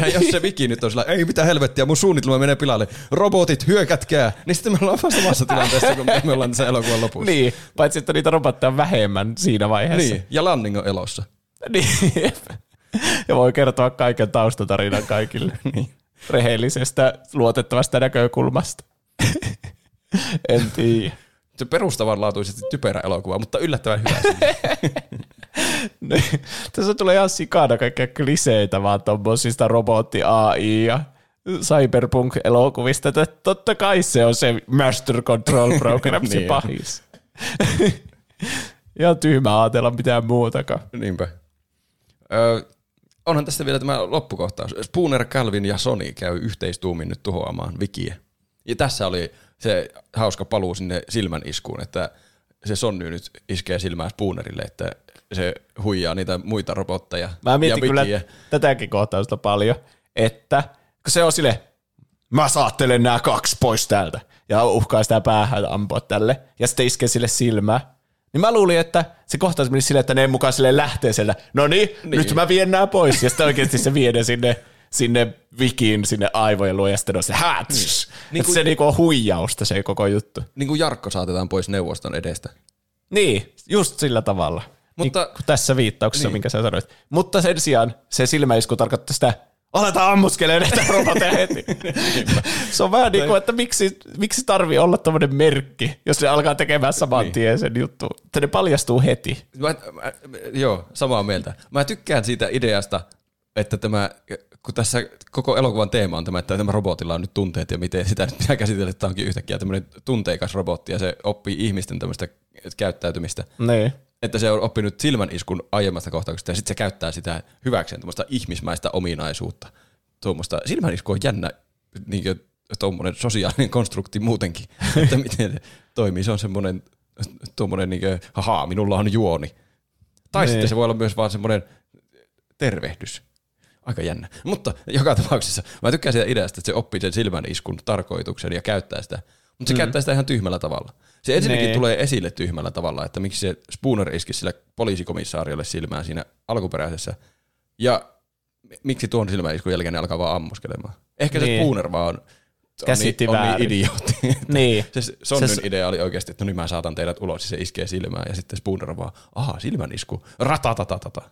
Ja jos se Viki nyt on sillä, ei mitä helvettiä, mun suunnitelma menee pilalle, robotit, hyökätkää, niin sitten me ollaan vaan samassa tilanteessa, kun me ollaan tässä elokuvan lopussa. Niin, paitsi että niitä robotteja vähemmän siinä vaiheessa. niin. ja Lanning on elossa. Niin. Ja voi kertoa kaiken taustatarinan kaikille. niin. Rehellisestä, luotettavasta näkökulmasta. en tiedä. Se perustavanlaatuisesti typerä elokuva, mutta yllättävän hyvä. Niin. Tässä tulee ihan sikana kaikkea kliseitä vaan tommosista robotti AI ja cyberpunk-elokuvista, että totta kai se on se Master Control Program, se Niin. pahis. Ihan tyhmä ajatella mitään muutakaan. Niinpä. Öö, onhan tästä vielä tämä loppukohtaus. Spooner, Calvin ja Sony käy yhteistuumin nyt tuhoamaan Wikiä. Ja tässä oli se hauska paluu sinne silmän iskuun, että se Sonny nyt iskee silmää Spoonerille, että se huijaa niitä muita robotteja. Mä mietin ja kyllä tätäkin kohtausta paljon, että kun se on sille, mä saattelen nämä kaksi pois täältä. ja uhkaa sitä päähän ampua tälle, ja sitten iskee sille silmää. Niin mä luulin, että se kohtaus meni silleen, että ne mukaan sille lähtee sieltä, no niin, nyt mä vien nää pois. Ja sitten oikeasti se vie ne sinne, sinne vikiin, sinne aivojen luo, ja sitten on se hats. Niin. Niin se niinku on huijausta se koko juttu. Niin kuin Jarkko saatetaan pois neuvoston edestä. Niin, just sillä tavalla. Mutta- Mutta, niin, tässä viittauksessa, niin. minkä sä sanoit. Mutta sen sijaan se silmäisku tarkoittaa sitä, aletaan ammuskelemaan näitä robotteja heti. se on vähän niin kuin, että miksi, miksi tarvii olla tämmöinen merkki, jos ne alkaa tekemään saman niin. tien sen juttu. Että ne paljastuu heti. Mä, mä, joo, samaa mieltä. Mä tykkään siitä ideasta, että tämä, kun tässä koko elokuvan teema on tämä, että tämä robotilla on nyt tunteet ja miten sitä nyt pitää käsitellä, että tämä onkin yhtäkkiä tämmöinen tunteikas robotti ja se oppii ihmisten tämmöistä käyttäytymistä. Niin. Että se on oppinut silmän iskun aiemmasta kohtauksesta ja sitten se käyttää sitä hyväkseen, tuommoista ihmismäistä ominaisuutta. Tuommoista silmän isku on jännä niin tuommoinen sosiaalinen konstrukti muutenkin, että miten se toimii. Se on semmoinen tuommoinen, niin kuin, haha, minulla on juoni. Tai Niin. sitten se voi olla myös vaan semmoinen tervehdys. Aika jännä. Mutta joka tapauksessa mä tykkään siitä ideasta, että se oppii sen silmän iskun tarkoituksen ja käyttää sitä. Mutta se mm. käyttää sitä ihan tyhmällä tavalla. Se ensinnäkin Nee. tulee esille tyhmällä tavalla, että miksi se Spooner iski sillä poliisikomissaariolle silmään siinä alkuperäisessä. Ja mi- miksi tuon silmän iskun jälkeen ne alkaa vaan ammuskelemaan. Ehkä se Niin. Spooner vaan on, Käsitti on, niin, on niin idiootti. Niin. Se Sonnyn Se- idea oli oikeasti, että no niin mä saatan teidät ulos, ja se iskee silmään, ja sitten Spooner vaan, aha, silmän isku, ratatatatata.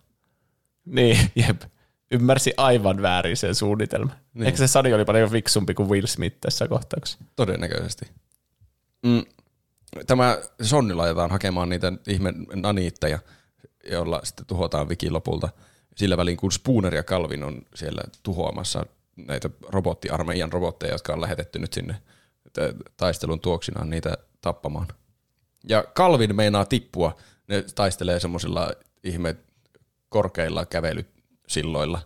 Niin, jep. Ymmärsi aivan väärin sen suunnitelman. Niin. Eikö se Sani oli paljon fiksumpi kuin Will Smith tässä kohtauksessa? Todennäköisesti. Mm. Tämä Sonni laitetaan hakemaan niitä ihme naniitteja, joilla sitten tuhotaan Viki lopulta. Sillä välin, kun Spooner ja Calvin on siellä tuhoamassa näitä robottiarmeijan robotteja, jotka on lähetetty nyt sinne taistelun tuoksinaan niitä tappamaan. Ja Calvin meinaa tippua. Ne taistelee semmoisilla ihme korkeilla kävelysilloilla.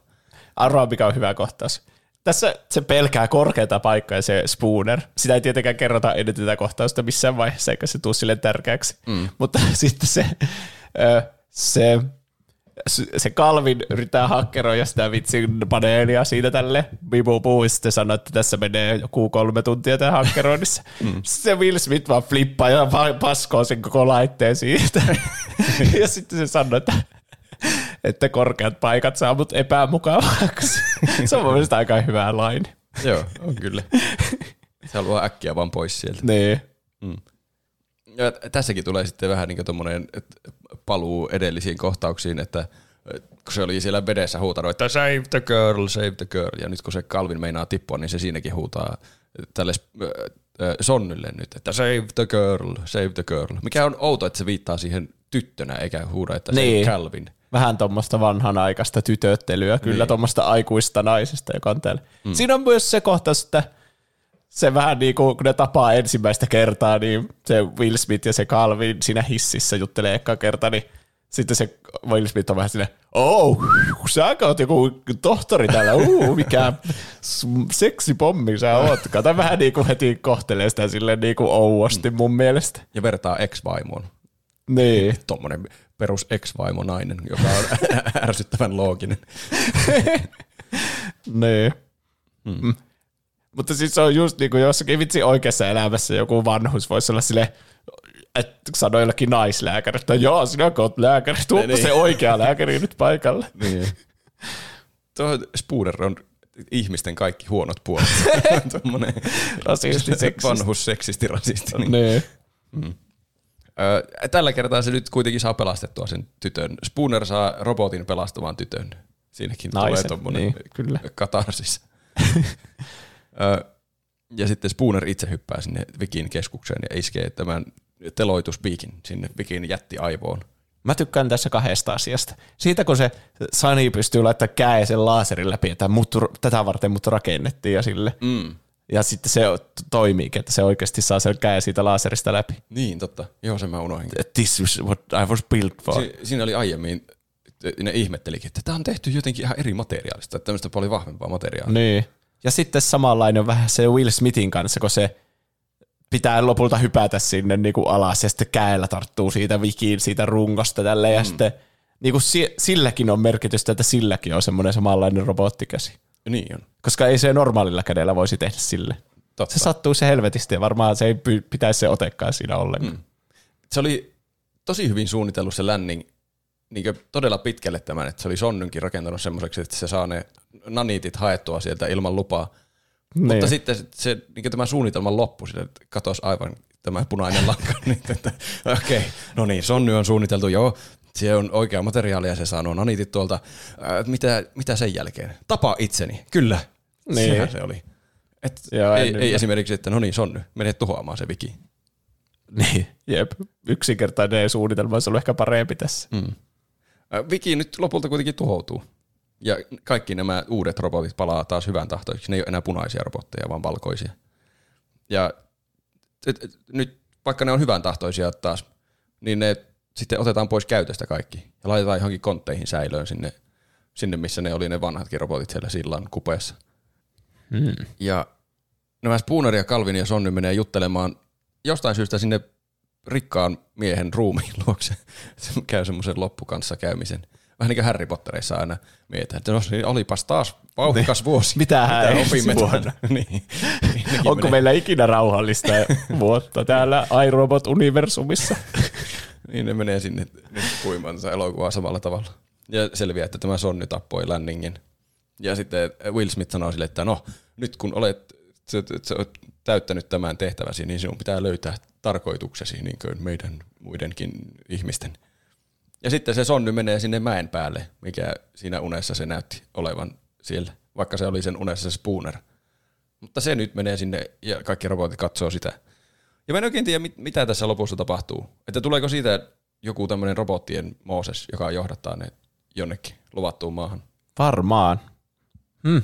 Arvaa, mikä on hyvä kohtaus. Tässä se pelkää korkeata paikkaa se Spooner. Sitä ei tietenkään kerrota ennen tätä kohtausta missään vaiheessa, eikä se tule sille tärkeäksi. Mm. Mutta sitten se, se, se Calvin yrittää hakkeroida sitä vitsin paneelia siitä tälle. Bibu Buu sitten sanoo, että tässä menee joku kolme tuntia tämä hakkeroinnissa. Mm. Se Will Smith vaan flippaa ja paskoo sen koko laitteen siitä. ja sitten se sanoo, että että korkeat paikat saa mut epämukavaksi. Se on mun mielestä aika hyvä laini. Joo, on kyllä. Se haluaa äkkiä vaan pois sieltä. Niin. Ja tässäkin tulee sitten vähän niin tuommoinen paluu edellisiin kohtauksiin, että kun se oli siellä vedessä huutanut, että save the girl, save the girl, ja nyt kun se Calvin meinaa tippua, niin se siinäkin huutaa tälle äh, äh, Sonnylle nyt, että save the girl, save the girl. Mikä on outo, että se viittaa siihen tyttönä, eikä huuda, että Niin. Calvin. Vähän tuommoista vanhanaikaista tytöttelyä, kyllä Niin. tuommoista aikuista naisesta, joka on täällä. Mm. Siinä on myös se kohtaus, että se vähän niin kuin, kun ne tapaa ensimmäistä kertaa, niin se Will Smith ja se Calvin siinä hississä juttelee eka kerta, niin sitten se Will Smith on vähän silleen, oh, sä oot joku tohtori täällä, uh, mikä seksipommi sä oot. Kato vähän niin kuin heti kohtelee sitä silleen niin kuin ouosti mun mielestä. Ja vertaa ex-vaimoon. Niin. Tuommoinen perus ex-vaimo nainen, joka on ärsyttävän looginen. Niin. Mm. Mutta siis se on just niin kuin jossakin vitsi oikeassa elämässä joku vanhus voisi olla sille että sanoo jollekin naislääkäri, että joo, sinä oot lääkäri, tuoppa Niin, se niin. oikea lääkäri nyt paikalle. Niin. Tuo Spooner on ihmisten kaikki huonot puolet. Tuommoinen Rasisti, seksisti. vanhus, seksisti, rasisti. Niin. Niin. Tällä kertaa se nyt kuitenkin saa pelastettua sen tytön. Spooner saa robotin pelastamaan tytön. Siinäkin tulee Naisen, tuommoinen niin, kyllä. katarsis. Ja sitten Spooner itse hyppää sinne Vikin keskukseen ja iskee tämän teloituspiikin sinne Vikin jättiaivoon. Mä tykkään tässä kahdesta asiasta. Siitä, kun se Sani pystyy laittamaan käe sen laaserin läpi, että mut, tätä varten mut rakennettiin ja sille. Mm. Ja sitten se t- toimiikin, että se oikeasti saa sen käe siitä laaserista läpi. Niin, totta. Joo, sen mä unohdin. This is what I was built for. Si- siinä oli aiemmin, ne ihmettelikin, että tämä on tehty jotenkin ihan eri materiaalista, että tämmöistä paljon vahvempaa materiaalia. Niin. Ja sitten samanlainen on vähän se Will Smithin kanssa, kun se pitää lopulta hypätä sinne niin kuin alas ja sitten käellä tarttuu siitä vikiin, siitä rungosta tälle mm. ja sitten niin kuin si- silläkin on merkitystä, että silläkin on semmoinen samanlainen robottikäsi. Niin on. Koska ei se normaalilla kädellä voisi tehdä sille. Totta. Se sattuu se helvetisti ja varmaan se ei pitäisi se otekaan siinä ollenkaan. Mm. se oli tosi hyvin suunnitellut se landing niin todella pitkälle tämän, että se oli Sonnynkin rakentanut semmoiseksi, että se saa ne naniitit haettua sieltä ilman lupaa. Niin. Mutta sitten se, niin tämä suunnitelman loppu, sille katosi aivan tämä punainen lanka. niin, että, okei, okay, no niin, Sonny on suunniteltu, joo, se on oikea materiaali ja se saa nuo naniitit tuolta. Ää, mitä, mitä sen jälkeen? Tapa itseni, kyllä. Niin. Sehän se oli. Et Joo, ei, ei esimerkiksi, että no niin, Sonny, mene tuhoamaan se wiki. Niin, jep. Yksinkertainen suunnitelma olisi ollut ehkä parempi tässä. Mm. Ää, Wiki nyt lopulta kuitenkin tuhoutuu. Ja kaikki nämä uudet robotit palaa taas hyvän tahtoisiksi. Ne ei ole enää punaisia robotteja, vaan valkoisia. Ja et, et, nyt vaikka ne on hyvän tahtoisia taas, niin ne sitten otetaan pois käytöstä kaikki. Ja laitetaan johonkin kontteihin säilöön sinne, sinne missä ne oli ne vanhatkin robotit siellä sillan kupeessa. Hmm. Ja nämä Spooner ja Calvin ja Sonny menee juttelemaan jostain syystä sinne rikkaan miehen ruumiin luokse. Se käy semmoisen loppukanssa käymisen. Vähän niin kuin Harry Potterissa aina mietitään, että no niin olipas taas vauhdikas vuosi. Mitähän Mitä opimme vuonna? niin. Onko menee- meillä ikinä rauhallista vuotta täällä iRobot-universumissa? Niin ne menee sinne tätä elokuvaa samalla tavalla. Ja selviää, että tämä Sonny tappoi Lanningin. Ja sitten Will Smith sanoo sille, että no, nyt kun olet sä, sä oot täyttänyt tämän tehtäväsi, niin sinun pitää löytää tarkoituksesi niin kuin meidän muidenkin ihmisten. Ja sitten se Sonny menee sinne mäen päälle, mikä siinä unessa se näytti olevan siellä, vaikka se oli sen unessa se Spooner. Mutta se nyt menee sinne ja kaikki robotit katsoo sitä. Ja mä en oikein tiedä, mit- mitä tässä lopussa tapahtuu. Että tuleeko siitä joku tämmöinen robottien Mooses, joka johdattaa ne jonnekin luvattuun maahan. Varmaan. Hmm.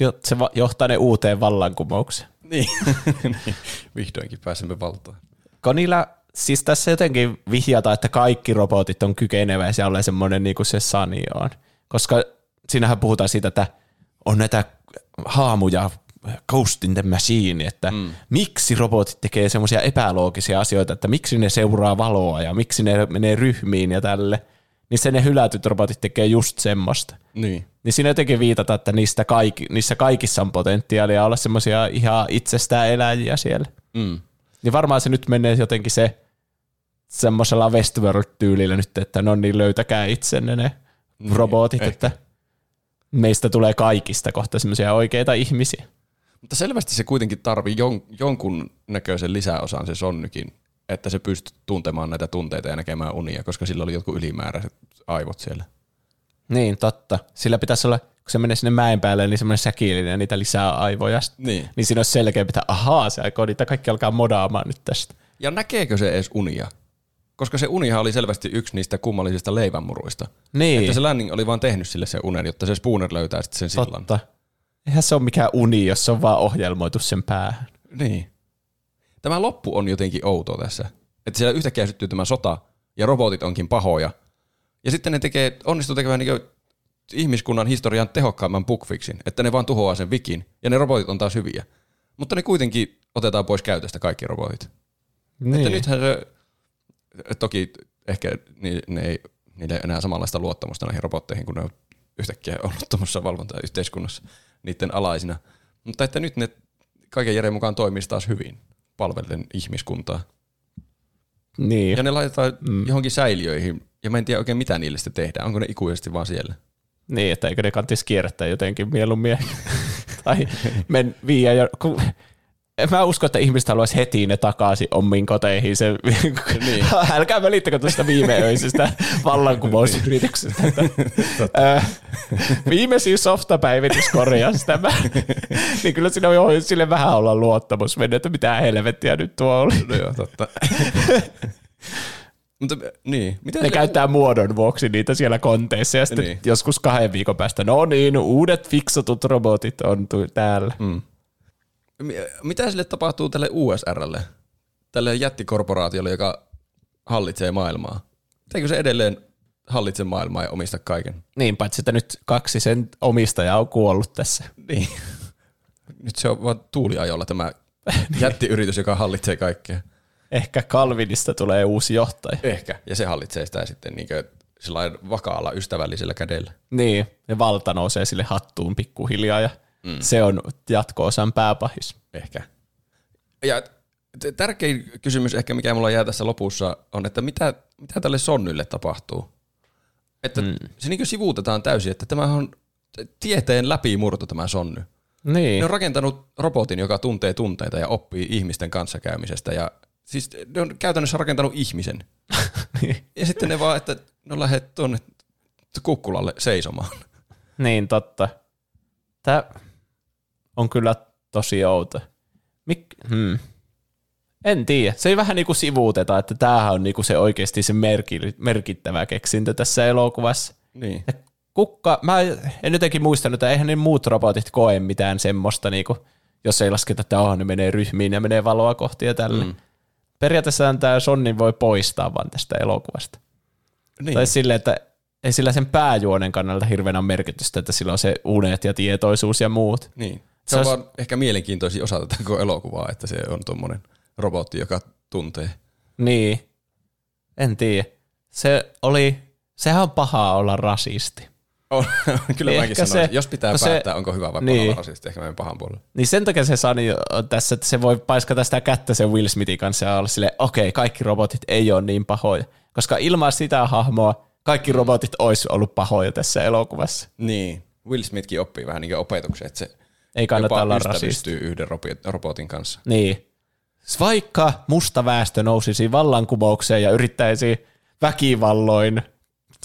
Jo, se va- johtaa ne uuteen vallankumoukseen. Niin. niin. Vihdoinkin pääsemme valtaan. Kun niillä, siis tässä jotenkin vihjata, että kaikki robotit on kykeneväisiä olemaan semmoinen niin kuin se Sani on. Koska siinähän puhutaan siitä, että on näitä haamuja, Ghost in the Machine, että mm. miksi robotit tekee semmoisia epäloogisia asioita, että miksi ne seuraa valoa ja miksi ne menee ryhmiin ja tälle. Niin se ne hylätyt robotit tekee just semmoista. Niin. Niin siinä jotenkin viitata, että niistä kaikki, niissä kaikissa on potentiaalia olla semmoisia ihan itsestään eläjiä siellä. Mm. Niin varmaan se nyt menee jotenkin se semmoisella Westworld-tyylillä nyt, että no niin löytäkää itsenne ne Niin, robotit, ehkä. että meistä tulee kaikista kohta semmoisia oikeita ihmisiä. Mutta selvästi se kuitenkin tarvii jon, jonkun näköisen lisäosan se Sonnykin, että se pystyy tuntemaan näitä tunteita ja näkemään unia, koska sillä oli jotkut ylimääräiset aivot siellä. Niin, totta. Sillä pitäisi olla, kun se menee sinne mäen päälle, niin semmoinen säkillinen ja niitä lisää aivoja. Niin. Niin siinä olisi selkeä, että ahaa, se aikoo niitä kaikki alkaa modaamaan nyt tästä. Ja näkeekö se edes unia? Koska se unihan oli selvästi yksi niistä kummallisista leivänmuruista. Niin, Että se Lanning oli vaan tehnyt sille sen unen, jotta se Spooner löytää sitten sen sillan. totta. Eihän se ole mikään uni, jos se on vaan ohjelmoitu sen päähän. Niin. Tämä loppu on jotenkin outo tässä. Että siellä yhtäkkiä syttyy tämä sota, ja robotit onkin pahoja. Ja sitten ne tekee, onnistuu tekemään niin ihmiskunnan historian tehokkaimman bugfixin, että ne vaan tuhoaa sen wikin, ja ne robotit on taas hyviä. Mutta ne kuitenkin otetaan pois käytöstä kaikki robotit. Niin. Että nythän se, toki ehkä ni, ne ei, niillä ei enää samanlaista luottamusta näihin robotteihin, kun ne on yhtäkkiä ollut tuommoisessa valvontayhteiskunnassa niiden alaisina. Mutta että nyt ne kaiken järjen mukaan toimisi taas hyvin palvellen ihmiskuntaa. niin. Ja ne laitetaan mm. johonkin säiliöihin, ja mä en tiedä oikein mitä niille sitten tehdään. Onko ne ikuisesti vaan siellä? Niin, että eikö ne kannattaisi kierrättää jotenkin mieluummin. tai men viiä kun, en mä usko, että ihmiset haluaisi heti ne takaisin omiin koteihin. Se, niin. Älkää välittäkö tuosta viimeöisestä vallankumousyrityksestä. Viimeisin softapäivitys korjasi tämä. niin kyllä siinä on sille vähän olla luottamus mennyt, että mitä helvettiä nyt tuo oli. No joo, totta. Mutta niin, miten Ne se- käyttää muodon vuoksi niitä siellä konteissa ja sitten Niin. joskus kahden viikon päästä, no niin, uudet fiksatut robotit on tu- täällä. Mm. Mi- Mitä sille tapahtuu tälle USRlle? Tälle jättikorporaatiolle, joka hallitsee maailmaa? Eikö se edelleen hallitse maailmaa ja omista kaiken? Niin, paitsi että nyt kaksi sen omistajaa on kuollut tässä. Niin. Nyt se on vaan tuuliajolla tämä jättiyritys, joka hallitsee kaikkea. Ehkä Calvinista tulee uusi johtaja. Ehkä. Ja se hallitsee sitä sitten niin sellainen vakaalla, ystävällisellä kädellä. Niin, ja valta nousee sille hattuun pikkuhiljaa ja Mm. Se on jatko-osan pääpahis. Ehkä. Ja tärkein kysymys ehkä, mikä mulla jää tässä lopussa, on, että mitä, mitä tälle sonnylle tapahtuu? Että mm. se niin sivuutetaan täysin, että tämä on tieteen läpimurto tämä sonny. Niin. Ne on rakentanut robotin, joka tuntee tunteita ja oppii ihmisten kanssakäymisestä. Ja siis ne on käytännössä rakentanut ihmisen. niin. Ja sitten ne vaan, että no lähdet tuonne kukkulalle seisomaan. Niin, totta. Tämä on kyllä tosi outo. Mik, hmm. En tiedä. Se ei vähän niin kuin sivuuteta, että tämähän on niin kuin se oikeasti se merkittävä keksintö tässä elokuvassa. Niin. Ja kukka, mä en jotenkin muistanut, että eihän ne muut robotit koe mitään semmoista, niin kuin, jos ei lasketa, että oh, ne menee ryhmiin ja menee valoa kohti ja tälle. Mm. Periaatteessa tämä Sonnin voi poistaa vaan tästä elokuvasta. Niin. Tai silleen, että ei sillä sen pääjuonen kannalta hirveän merkitystä, että sillä on se unet ja tietoisuus ja muut. Niin. Se, on vaan ehkä mielenkiintoisin osa tätä koko elokuvaa, että se on tuommoinen robotti, joka tuntee. Niin. En tiedä. Se oli, sehän on pahaa olla rasisti. On, kyllä niin mäkin sanoisin. Se, Jos pitää päättää, se, onko hyvä vai niin, paha rasisti, ehkä menen pahan puolelle. Niin sen takia se Sani tässä, että se voi paiskata sitä kättä sen Will Smithin kanssa ja olla silleen, okei, okay, kaikki robotit ei ole niin pahoja. Koska ilman sitä hahmoa kaikki robotit olisi ollut pahoja tässä elokuvassa. Niin. Will Smithkin oppii vähän niin opetuksen, että se ei kannata olla rasisti. yhden robotin kanssa. Niin. Vaikka musta väestö nousisi vallankumoukseen ja yrittäisi väkivalloin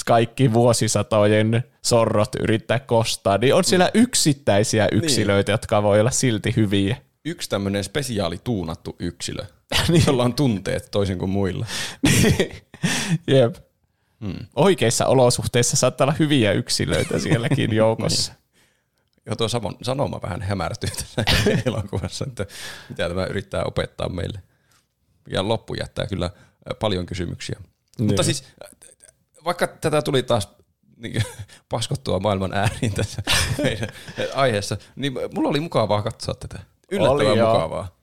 kaikki vuosisatojen sorrot yrittää kostaa, niin on siellä yksittäisiä niin. yksilöitä, niin. jotka voi olla silti hyviä. Yksi tämmöinen spesiaali tuunattu yksilö, niin. jolla on tunteet toisin kuin muilla. Jep. Hmm. Oikeissa olosuhteissa saattaa olla hyviä yksilöitä sielläkin joukossa. niin. Joo, tuo sanoma vähän hämärtyy tässä elokuvassa, että mitä tämä yrittää opettaa meille. Ja loppu jättää kyllä paljon kysymyksiä. Niin. Mutta siis, vaikka tätä tuli taas niin, paskottua maailman ääriin tässä meidän aiheessa, niin mulla oli mukavaa katsoa tätä. Yllättävän oli, mukavaa.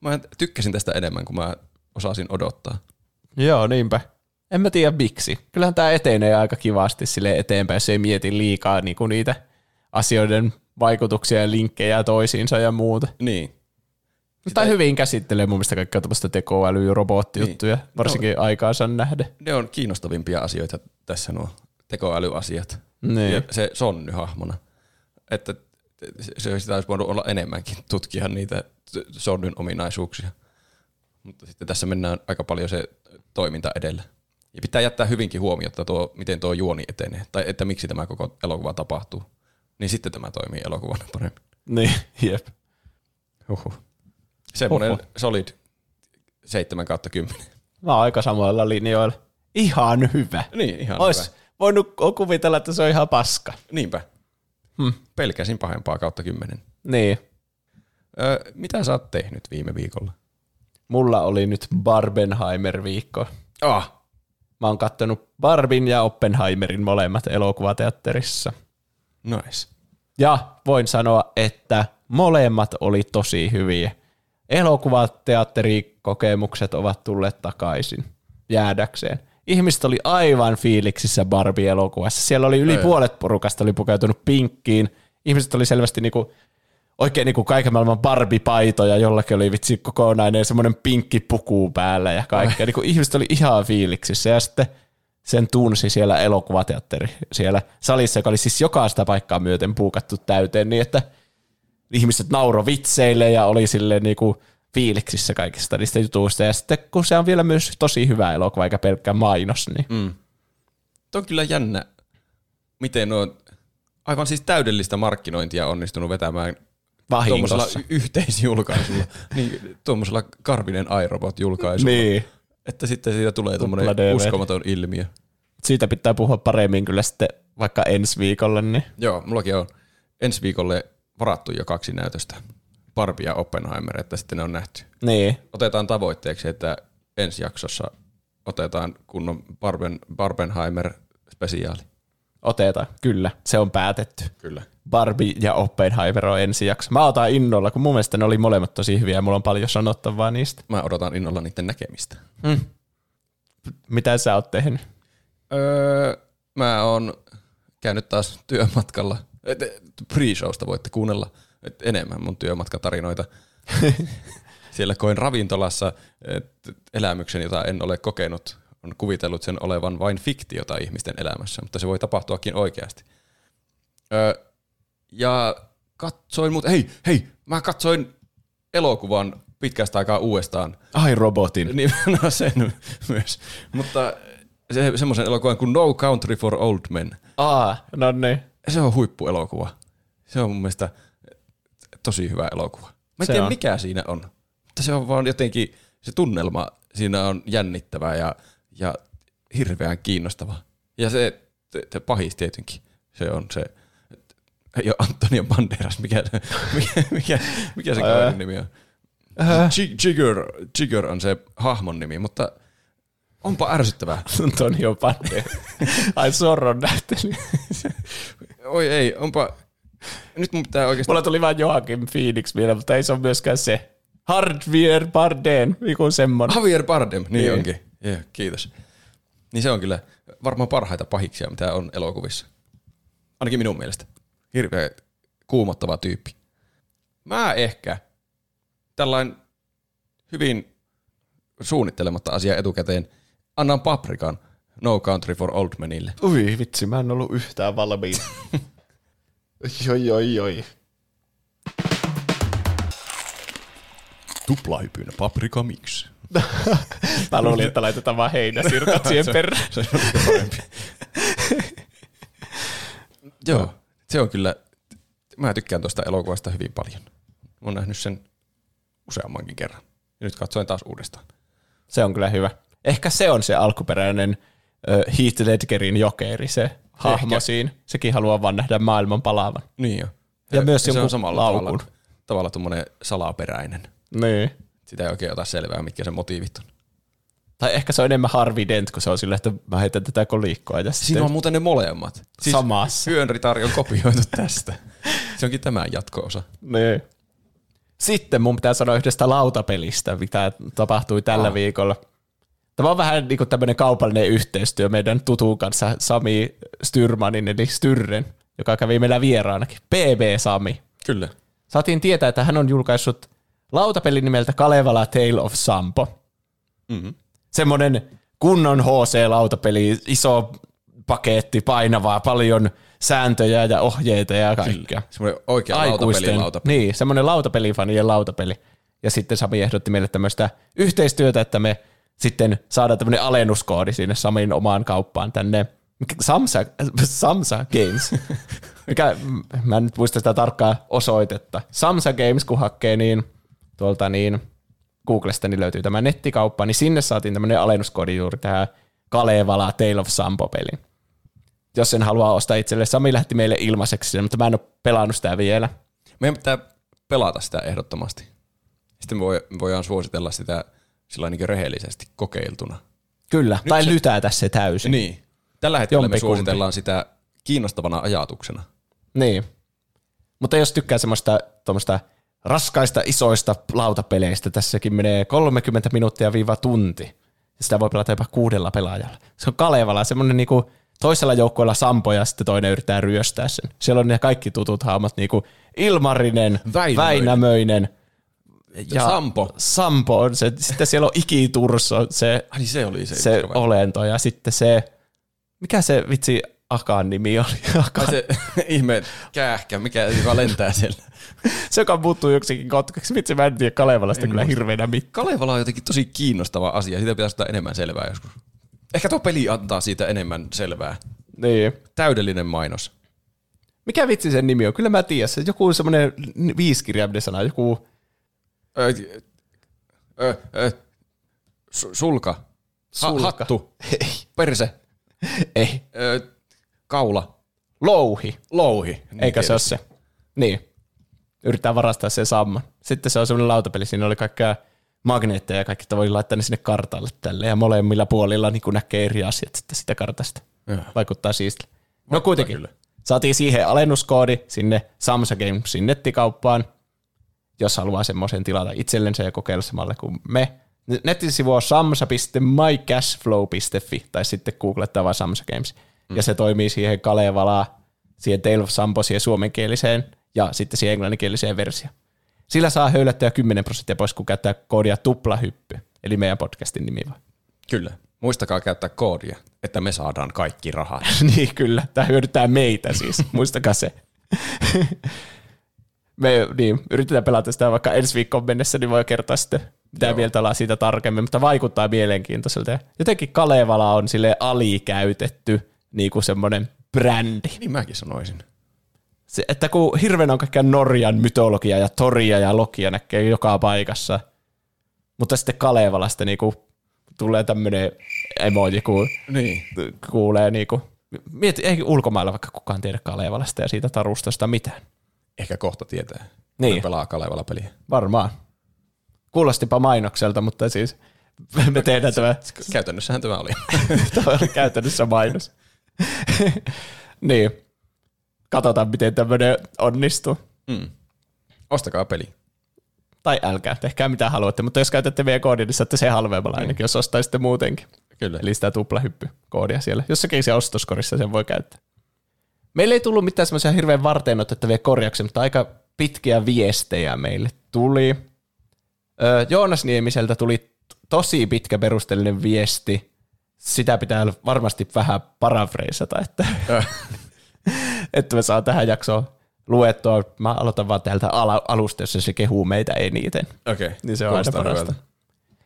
Mä tykkäsin tästä enemmän kuin mä osasin odottaa. Joo, niinpä. En mä tiedä miksi. Kyllähän tämä etenee aika kivasti sille eteenpäin, jos ei mieti liikaa niinku niitä asioiden vaikutuksia ja linkkejä toisiinsa ja muuta. Niin. Sitä ei... hyvin käsittelee mun mielestä kaikkea tämmöistä tekoäly- ja robottijuttuja, niin. varsinkin no, aikaansa nähden. Ne on kiinnostavimpia asioita tässä nuo tekoälyasiat. Niin. Ja se Sonny hahmona. Että se sitä olisi voinut olla enemmänkin tutkia niitä Sonnyn ominaisuuksia. Mutta sitten tässä mennään aika paljon se toiminta edellä. Ja pitää jättää hyvinkin huomiota tuo, miten tuo juoni etenee, tai että miksi tämä koko elokuva tapahtuu. Niin sitten tämä toimii elokuvana paremmin. Niin, jep. Huhhuh. Semmoinen Huhhuh. solid 7 kautta 10. Mä oon aika samoilla linjoilla. Ihan hyvä. Niin, ihan Ois hyvä. voinut kuvitella, että se on ihan paska. Niinpä. Hmm. Pelkäsin pahempaa kautta 10. Niin. Öö, mitä sä oot tehnyt viime viikolla? Mulla oli nyt Barbenheimer-viikko. Ah, Mä oon kattonut Barbin ja Oppenheimerin molemmat elokuvateatterissa. Nice. Ja voin sanoa, että molemmat oli tosi hyviä. Elokuvateatterikokemukset ovat tulleet takaisin jäädäkseen. Ihmiset oli aivan fiiliksissä Barbie-elokuvassa. Siellä oli yli Ei. puolet porukasta oli pukeutunut pinkkiin. Ihmiset oli selvästi niinku oikein niin kuin kaiken maailman Barbie-paitoja, jollakin oli vitsi kokonainen semmoinen pinkki puku päällä ja kaikkea. Niin kuin ihmiset oli ihan fiiliksissä ja sitten sen tunsi siellä elokuvateatteri siellä salissa, joka oli siis jokaista paikkaa myöten puukattu täyteen, niin että ihmiset nauro vitseille ja oli silleen niin kuin fiiliksissä kaikista niistä jutuista. Ja sitten kun se on vielä myös tosi hyvä elokuva, eikä pelkkä mainos, niin... Mm. Tuo on kyllä jännä, miten on aivan siis täydellistä markkinointia onnistunut vetämään vahingossa. yhteisjulkaisulla, niin tuommoisella Karvinen iRobot-julkaisulla. Niin. Että sitten siitä tulee tuommoinen uskomaton ilmiö. Siitä pitää puhua paremmin kyllä sitten vaikka ensi viikolle. Niin. Joo, mullakin on ensi viikolle varattu jo kaksi näytöstä. Barbie ja Oppenheimer, että sitten ne on nähty. Niin. Otetaan tavoitteeksi, että ensi jaksossa otetaan kunnon Barben, Barbenheimer-spesiaali. Otetaan, kyllä. Se on päätetty. Kyllä. Barbie ja Oppenheimer on ensi jakso. Mä otan innolla, kun mun mielestä ne oli molemmat tosi hyviä ja mulla on paljon sanottavaa niistä. Mä odotan innolla niiden näkemistä. Hmm. Mitä sä oot tehnyt? Öö, mä oon käynyt taas työmatkalla. Pre-showsta voitte kuunnella enemmän mun työmatkatarinoita. Siellä koin ravintolassa elämyksen, jota en ole kokenut. On kuvitellut sen olevan vain fiktiota ihmisten elämässä, mutta se voi tapahtuakin oikeasti. Ö, ja katsoin, mutta hei, hei, mä katsoin elokuvan pitkästä aikaa uudestaan. Ai robotin. Niin, no sen myös. Mutta se, semmoisen elokuvan kuin No Country for Old Men. Aa, no niin. Se on huippuelokuva. Se on mun mielestä tosi hyvä elokuva. Mä en Se tiedä on. mikä siinä on, mutta se on vaan jotenkin, se tunnelma siinä on jännittävä ja, ja hirveän kiinnostava. Ja se, se, se pahis tietenkin, se on se, ei ole Antonio Banderas, mikä, mikä, mikä, mikä se kaverin nimi on? Jig- Jigger, Jigger on se hahmon nimi, mutta onpa ärsyttävää. Antonio Pande. Ai Sorron näyttely. Oi ei, onpa... Nyt mun pitää oikeastaan... Mulla tuli vaan Joakim Phoenix vielä, mutta ei se ole myöskään se. Hardware Bardeen, joku semmonen. Javier Bardem, niin Niin. onkin. Yeah, kiitos. Niin se on kyllä varmaan parhaita pahiksia, mitä on elokuvissa. Ainakin minun mielestä. Hirveä kuumottava tyyppi. Mä ehkä tällainen hyvin suunnittelematta asia etukäteen annan paprikan No Country for Old Menille. Ui vitsi, mä en ollut yhtään valmiin. Joi, joi, joi. Tuplahypyn paprika miksi? Mä luulin, että laitetaan vaan heinäsirkat siihen perään. Se on ehkä parempi. Joo, se on kyllä, mä tykkään tuosta elokuvasta hyvin paljon. Mä oon nähnyt sen useammankin kerran. Ja nyt katsoin taas uudestaan. Se on kyllä hyvä. Ehkä se on se alkuperäinen ö, Heath Ledgerin jokeri, se hahmo Ehkä. siinä. Sekin haluaa vaan nähdä maailman palaavan. Niin jo. Ja myös se on samalla laukun. tavalla, tavalla tuommoinen salaperäinen. Niin. Sitä ei oikein ota selvää, mitkä se motiivit on. Tai ehkä se on enemmän Harvey Dent, kun se on silleen, että mä heitän tätä kolikkoa. Ja Siinä sitten on muuten ne molemmat. Siis Samassa. Hyönritari on kopioitu tästä. Se onkin tämä jatko-osa. Niin. Sitten mun pitää sanoa yhdestä lautapelistä, mitä tapahtui tällä Ah. viikolla. Tämä on vähän niin kuin tämmöinen kaupallinen yhteistyö meidän tutun kanssa, Sami Styrmanin, eli Styrren, joka kävi meillä vieraanakin. PB Sami. Kyllä. Saatiin tietää, että hän on julkaissut lautapelin nimeltä Kalevala Tale of Sampo. Mm-hmm. Semmoinen kunnon HC-lautapeli, iso paketti, painavaa, paljon sääntöjä ja ohjeita ja kaikkea. Semmoinen oikea lautapeli lautapeli. Niin, semmoinen lautapelifanien lautapeli. Ja sitten Sami ehdotti meille tämmöistä yhteistyötä, että me sitten saadaan tämmöinen alennuskoodi sinne Samin omaan kauppaan tänne Samsa, Samsa Games. Mikä, mä en nyt muista sitä tarkkaa osoitetta. Samsa Games, kun hakee niin tuolta niin Googlesta, niin löytyy tämä nettikauppa, niin sinne saatiin tämmöinen alennuskoodi juuri tähän Kalevala Tale of Sampo-peliin. Jos sen haluaa ostaa itselle. Sami lähti meille ilmaiseksi, mutta mä en ole pelannut sitä vielä. Meidän pitää pelata sitä ehdottomasti. Sitten me voi- me voidaan suositella sitä sillä niin rehellisesti kokeiltuna. Kyllä, tai se- lytätä se täysin. Niin. Tällä hetkellä me Jompikumpi. suositellaan sitä kiinnostavana ajatuksena. Niin. Mutta jos tykkää semmoista tuommoista raskaista, isoista lautapeleistä, tässäkin menee 30 minuuttia viiva tunti. Sitä voi pelata jopa kuudella pelaajalla. Se on Kalevala, semmoinen niinku toisella joukkueella Sampo ja sitten toinen yrittää ryöstää sen. Siellä on ne kaikki tutut hahmot, niinku Ilmarinen, Väinämöinen. Väinämöinen ja Sampo. Sampo on se. Sitten siellä on Iki Turso, se, Ai niin se oli se. se olento. Ja sitten se, mikä se vitsi Akan nimi oli? Akan. Ai se ihme kähkä, mikä joka lentää siellä. Se, joka muuttuu joksikin kotkaksi. Vitsi, mä en tiedä Kalevalasta En kyllä muista. hirveänä mitään. Kalevala on jotenkin tosi kiinnostava asia. Siitä pitäisi ottaa enemmän selvää joskus. Ehkä tuo peli antaa siitä enemmän selvää. Niin. Täydellinen mainos. Mikä vitsi sen nimi on? Kyllä mä tiedän. Se joku semmoinen viisikirjaiminen sana. Joku Ö, ö, ö, su- sulka. Ha- Sulka. hattu. Ei. Perse. Ei. Ö, kaula. Louhi. Louhi. Niin Eikä se ole se. Niin. Yrittää varastaa sen samman. Sitten se on semmoinen lautapeli. Siinä oli kaikkea magneetteja ja kaikki, että voi laittaa ne sinne kartalle tälle. Ja molemmilla puolilla niin näkee eri asiat sitten sitä kartasta. Joo. Vaikuttaa siistiltä. No kuitenkin. kyllä. Saatiin siihen alennuskoodi sinne Samsa Gamesin nettikauppaan, jos haluaa semmoisen tilata itsellensä ja kokeilla samalle kuin me. Nettisivu on samsa.mycashflow.fi tai sitten googlettaa vaan Samsa Games. Mm. Ja se toimii siihen Kalevalaa, siihen Tale of Sampo, siihen suomenkieliseen ja sitten siihen englanninkieliseen versioon. Sillä saa höylättyä 10 prosenttia pois, kun käyttää koodia tuplahyppy, eli meidän podcastin nimi vaan. Kyllä. Muistakaa käyttää koodia, että me saadaan kaikki rahat. niin kyllä, tämä hyödyttää meitä siis, muistakaa se. me niin, yritetään pelata sitä vaikka ensi viikkoon mennessä, niin voi kertoa sitten, mitä Joo. mieltä ollaan siitä tarkemmin, mutta vaikuttaa mielenkiintoiselta. Jotenkin Kalevala on sille alikäytetty niin kuin semmoinen brändi. Niin mäkin sanoisin. Se, että kun hirveän on kaikkea Norjan mytologia ja toria ja logia näkee joka paikassa, mutta sitten Kalevalasta niinku tulee tämmöinen emoji, kun Niin. kuulee niinku, mieti, ei ulkomailla vaikka kukaan tiedä Kalevalasta ja siitä tarustosta mitään. Ehkä kohta tietää. Niin. Pelaa Kalevala peliä. Varmaan. Kuulostipa mainokselta, mutta siis me tehdään tämä, Käytännössähän tämä oli. tämä oli käytännössä mainos. niin. Katsotaan, miten tämmöinen onnistuu. Mm. Ostakaa peli. Tai älkää, tehkää mitä haluatte, mutta jos käytätte meidän koodia, niin saatte se halvemmalla ainakin, jos ostaisitte muutenkin. Kyllä. Eli sitä tuplahyppykoodia siellä. Jossakin se ostoskorissa sen voi käyttää. Meille ei tullut mitään semmoisia hirveän varteen otettavia korjauksia, mutta aika pitkiä viestejä meille tuli. Öö, Joonas Niemiseltä tuli tosi pitkä perusteellinen viesti. Sitä pitää varmasti vähän parafreisata, että, että me saa tähän jaksoon luettua. Mä aloitan vaan täältä alusta, jossa se kehuu meitä eniten. Okei. Okay. Niin se on aina parasta.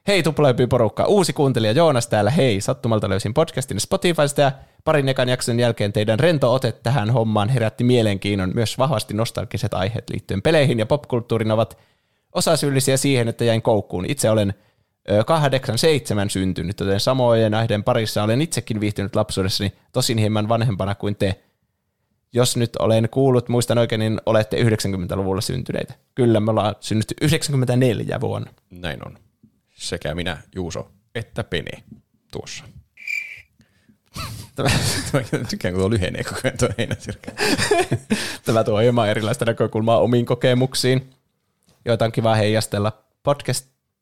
Hei tuplahyppi porukka, uusi kuuntelija Joonas täällä, hei, sattumalta löysin podcastin Spotifysta ja parin ekan jakson jälkeen teidän rento ote tähän hommaan herätti mielenkiinnon. Myös vahvasti nostalgiset aiheet liittyen peleihin ja popkulttuurin ovat osasyyllisiä siihen, että jäin koukkuun. Itse olen 87 syntynyt, joten samojen aiheiden parissa olen itsekin viihtynyt lapsuudessani, tosin hieman vanhempana kuin te. Jos nyt olen kuullut, muistan oikein, niin olette 90-luvulla syntyneitä. Kyllä, me ollaan synnytty 94 vuonna. Näin on. Sekä minä, Juuso, että Pene tuossa. Tämä, tykkään, kun tuo lyhenee koko ajan tuo heinäsirkka. Tämä tuo hieman erilaista näkökulmaa omiin kokemuksiin, joita on kiva heijastella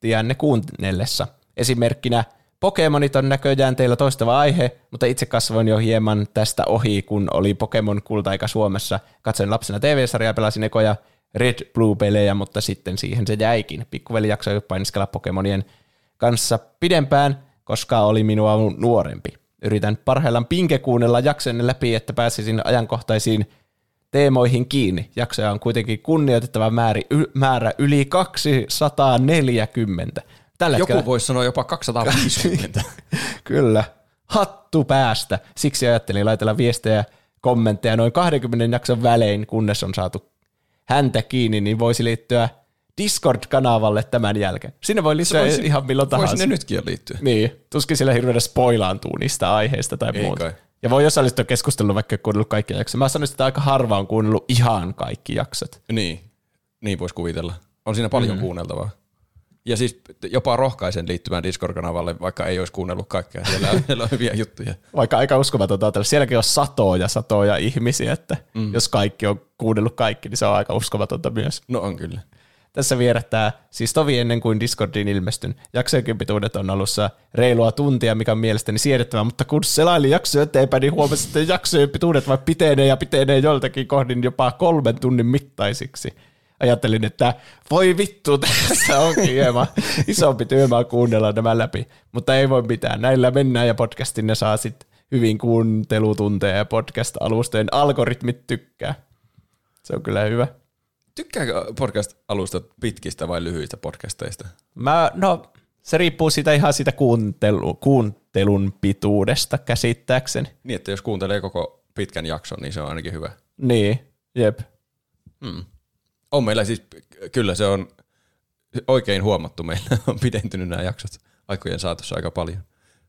podcastianne kuunnellessa. Esimerkkinä Pokemonit on näköjään teillä toistava aihe, mutta itse kasvoin jo hieman tästä ohi, kun oli Pokemon kultaika Suomessa. Katsoin lapsena TV-sarjaa, pelasin ekoja Red Blue-pelejä, mutta sitten siihen se jäikin. Pikkuveli jaksoi painiskella Pokemonien kanssa pidempään, koska oli minua nuorempi. Yritän parhaillaan pinke kuunnella jaksojen läpi, että pääsisin ajankohtaisiin teemoihin kiinni. Jaksoja on kuitenkin kunnioitettava määrä, määrä yli 240. Tällä Joku hetkellä, voisi sanoa jopa 250. Kyllä, hattu päästä. Siksi ajattelin laitella viestejä kommentteja noin 20 jakson välein, kunnes on saatu häntä kiinni, niin voisi liittyä Discord-kanavalle tämän jälkeen. Sinne voi liittyä voisi- ihan milloin Voisi tahansa. ne nytkin jo liittyä. Niin, tuskin siellä hirveän spoilaantuu niistä aiheista tai Ei muuta. kai. Ja voi osallistua keskusteluun, vaikka ei kuunnellut kaikkia jaksoja. Mä sanoisin, että aika harva on kuunnellut ihan kaikki jaksot. Niin, niin voisi kuvitella. On siinä paljon Mm. mm. kuunneltavaa. Ja siis jopa rohkaisen liittymään Discord-kanavalle, vaikka ei olisi kuunnellut kaikkea. Siellä on, siellä on hyviä juttuja. Vaikka aika uskomatonta on, sielläkin on satoja satoja ihmisiä, että mm. jos kaikki on kuunnellut kaikki, niin se on aika uskomatonta myös. No on kyllä. Tässä vierättää siis tovi ennen kuin Discordiin ilmestyn. Jaksojen pituudet on alussa reilua tuntia, mikä on mielestäni siedettävä, mutta kun selaili jaksoja eteenpäin, niin huomasin, että jaksojen pituudet vain pitenee ja pitenee joltakin kohdin jopa kolmen tunnin mittaisiksi. Ajattelin, että voi vittu, tässä onkin hieman isompi työmaa kuunnella nämä läpi. Mutta ei voi mitään, näillä mennään ja podcastin ne saa sitten hyvin kuuntelutunteja ja podcast-alustojen algoritmit tykkää. Se on kyllä hyvä. Tykkääkö podcast-alustat pitkistä vai lyhyistä podcasteista? Mä, no, se riippuu siitä ihan siitä kuuntelu, kuuntelun pituudesta käsittääkseni. Niin, että jos kuuntelee koko pitkän jakson, niin se on ainakin hyvä. Niin, jep. Mm. On meillä siis, kyllä se on oikein huomattu. Meillä on pidentynyt nämä jaksot aikojen saatossa aika paljon.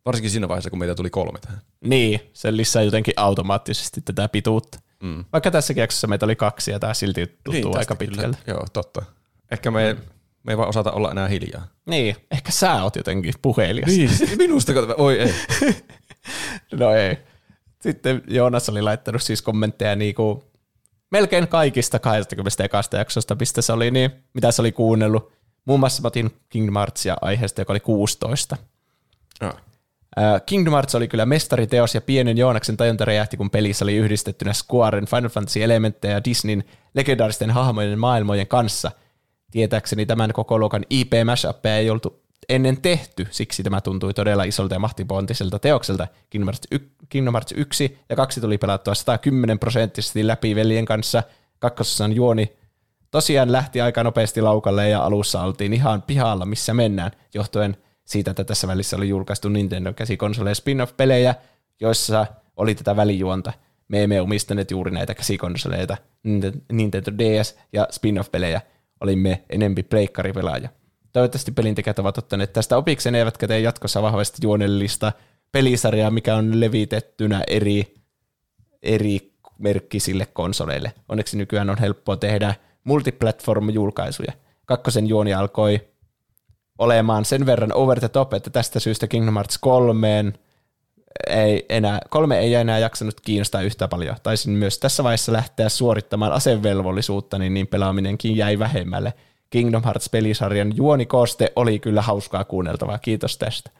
Varsinkin siinä vaiheessa, kun meitä tuli kolme tähän. Niin, se lisää jotenkin automaattisesti tätä pituutta. Mm. Vaikka tässäkin jaksossa meitä oli kaksi ja tämä silti tuntuu niin, aika pitkältä. Kyllä. Joo, totta. Ehkä me, me ei vaan osata olla enää hiljaa. Niin, ehkä sä oot jotenkin puhelias. Niin, minusta, kato, oi ei. No ei. Sitten Joonas oli laittanut siis kommentteja niinku melkein kaikista 20 ekasta jaksosta, mistä se oli niin, mitä se oli kuunnellut. Muun muassa mä otin King Martsia aiheesta, joka oli 16. No. Äh, Kingdom Hearts oli kyllä mestariteos ja pienen Joonaksen tajunta räjähti, kun pelissä oli yhdistettynä Squaren Final Fantasy-elementtejä Disneyn legendaaristen hahmojen maailmojen kanssa. Tietääkseni tämän koko luokan ip mashuppia ei oltu ennen tehty, siksi tämä tuntui todella isolta ja mahtipontiselta teokselta. Kingdom Hearts, y- Kingdom Hearts 1 ja 2 tuli pelattua 110 prosenttisesti läpi veljen kanssa. Kakkososan juoni tosiaan lähti aika nopeasti laukalle ja alussa oltiin ihan pihalla, missä mennään, johtuen siitä, että tässä välissä oli julkaistu Nintendo käsikonsoleja spin-off-pelejä, joissa oli tätä välijuonta. Me emme omistaneet juuri näitä käsikonsoleita, Nintendo DS ja spin-off-pelejä. Olimme enempi pleikkaripelaaja. Toivottavasti pelintekijät ovat ottaneet tästä opikseen, eivätkä tee jatkossa vahvasti juonellista pelisarjaa, mikä on levitettynä eri, eri merkkisille konsoleille. Onneksi nykyään on helppoa tehdä multiplatform-julkaisuja. Kakkosen juoni alkoi olemaan sen verran over the top, että tästä syystä Kingdom Hearts 3 ei enää, kolme ei enää jaksanut kiinnostaa yhtä paljon. Taisin myös tässä vaiheessa lähteä suorittamaan asevelvollisuutta, niin, niin pelaaminenkin jäi vähemmälle. Kingdom Hearts-pelisarjan juonikoste oli kyllä hauskaa kuunneltavaa. Kiitos tästä.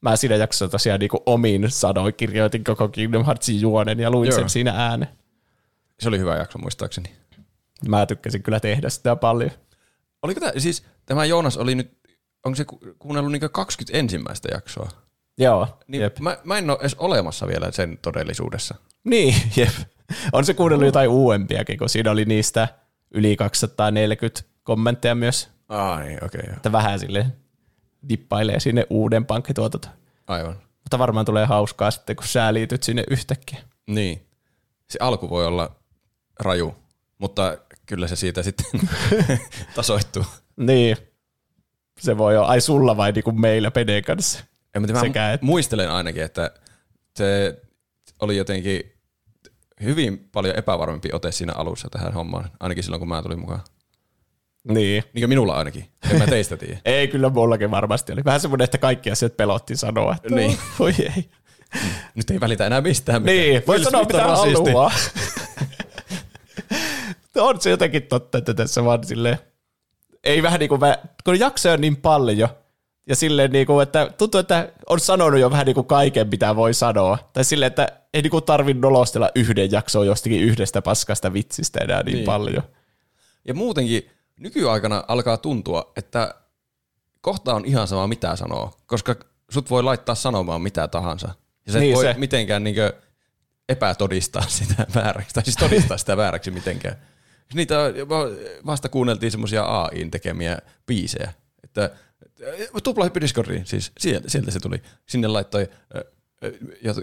Mä siinä jaksossa tosiaan niin omin sanoin kirjoitin koko Kingdom Heartsin juonen ja luin Joo. sen siinä ääneen. Se oli hyvä jakso muistaakseni. Mä tykkäsin kyllä tehdä sitä paljon. Oliko tämä, siis tämä Joonas oli nyt, onko se ku- kuunnellut niin 20 ensimmäistä jaksoa? Joo, Niin jep. mä, mä en ole edes olemassa vielä sen todellisuudessa. Niin, jep. On se kuunnellut jotain uudempiakin, kun siinä oli niistä yli 240 kommentteja myös, Ah niin, okei okay, joo. että vähän sille dippailee sinne uuden pankkituotantoon. Aivan. Mutta varmaan tulee hauskaa sitten, kun sä liityt sinne yhtäkkiä. Niin. Se alku voi olla raju, mutta kyllä se siitä sitten tasoittuu. Niin. Se voi olla, ai sulla vai niin kuin meillä Peden kanssa. En mä, tiedä, Sekä mä että. muistelen ainakin, että se oli jotenkin hyvin paljon epävarmempi ote siinä alussa tähän hommaan, ainakin silloin kun mä tulin mukaan. Niin. Niin kuin minulla ainakin. En mä teistä tiedä. Ei, kyllä mullakin varmasti oli. Vähän semmoinen, että kaikki asiat pelotti sanoa. Että Niin. Voi ei. Nyt ei välitä enää mistään. mitään. Niin, voi sanoa mitä haluaa. on se jotenkin totta, että tässä vaan silleen, ei vähän niin kuin, kun jaksoja on niin paljon, ja silleen niin kuin, että tuntuu, että on sanonut jo vähän niin kuin kaiken, mitä voi sanoa. Tai silleen, että ei niin kuin tarvitse nolostella yhden jaksoa jostakin yhdestä paskasta vitsistä enää niin, niin. Niin. paljon. Ja muutenkin nykyaikana alkaa tuntua, että kohta on ihan sama mitä sanoo, koska sut voi laittaa sanomaan mitä tahansa. Ja sä et Niin voi se. mitenkään niinkö epätodistaa sitä vääräksi, tai siis todistaa sitä vääräksi mitenkään. Niitä va- vasta kuunneltiin semmoisia AIin tekemiä biisejä, että tupla hyppy Discordiin, siis sieltä, sieltä se tuli. Sinne laittoi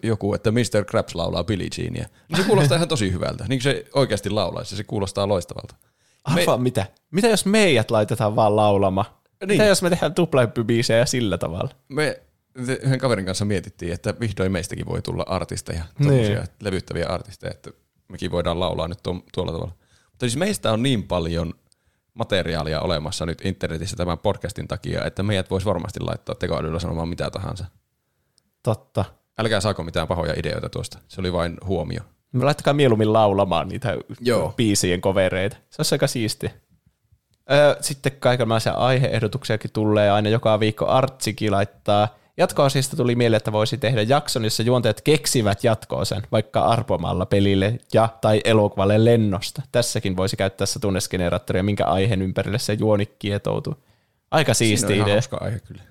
joku, että Mr. Krabs laulaa Billie Jeania. Niin se kuulostaa ihan tosi hyvältä, niin se oikeasti laulaisi, se kuulostaa loistavalta. Arvaa mitä? Mitä jos meidät laitetaan vaan laulamaan? Niin. Mitä jos me tehdään tuplahyppybiisejä sillä tavalla? Me yhden kaverin kanssa mietittiin, että vihdoin meistäkin voi tulla artisteja, Niin. levyttäviä artisteja, että mekin voidaan laulaa nyt tuolla tavalla. Mutta siis meistä on niin paljon materiaalia olemassa nyt internetissä tämän podcastin takia, että meidät voisi varmasti laittaa tekoälyllä sanomaan mitä tahansa. Totta. Älkää saako mitään pahoja ideoita tuosta. Se oli vain huomio. Me laittakaa mieluummin laulamaan niitä Joo. biisien kovereita. Se olisi aika siisti. Öö, sitten kaikenlaisia aiheehdotuksiakin tulee aina joka viikko. Artsikin laittaa. Jatko-osista tuli mieleen, että voisi tehdä jakson, jossa juontajat keksivät jatkoosan, vaikka arpomalla pelille ja tai elokuvalle lennosta. Tässäkin voisi käyttää tunnesgeneraattoria, minkä aiheen ympärille se juoni kietoutuu. Aika Siinä on siisti ihan idea. aihe kyllä.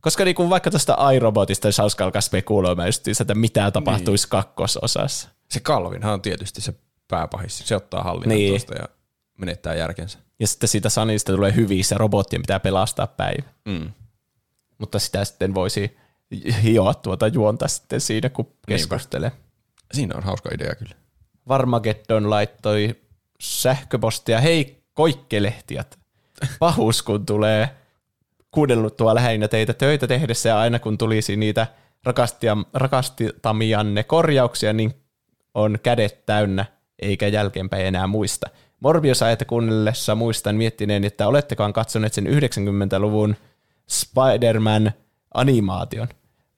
Koska niinku vaikka tuosta iRobotista olisi hauska alkaa spekuloimaan just, että mitä tapahtuisi niin. kakkososassa. Se Calvinhan on tietysti se pääpahis. Se ottaa hallinnan Niin. niin. tuosta ja menettää järkensä. Ja sitten siitä Sanista tulee hyvissä robottien pitää pelastaa päivä. Mm. Mutta sitä sitten voisi hioa tuota juonta sitten siinä, kun keskustelee. Siinä on hauska idea kyllä. Varmageddon laittoi sähköpostia, hei koikkelehtijät, pahus kun tulee kuunneltua lähinnä teitä töitä tehdessä ja aina kun tulisi niitä rakastia, rakastamianne korjauksia, niin on kädet täynnä eikä jälkeenpäin enää muista. Morbius että kuunnellessa muistan miettineen, että olettekaan katsoneet sen 90-luvun Spider-Man animaation.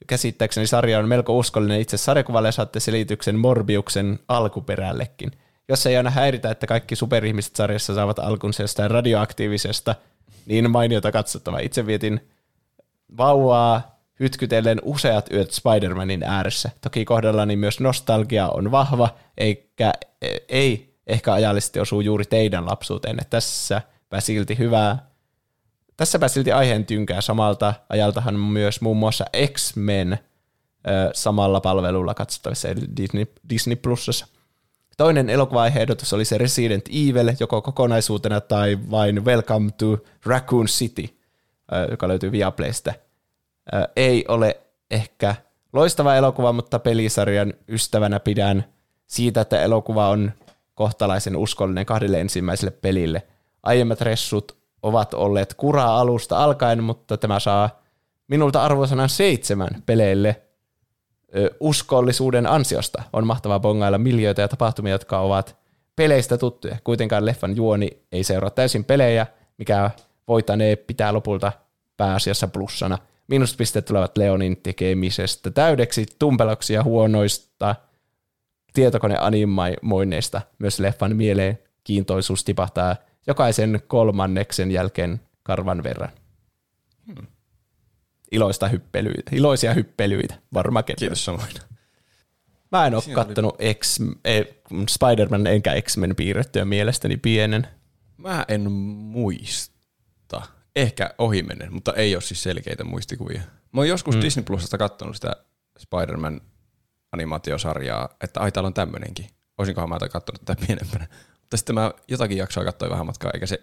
Käsittääkseni sarja on melko uskollinen itse sarjakuvalle ja saatte selityksen Morbiuksen alkuperällekin. Jos ei aina häiritä, että kaikki superihmiset sarjassa saavat alkunsa jostain radioaktiivisesta, niin mainiota katsottava. Itse vietin vauvaa hytkytellen useat yöt Spider-Manin ääressä. Toki kohdallani myös nostalgia on vahva, eikä e- ei ehkä ajallisesti osuu juuri teidän lapsuuteenne. Tässäpä silti hyvää. Tässäpä silti aiheen tynkää samalta ajaltahan myös muun muassa X-Men samalla palvelulla katsottavissa eli Disney, Disney Plusassa. Toinen elokuva-ehdotus oli se Resident Evil, joko kokonaisuutena tai vain Welcome to Raccoon City, joka löytyy Viaplaystä. Ei ole ehkä loistava elokuva, mutta pelisarjan ystävänä pidän siitä, että elokuva on kohtalaisen uskollinen kahdelle ensimmäiselle pelille. Aiemmat ressut ovat olleet kuraa alusta alkaen, mutta tämä saa minulta arvosanan seitsemän peleille uskollisuuden ansiosta. On mahtavaa bongailla miljöitä ja tapahtumia, jotka ovat peleistä tuttuja. Kuitenkaan leffan juoni ei seuraa täysin pelejä, mikä voitanee pitää lopulta pääasiassa plussana. Miinuspisteet tulevat Leonin tekemisestä täydeksi tumpeloksi ja huonoista tietokoneanimoinneista. Myös leffan mieleen kiintoisuus tipahtaa jokaisen kolmanneksen jälkeen karvan verran. Hmm. Iloista hyppelyitä, iloisia hyppelyitä, varmaan Kiitos samoin. Mä en ole Siinä oli- kattonut X, eh, Spider-Man enkä X-Men piirrettyä mielestäni pienen. Mä en muista. Ehkä ohimennen, mutta ei ole siis selkeitä muistikuvia. Mä oon joskus mm. Disney Plusasta katsonut sitä Spider-Man animaatiosarjaa, että ai täällä on tämmönenkin. Olisinkohan mä tätä katsonut tätä pienempänä. Mutta sitten mä jotakin jaksoa katsoin vähän matkaa, eikä se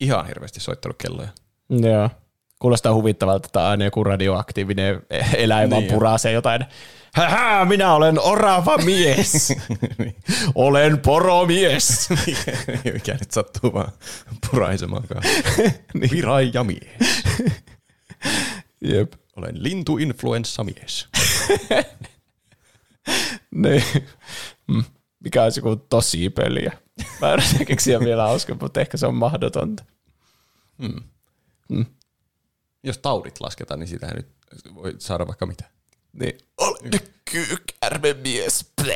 ihan hirveästi soittanut kelloja. Joo. Kuulostaa huvittavalta, että aina joku radioaktiivinen eläin vaan Niin jo. purasee jotain. Hähä, minä olen orava mies. olen poromies. Mikä nyt sattuu vaan puraisemaankaan. niin. Pirajamies. Jep. Olen lintuinfluenssamies. Niin. Mm. Mikä olisi joku tosi peliä. Mä yritän keksiä vielä hauska, mutta ehkä se on mahdotonta. Hmm. Mm. Jos taudit lasketaan, niin sitä nyt voi saada vaikka mitä. Niin. Olen kyykärmemies.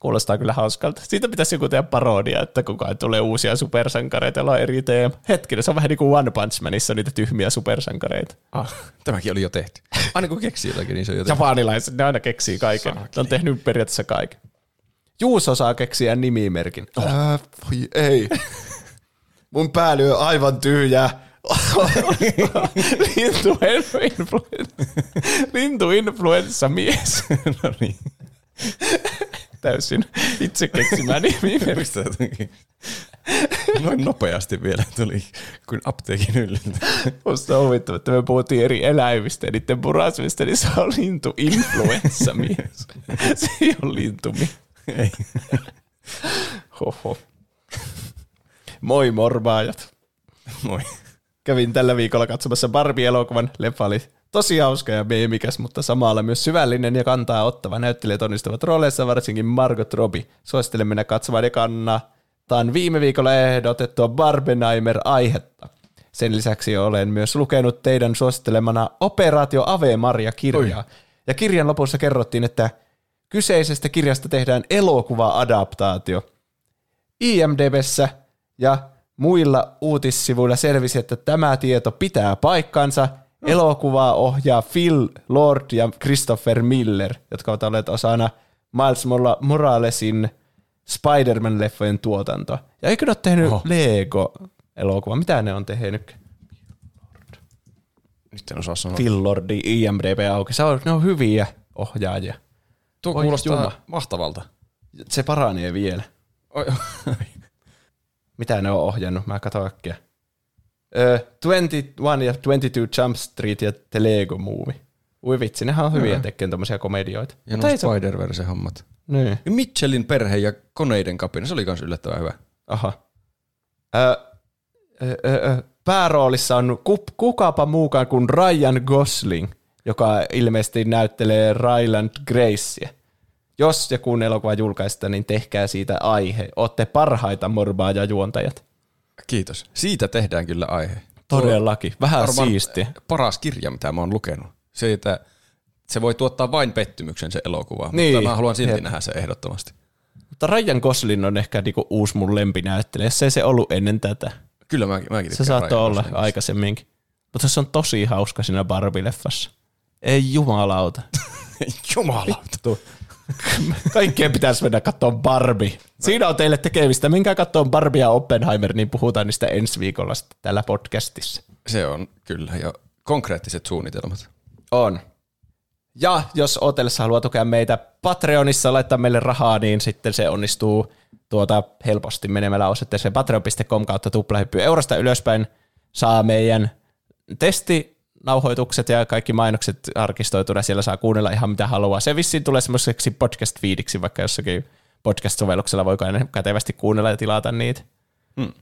Kuulostaa kyllä hauskalta. Siitä pitäisi joku tehdä parodia, että koko ajan tulee uusia supersankareita, joilla on eri teema. Hetkinen, se on vähän niin kuin One Punch Manissa niitä tyhmiä supersankareita. Ah, tämäkin oli jo tehty. Aina kun keksii jotakin, niin se on jo tehty. Japanilaiset, ne aina keksii kaiken. Ne on tehnyt periaatteessa kaiken. Juuso saa keksiä nimimerkin. Oh. Ää, voi ei. Mun pää lyö aivan. Lintuinfluenssa. Lintuinfluenssa mies. no niin. Täysin itse keksimään nimimerkki. Mistä jotenkin? Noin nopeasti vielä tuli kuin apteekin hyllyltä. Musta on huvittava, että me puhuttiin eri eläimistä ja niiden purasemista, niin se on lintuinfluenssa mies. Se ei ole lintumi. Ei. Hoho. Moi mormaajat. Moi. Kävin tällä viikolla katsomassa Barbie-elokuvan. Leffa oli tosi hauska ja meemikäs, mutta samalla myös syvällinen ja kantaa ottava. Näyttelijät onnistuvat rooleissa, varsinkin Margot Robbie. Suosittelen mennä katsomaan ja kannattaa viime viikolla ehdotettua Barbenheimer-aihetta. Sen lisäksi olen myös lukenut teidän suosittelemana Operaatio Ave Maria-kirjaa. Ja kirjan lopussa kerrottiin, että kyseisestä kirjasta tehdään elokuva-adaptaatio. IMDBssä ja muilla uutissivuilla selvisi, että tämä tieto pitää paikkansa. Elokuvaa ohjaa Phil Lord ja Christopher Miller, jotka ovat olleet osana Miles Mora- Moralesin Spider-Man-leffojen tuotantoa. Ja eikö ne ole tehnyt Oho. Lego-elokuva? Mitä ne on tehnyt? Nyt en osaa sanoa. Phil Lordi, IMDB auki. Ne on hyviä ohjaajia. Tuo Voi kuulostaa jumala. mahtavalta. Se paranee vielä. Oi, Mitä ne on ohjannut? Mä katson äkkiä. Ö, 21 ja 22 Jump Street ja The Lego Movie. Ui vitsi, nehän on hyviä tekemään tommosia komedioita. ja Mutta se- Spider-Verse-hommat. Niin. Ja Mitchellin perhe ja koneiden kapina, se oli kans yllättävän hyvä. Aha. Ö, ö, ö, pääroolissa on kup, kukapa muukaan kuin Ryan Gosling, joka ilmeisesti näyttelee Ryland Gracea. Jos ja kun elokuva julkaista, niin tehkää siitä aihe. Ootte parhaita morbaa ja juontajat. Kiitos. Siitä tehdään kyllä aihe. Todellakin. Vähän siisti. paras kirja, mitä mä oon lukenut. Se, että se voi tuottaa vain pettymyksen se elokuva, Niin. mutta mä haluan silti Jep. nähdä se ehdottomasti. Mutta Ryan Gosling on ehkä niinku uusi mun lempinäyttelijä, jos ei se ollut ennen tätä. Kyllä mäkin, mäkin Se saattoi olla Goslingista. aikaisemminkin. Mutta se on tosi hauska siinä Barbie-leffassa. Ei jumalauta. Jumalauta. Kaikkien pitäisi mennä katsomaan Barbie. Siinä on teille tekemistä. Minkä katsomaan Barbie ja Oppenheimer, niin puhutaan niistä ensi viikolla sitten tällä podcastissa. Se on kyllä jo konkreettiset suunnitelmat. On. Ja jos Otellessa haluaa tukea meitä Patreonissa, laittaa meille rahaa, niin sitten se onnistuu tuota helposti menemällä osoitteeseen patreon.com kautta tuplahyppy eurosta ylöspäin. Saa meidän testinauhoitukset ja kaikki mainokset arkistoituna. Siellä saa kuunnella ihan mitä haluaa. Se vissiin tulee semmoiseksi podcast-fiidiksi, vaikka jossakin podcast-sovelluksella voi kätevästi kuunnella ja tilata niitä. Hmm.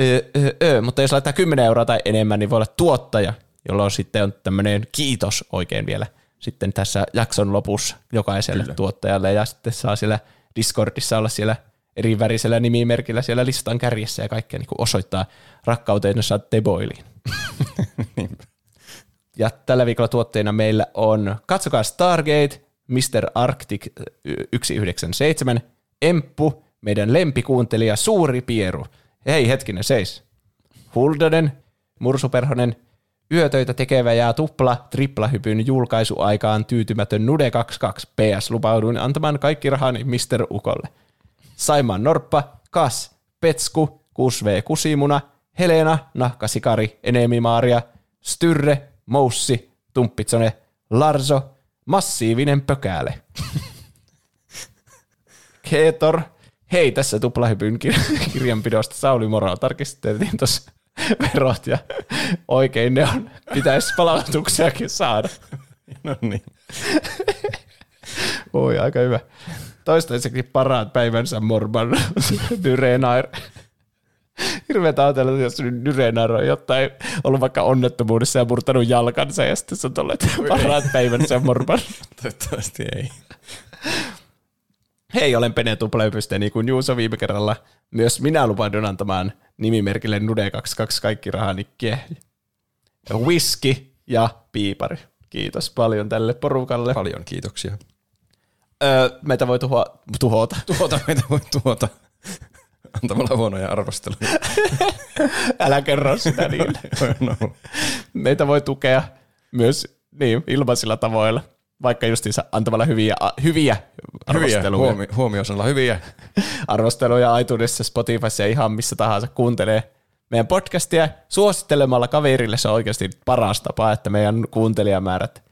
Öö, öö, öö. Mutta jos laittaa 10 euroa tai enemmän, niin voi olla tuottaja, jolloin sitten on tämmöinen kiitos oikein vielä sitten tässä jakson lopussa jokaiselle Kyllä. tuottajalle ja sitten saa siellä Discordissa olla siellä eri värisellä nimimerkillä siellä listan kärjessä ja kaikkea niin osoittaa rakkauteen, jos saat teboiliin. ja tällä viikolla tuotteena meillä on, katsokaa Stargate, Mr. Arctic 197, Emppu, meidän lempikuuntelija Suuri Pieru. Hei hetkinen, seis. Huldonen, Mursuperhonen, Yötöitä tekevä ja tupla triplahypyn julkaisuaikaan tyytymätön Nude22 PS lupauduin antamaan kaikki rahani Mr. Ukolle. Saimaan Norppa, Kas, Petsku, 6V Kusimuna, Helena, Nahkasikari, Enemi Maaria, Styrre, Moussi, Tumppitsone, Larso, Massiivinen Pökäle. Keetor, hei tässä tuplahypyn kirjanpidosta Sauli Moro, tarkistettiin tuossa verot ja oikein ne on, pitäisi palautuksiakin saada. No niin. Oi, aika hyvä. Toistaiseksi paraat päivänsä Morban Dyrenair. Hirveetä ajatella, että jos Dyrenair on jotain ollut vaikka onnettomuudessa ja murtanut jalkansa ja sitten se on tullut paraat päivänsä Morban. Toivottavasti ei. Hei, olen Pene Tuplaypyste, niin kuin Juuso viime kerralla. Myös minä lupaudun antamaan nimimerkille Nude22 kaikki rahanikkiä. Whisky ja piipari. Kiitos paljon tälle porukalle. Paljon kiitoksia. Öö, meitä voi tuhoa, tuhota. Tuota meitä voi tuota antamalla huonoja arvosteluja. Älä kerro sitä niille. no. Meitä voi tukea myös niin, ilmaisilla tavoilla vaikka justiinsa antamalla hyviä, hyviä arvosteluja. Huomi, huomiosanalla hyviä. arvosteluja iTunesissa, Spotifyssa ja ihan missä tahansa kuuntelee meidän podcastia. Suosittelemalla kaverille se on oikeasti paras tapa, että meidän kuuntelijamäärät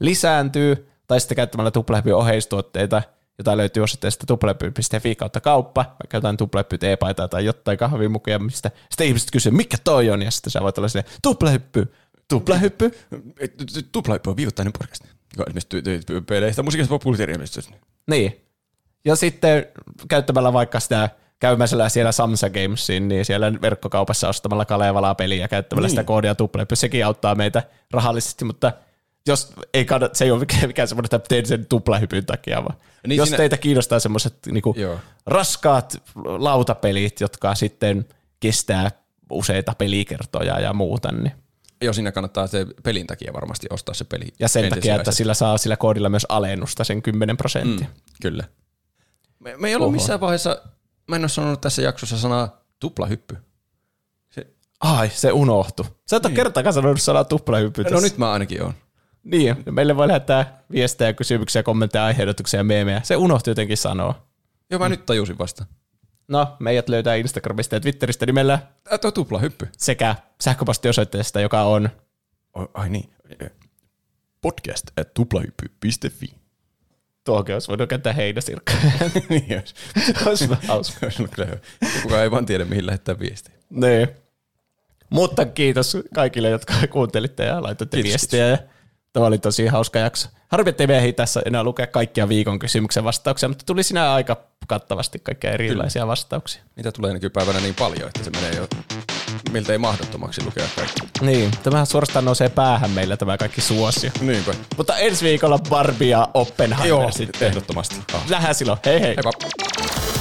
lisääntyy, tai sitten käyttämällä tuplahypyn oheistuotteita, jota löytyy osoitteesta tuplepy.fi kautta kauppa, vaikka jotain tuplepy teepaitaa tai jotain kahvimukia, mistä sitten ihmiset kysyy, mikä toi on, ja sitten sä voit olla silleen, tuplahyppy, tuplahyppy. Tuplahyppy on viikoittainen podcast joka ilmestyy peleistä, musiikista, populaariilmestystä. Niin. Ja sitten käyttämällä vaikka sitä käymäisellä siellä Samsa Gamesin, niin siellä verkkokaupassa ostamalla Kalevalaa peliä ja käyttämällä niin. sitä koodia tuplepy, sekin auttaa meitä rahallisesti, mutta jos ei kannata, se ei ole mikään, semmoinen, että teen sen tuplahypyn takia, vaan niin jos siinä... teitä kiinnostaa semmoiset niinku, raskaat lautapelit, jotka sitten kestää useita pelikertoja ja muuta, niin Joo, siinä kannattaa se pelin takia varmasti ostaa se peli. Ja sen takia, että sillä saa sillä koodilla myös alennusta sen 10 prosenttia. Mm, kyllä. Me, me ei ollut Oho. missään vaiheessa, mä en ole sanonut tässä jaksossa sanaa tuplahyppy. Se... Ai, se unohtu. Sä et niin. ole kertaakaan sanonut sanaa tuplahyppy No nyt mä ainakin oon. Niin, meille voi lähettää viestejä, kysymyksiä, kommentteja, aiheutuksia ja meemejä. Se unohti jotenkin sanoa. Joo, mä mm. nyt tajusin vasta. No, meidät löytää Instagramista ja Twitteristä nimellä Tuo tupla hyppy. sekä sähköpostiosoitteesta, joka on Ai, ai niin. Podcast at tuplahyppy.fi. tuokin olisi voinut käyttää heinäsirkka. niin olisi. olisi hyvä. Kukaan ei vaan tiedä, mihin lähettää viestiä. Niin. Mutta kiitos kaikille, jotka kuuntelitte ja laitoitte Kiitos, viestiä. Ja tämä oli tosi hauska jakso. Harvi, ettei me tässä enää lukea kaikkia viikon kysymyksen vastauksia, mutta tuli sinä aika kattavasti kaikkia erilaisia Kyllä. vastauksia. Niitä tulee nykypäivänä niin paljon, että se menee jo miltä ei mahdottomaksi lukea kaikki. Niin, tämähän suorastaan nousee päähän meillä tämä kaikki suosio. Niinpä. Mutta ensi viikolla Barbie ja Oppenheimer Joo, sitten. ehdottomasti. Ah. Nähdään silloin. Hei hei. Heippa.